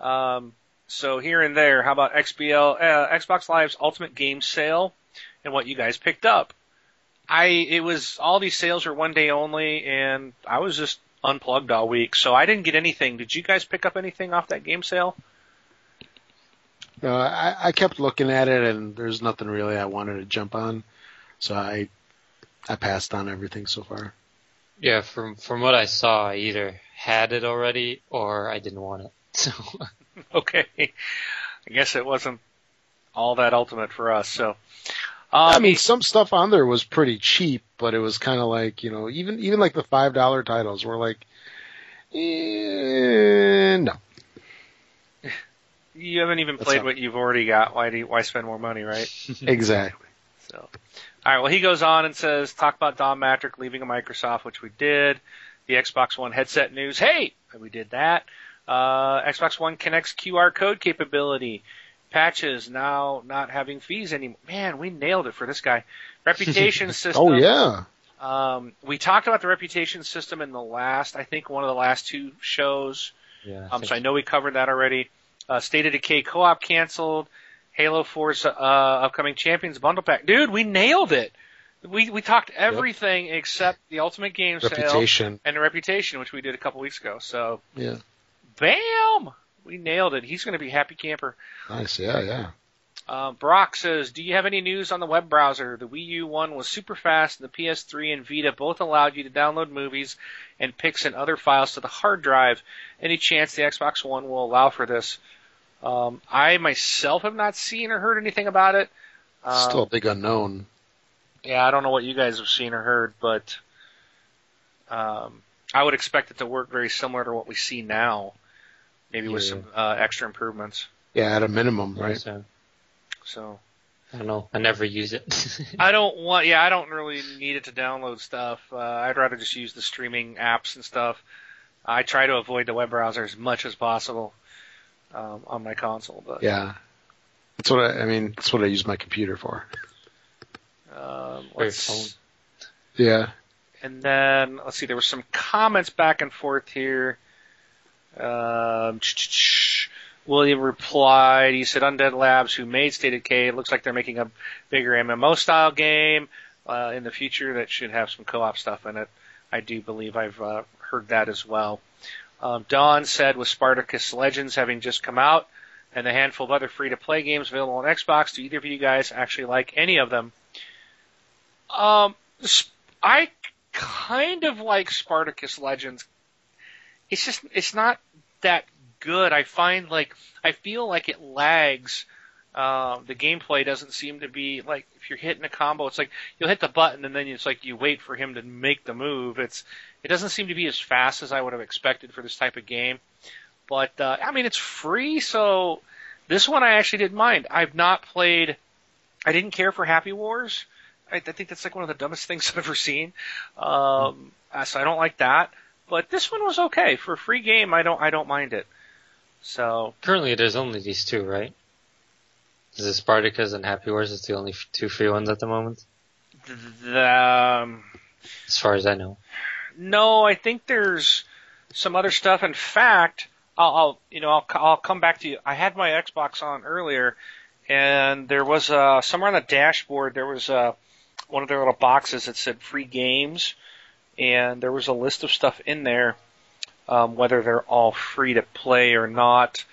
Um, so here and there, how about XBL, uh, Xbox Live's Ultimate Game Sale and what you guys picked up? I, it was, all these sales were one day only and I was just unplugged all week, so I didn't get anything. Did you guys pick up anything off that game sale? No, I, I kept looking at it and there's nothing really I wanted to jump on. So I I passed on everything so far. Yeah, from from what I saw, I either had it already or I didn't want it. So Okay. I guess it wasn't all that ultimate for us. So, um, I mean, some stuff on there was pretty cheap, but it was kind of like you know, even even like the five dollar titles were like, eh, no. you haven't even That's played not- what you've already got. Why do you, why spend more money, right? Exactly. So, all right. Well, he goes on and says, talk about Don Mattrick leaving Microsoft, which we did. The Xbox One headset news. Hey, we did that. Uh, Xbox One Kinect's QR code capability. Patches now not having fees anymore. Man, we nailed it for this guy. Reputation system. Oh yeah. Um, we talked about the reputation system in the last, I think, one of the last two shows. yeah, Um, so I know we covered that already. Uh, State of Decay co-op canceled. Halo 4's uh, upcoming Champions bundle pack. Dude, we nailed it. We we talked everything except the Ultimate Game sale and the Reputation, which we did a couple weeks ago. So, Yeah. bam, we nailed it. He's going to be happy camper. Nice. Yeah. Yeah. Uh, Brock says, "Do you have any news on the web browser? The Wii U one was super fast, and the PS3 and Vita both allowed you to download movies and pics and other files to the hard drive. Any chance the Xbox One will allow for this? Um, I myself have not seen or heard anything about it. Um, Still a big unknown. yeah, I don't know what you guys have seen or heard, but um, I would expect it to work very similar to what we see now, maybe with some uh, extra improvements. Yeah, at a minimum, right? So, So." I don't know. I never use it. I don't want, yeah, I don't really need it to download stuff. Uh, I'd rather just use the streaming apps and stuff. I try to avoid the web browser as much as possible um, on my console. But Yeah. That's what I, I mean. That's what I use my computer for. um, let's. Yeah. and then let's see, there were some comments back and forth here. Um, William replied, he said, Undead Labs, who made State of Decay, it looks like they're making a bigger MMO style game uh, in the future that should have some co-op stuff in it. I do believe I've uh, heard that as well. Um, Don said, with Spartacus Legends having just come out and a handful of other free-to-play games available on Xbox, do either of you guys actually like any of them? Um, I kind of like Spartacus Legends. It's just, it's not that good. I find like, I feel like it lags. Um, the gameplay doesn't seem to be like if you're hitting a combo, it's like you'll hit the button and then it's like you wait for him to make the move. It's it doesn't seem to be as fast as I would have expected for this type of game. But uh, I mean, it's free, so this one I actually didn't mind. I've not played. I didn't care for Happy Wars. I, I think that's like one of the dumbest things I've ever seen. Um, uh, so I don't like that. But this one was okay for a free game. I don't I don't mind it. So Currently, there's only these two, right? Is it Spartacus and Happy Wars? It's the only f- two free ones at the moment, The, th- um, as far as I know. No, I think there's some other stuff. In fact, I'll, I'll you know I'll I'll come back to you. I had my Xbox on earlier, and there was uh somewhere on the dashboard there was uh one of their little boxes that said free games, and there was a list of stuff in there, um, whether they're all free to play or not,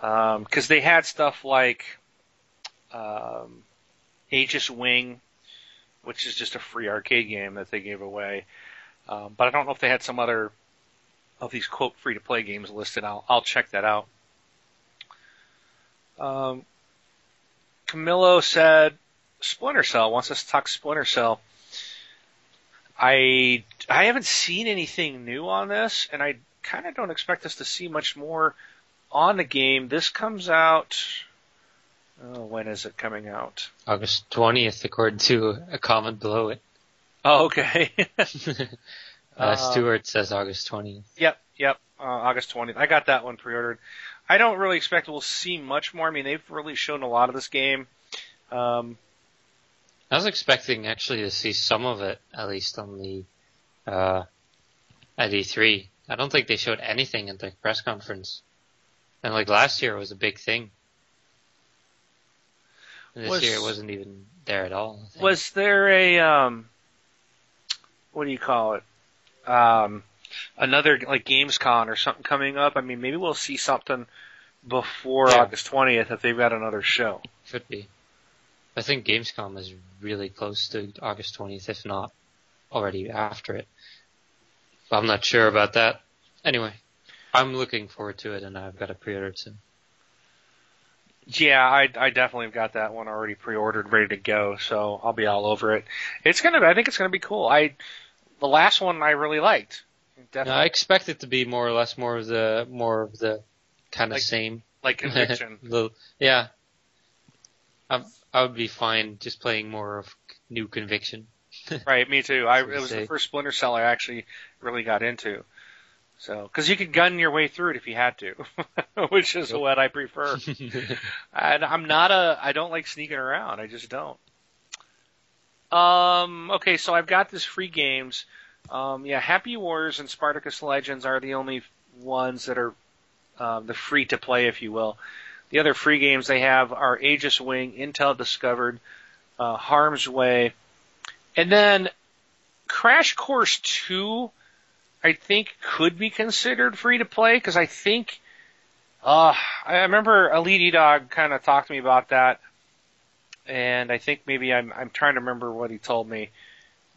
because they had stuff like um, Aegis Wing, which is just a free arcade game that they gave away. Um, but I don't know if they had some other of these quote free to play games listed. I'll I'll check that out. Um, Camillo said Splinter Cell wants us to talk Splinter Cell. I I haven't seen anything new on this, and I kind of don't expect us to see much more on the game. This comes out. Oh, when is it coming out? August 20th, according to a comment below it. Oh, okay. uh, Uh, says August 20th. Yep, yep. Uh, August 20th. I got that one pre-ordered. I don't really expect we'll see much more. I mean, they've really shown a lot of this game. Um, I was expecting actually to see some of it, at least on the, uh, at E3. I don't think they showed anything at the press conference. And like last year it was a big thing. And this Was- year it wasn't even there at all. Was there a um, what do you call it? Um, another like Gamescom or something coming up? I mean, maybe we'll see something before Yeah. August 20th if they've got another show. Should be. I think Gamescom is really close to August 20th, if not already after it. But I'm not sure about that. Anyway, I'm looking forward to it, and I've got a pre-order soon. Yeah, I I definitely have got that one already pre-ordered, ready to go. So I'll be all over it. It's gonna. I think it's gonna be cool. I the last one I really liked. Definitely. No, I expect it to be more or less more of the more of the kind of Like- same. like conviction. The- yeah, I I would be fine just playing more of new conviction. right, me too. I it was the first Splinter Cell I actually really got into. So, because you could gun your way through it if you had to, which is Yep. what I prefer. And I'm not a, I don't like sneaking around. I just don't. Um, okay, so I've got this free games. Um, yeah, Happy Wars and Spartacus Legends are the only ones that are um, the free to play, if you will. The other free games they have are Aegis Wing, Intel Discovered, uh, Harm's Way, and then Crash Course 2, I think could be considered free to play because I think uh, I remember Elite Dog kind of talked to me about that, and I think maybe I'm I'm trying to remember what he told me.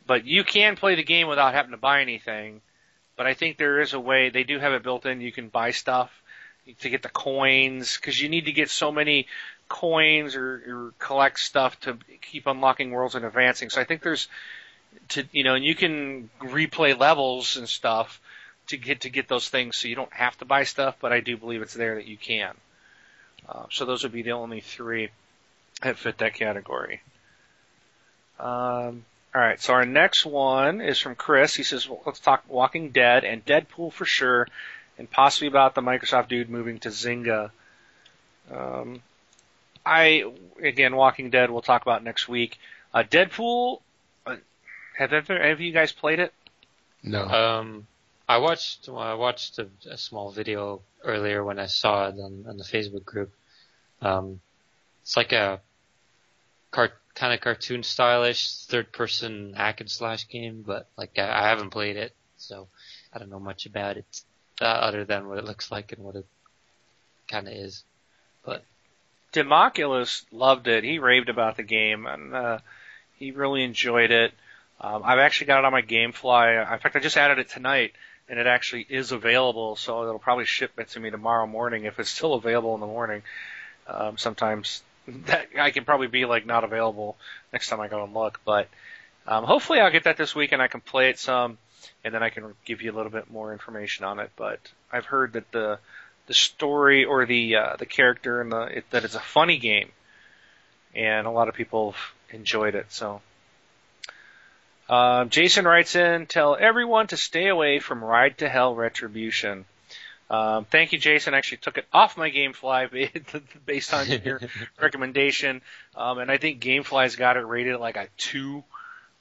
But you can play the game without having to buy anything. But I think there is a way they do have it built in. You can buy stuff to get the coins because you need to get so many coins or, or collect stuff to keep unlocking worlds and advancing. So I think there's to you know, and you can replay levels and stuff to get to get those things, so you don't have to buy stuff. But I do believe it's there that you can. Uh, so those would be the only three that fit that category. Um, all right, so our next one is from Chris. He says, well, "Let's talk Walking Dead and Deadpool for sure, and possibly about the Microsoft dude moving to Zynga." Um, I again, Walking Dead. We'll talk about next week. Uh, Deadpool. Uh, have ever, have you guys played it? No. Um, I watched I watched a, a small video earlier when I saw it on, on the Facebook group. Um, it's like a cart, kind of cartoon stylish third person hack and slash game, but like I, I haven't played it, so I don't know much about it uh, other than what it looks like and what it kind of is. But Democulus loved it. He raved about the game, and uh, he really enjoyed it. Um, I've actually got it on my GameFly. In fact, I just added it tonight, and it actually is available. So it'll probably ship it to me tomorrow morning if it's still available in the morning. Um, sometimes that I can probably be like not available next time I go and look, but um, hopefully I'll get that this week and I can play it some, and then I can give you a little bit more information on it. But I've heard that the the story or the uh, the character and the it, that it's a funny game, and a lot of people have enjoyed it. So, um, Jason writes in, tell everyone to stay away from Ride to Hell Retribution. Um, thank you, Jason. I actually took it off my GameFly based on your recommendation, um, and I think GameFly's got it rated at like a two.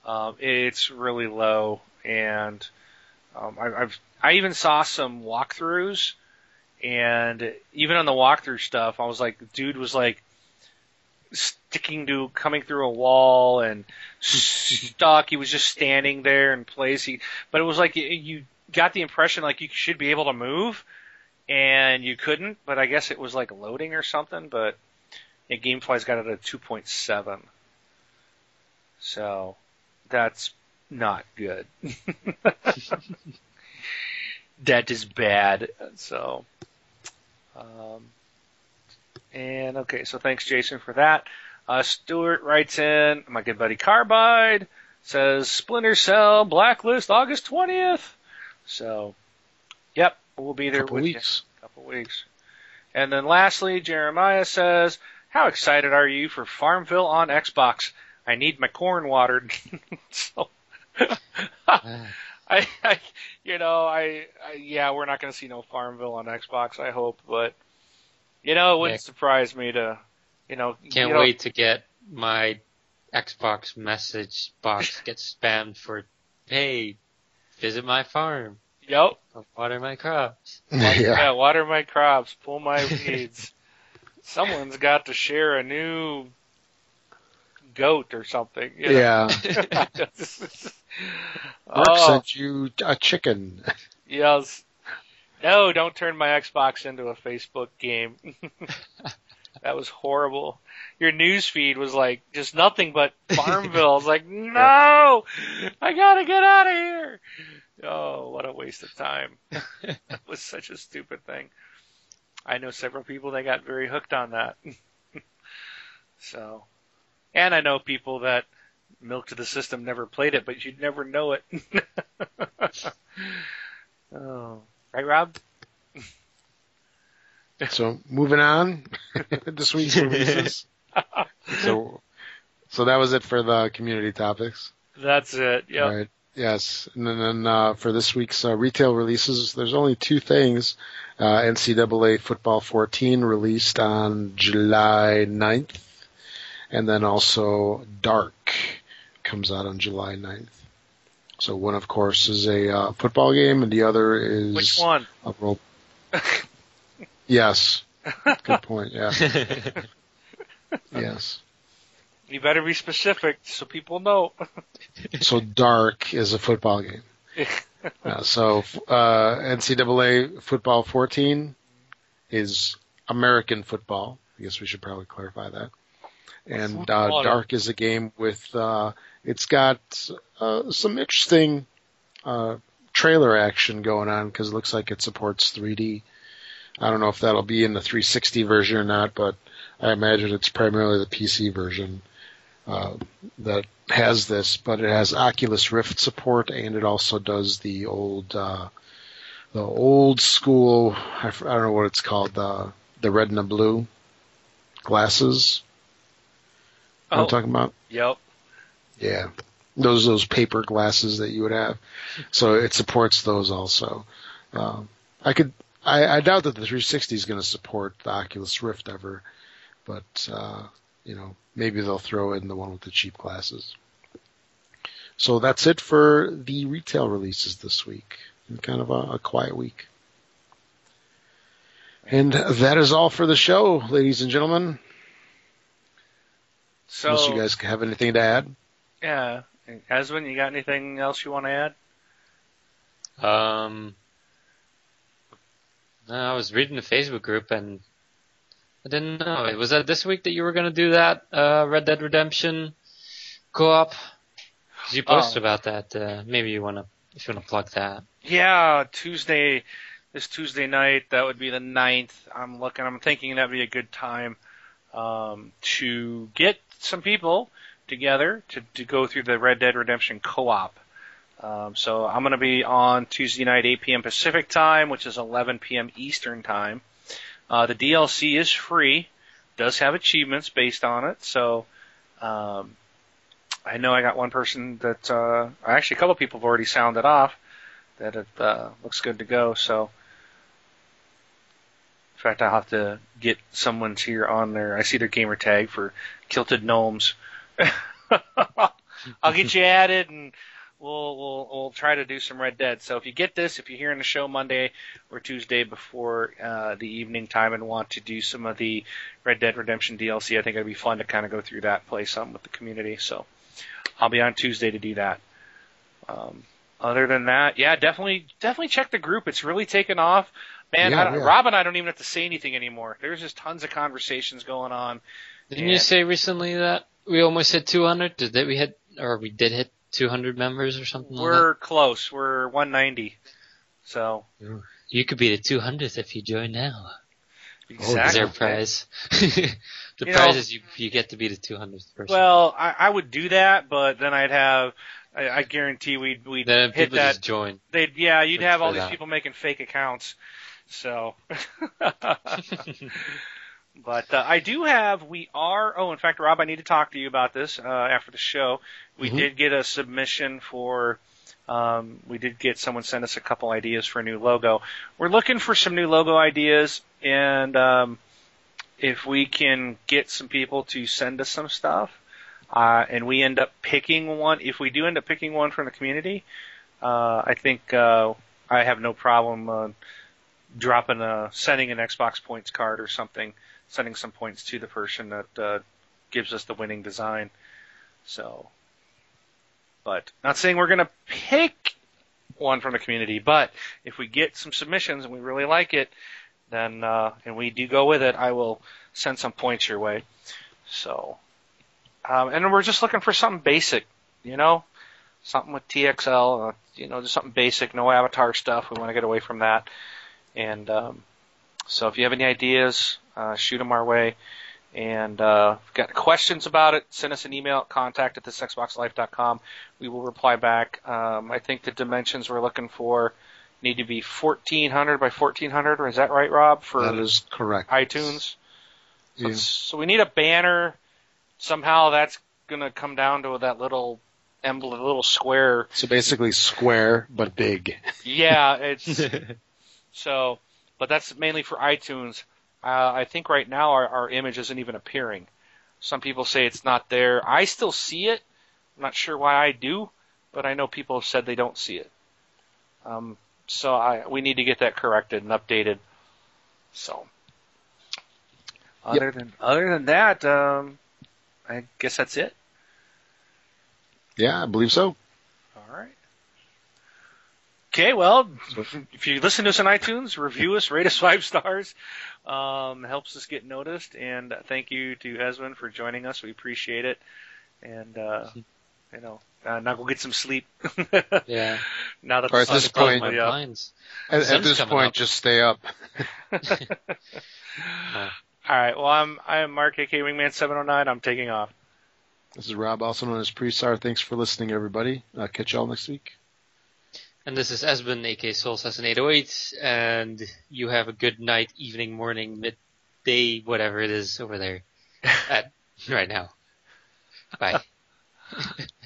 Um, it's really low, and um, I, I've I even saw some walkthroughs and even on the walkthrough stuff, I was like, dude was like sticking to coming through a wall and stuck. He was just standing there in place. He, but it was like you, you got the impression like you should be able to move, and you couldn't. But I guess it was like loading or something. But yeah, GameFly's got it at 2.7, so that's not good. that is bad. So. Um, and okay, so thanks Jason for that. Uh, Stuart writes in, my good buddy Carbide says Splinter Cell Blacklist August 20th. So, yep, we'll be there couple with weeks. you. Couple weeks. And then lastly, Jeremiah says, how excited are you for Farmville on Xbox? I need my corn watered. so, I, I, you know, I, I, yeah, we're not going to see no Farmville on Xbox, I hope, but, you know, it wouldn't Yeah. surprise me to, you know, Can't you know, wait to get my Xbox message box get spammed for, hey, visit my farm, Yep. water my crops. yeah. Yeah, water my crops, pull my weeds. Someone's got to share a new goat or something. You know? Yeah. Mark oh, sent you a chicken. yes. No, don't turn my Xbox into a Facebook game. that was horrible. Your news feed was like just nothing but Farmville. It's like, no, I gotta get out of here. Oh, what a waste of time. that was such a stupid thing. I know several people that got very hooked on that. so, and I know people that Milk to the System never played it, but you'd never know it. oh, right, Rob? So moving on, this week's releases. so, so that was it for the community topics. That's it. Yeah. Right. Yes, and then, then uh, for this week's uh, retail releases, there's only two things. Uh, NCAA Football 14 released on July 9th, and then also Dark comes out on July 9th. So one, of course, is a uh, football game, and the other is Which one? a role. yes, good point. Yeah, yes. You better be specific so people know. So Dark is a football game. Uh, so uh, NCAA football 14 is American football. I guess we should probably clarify that. And uh, Dark is a game with uh, it's got uh, some interesting uh, trailer action going on because it looks like it supports 3D. I don't know if that'll be in the 360 version or not, but I imagine it's primarily the PC version uh, that has this, but it has Oculus Rift support, and it also does the old, uh, the old school. I, don't know what it's called. The the red and the blue glasses. You know what I'm talking about? Yep. Yeah, those those paper glasses that you would have. So it supports those also. Um, I could. I, I doubt that the 360 is going to support the Oculus Rift ever, but uh, you know maybe they'll throw in the one with the cheap glasses. So that's it for the retail releases this week. And kind of a, a quiet week. And that is all for the show, ladies and gentlemen. So, Unless you guys have anything to add. yeah. Esben, you got anything else you want to add? Um, no, I was reading the Facebook group and I didn't know. Was that this week that you were going to do that uh, Red Dead Redemption co-op? 'Cause you posted Oh. about that. Uh, maybe you want to, if you want to plug that. Yeah, Tuesday, this Tuesday night, that would be the ninth. I'm looking, I'm thinking that'd be a good time, um, to get some people together to, to go through the Red Dead Redemption co-op. Um, so I'm going to be on Tuesday night, 8 p.m. Pacific time, which is 11 p.m. Eastern time. Uh, the DLC is free, does have achievements based on it, so, um, I know I got one person that, uh, actually a couple people have already sounded off that it uh, looks good to go. So, in fact, I'll have to get someone's here on there. I see their gamer tag for Kilted Gnomes. I'll get you added, and we'll we'll we'll try to do some Red Dead. So if you get this, if you're here in the show Monday or Tuesday before uh, the evening time and want to do some of the Red Dead Redemption DLC, I think it'd be fun to kind of go through that, play some with the community. So I'll be on Tuesday to do that. Um, other than that, yeah, definitely, definitely check the group. It's really taken off. Man, Yeah, I don't, yeah. Rob and I don't even have to say anything anymore. There's just tons of conversations going on. Didn't Yeah. you say recently that we almost hit 200? Did that we hit, or we did hit 200 members or something like We're close. We're 190. So? You could be the 200th if you join now. Oh, is exactly. there a prize? the You prize know- is you, you get to be the 200th person. Well, I, I would do that, but then I'd have. I, I guarantee we'd we'd then hit people that. just join. They'd yeah, you'd have all these that. people making fake accounts. So, but uh, I do have. We are. Oh, in fact, Rob, I need to talk to you about this uh, after the show. We Mhm. did get a submission for. Um, we did get someone send us a couple ideas for a new logo. We're looking for some new logo ideas, and um, if we can get some people to send us some stuff, uh, and we end up picking one, if we do end up picking one from the community, uh, I think uh, I have no problem uh, dropping a sending an Xbox points card or something, sending some points to the person that uh, gives us the winning design. So, but not saying we're gonna pick one from the community, but if we get some submissions and we really like it, then uh, and we do go with it, I will send some points your way. So, um, and we're just looking for something basic, you know, something with TXL, uh, you know, just something basic, no avatar stuff. We want to get away from that. And um, so, if you have any ideas, uh, shoot them our way. And uh, if you've got questions about it, send us an email at contact at thisxboxlife.com. We will reply back. Um, I think the dimensions we're looking for need to be 1400 by 1400. or Is that right, Rob? For That is correct. iTunes. So, Yeah. so we need a banner. Somehow that's going to come down to that little emblem, little square. So basically square but big. Yeah, it's so, but that's mainly for iTunes. Uh, I think right now our, our image isn't even appearing. Some people say it's not there. I still see it. I'm not sure why I do, but I know people have said they don't see it. Um, so I, we need to get that corrected and updated. So, other than other than that, um, I guess that's it. Yeah, I believe so. All right. Okay, well, if you listen to us on iTunes, review us, rate us five stars. Um, helps us get noticed. And thank you to Esben for joining us. We appreciate it. And uh, you know, uh, now go get some sleep. yeah. now that Or at this point- my up. blinds. At, at this point, up. just stay up. All right. Well, I'm I'm Mark, aka Wingman seven oh nine. I'm taking off. This is Rob, also known as Presar. Thanks for listening, everybody. Uh, catch y'all next week. And this is Esben, aka Soul Assassin 808, and you have a good night, evening, morning, midday, whatever it is over there at right now. Bye.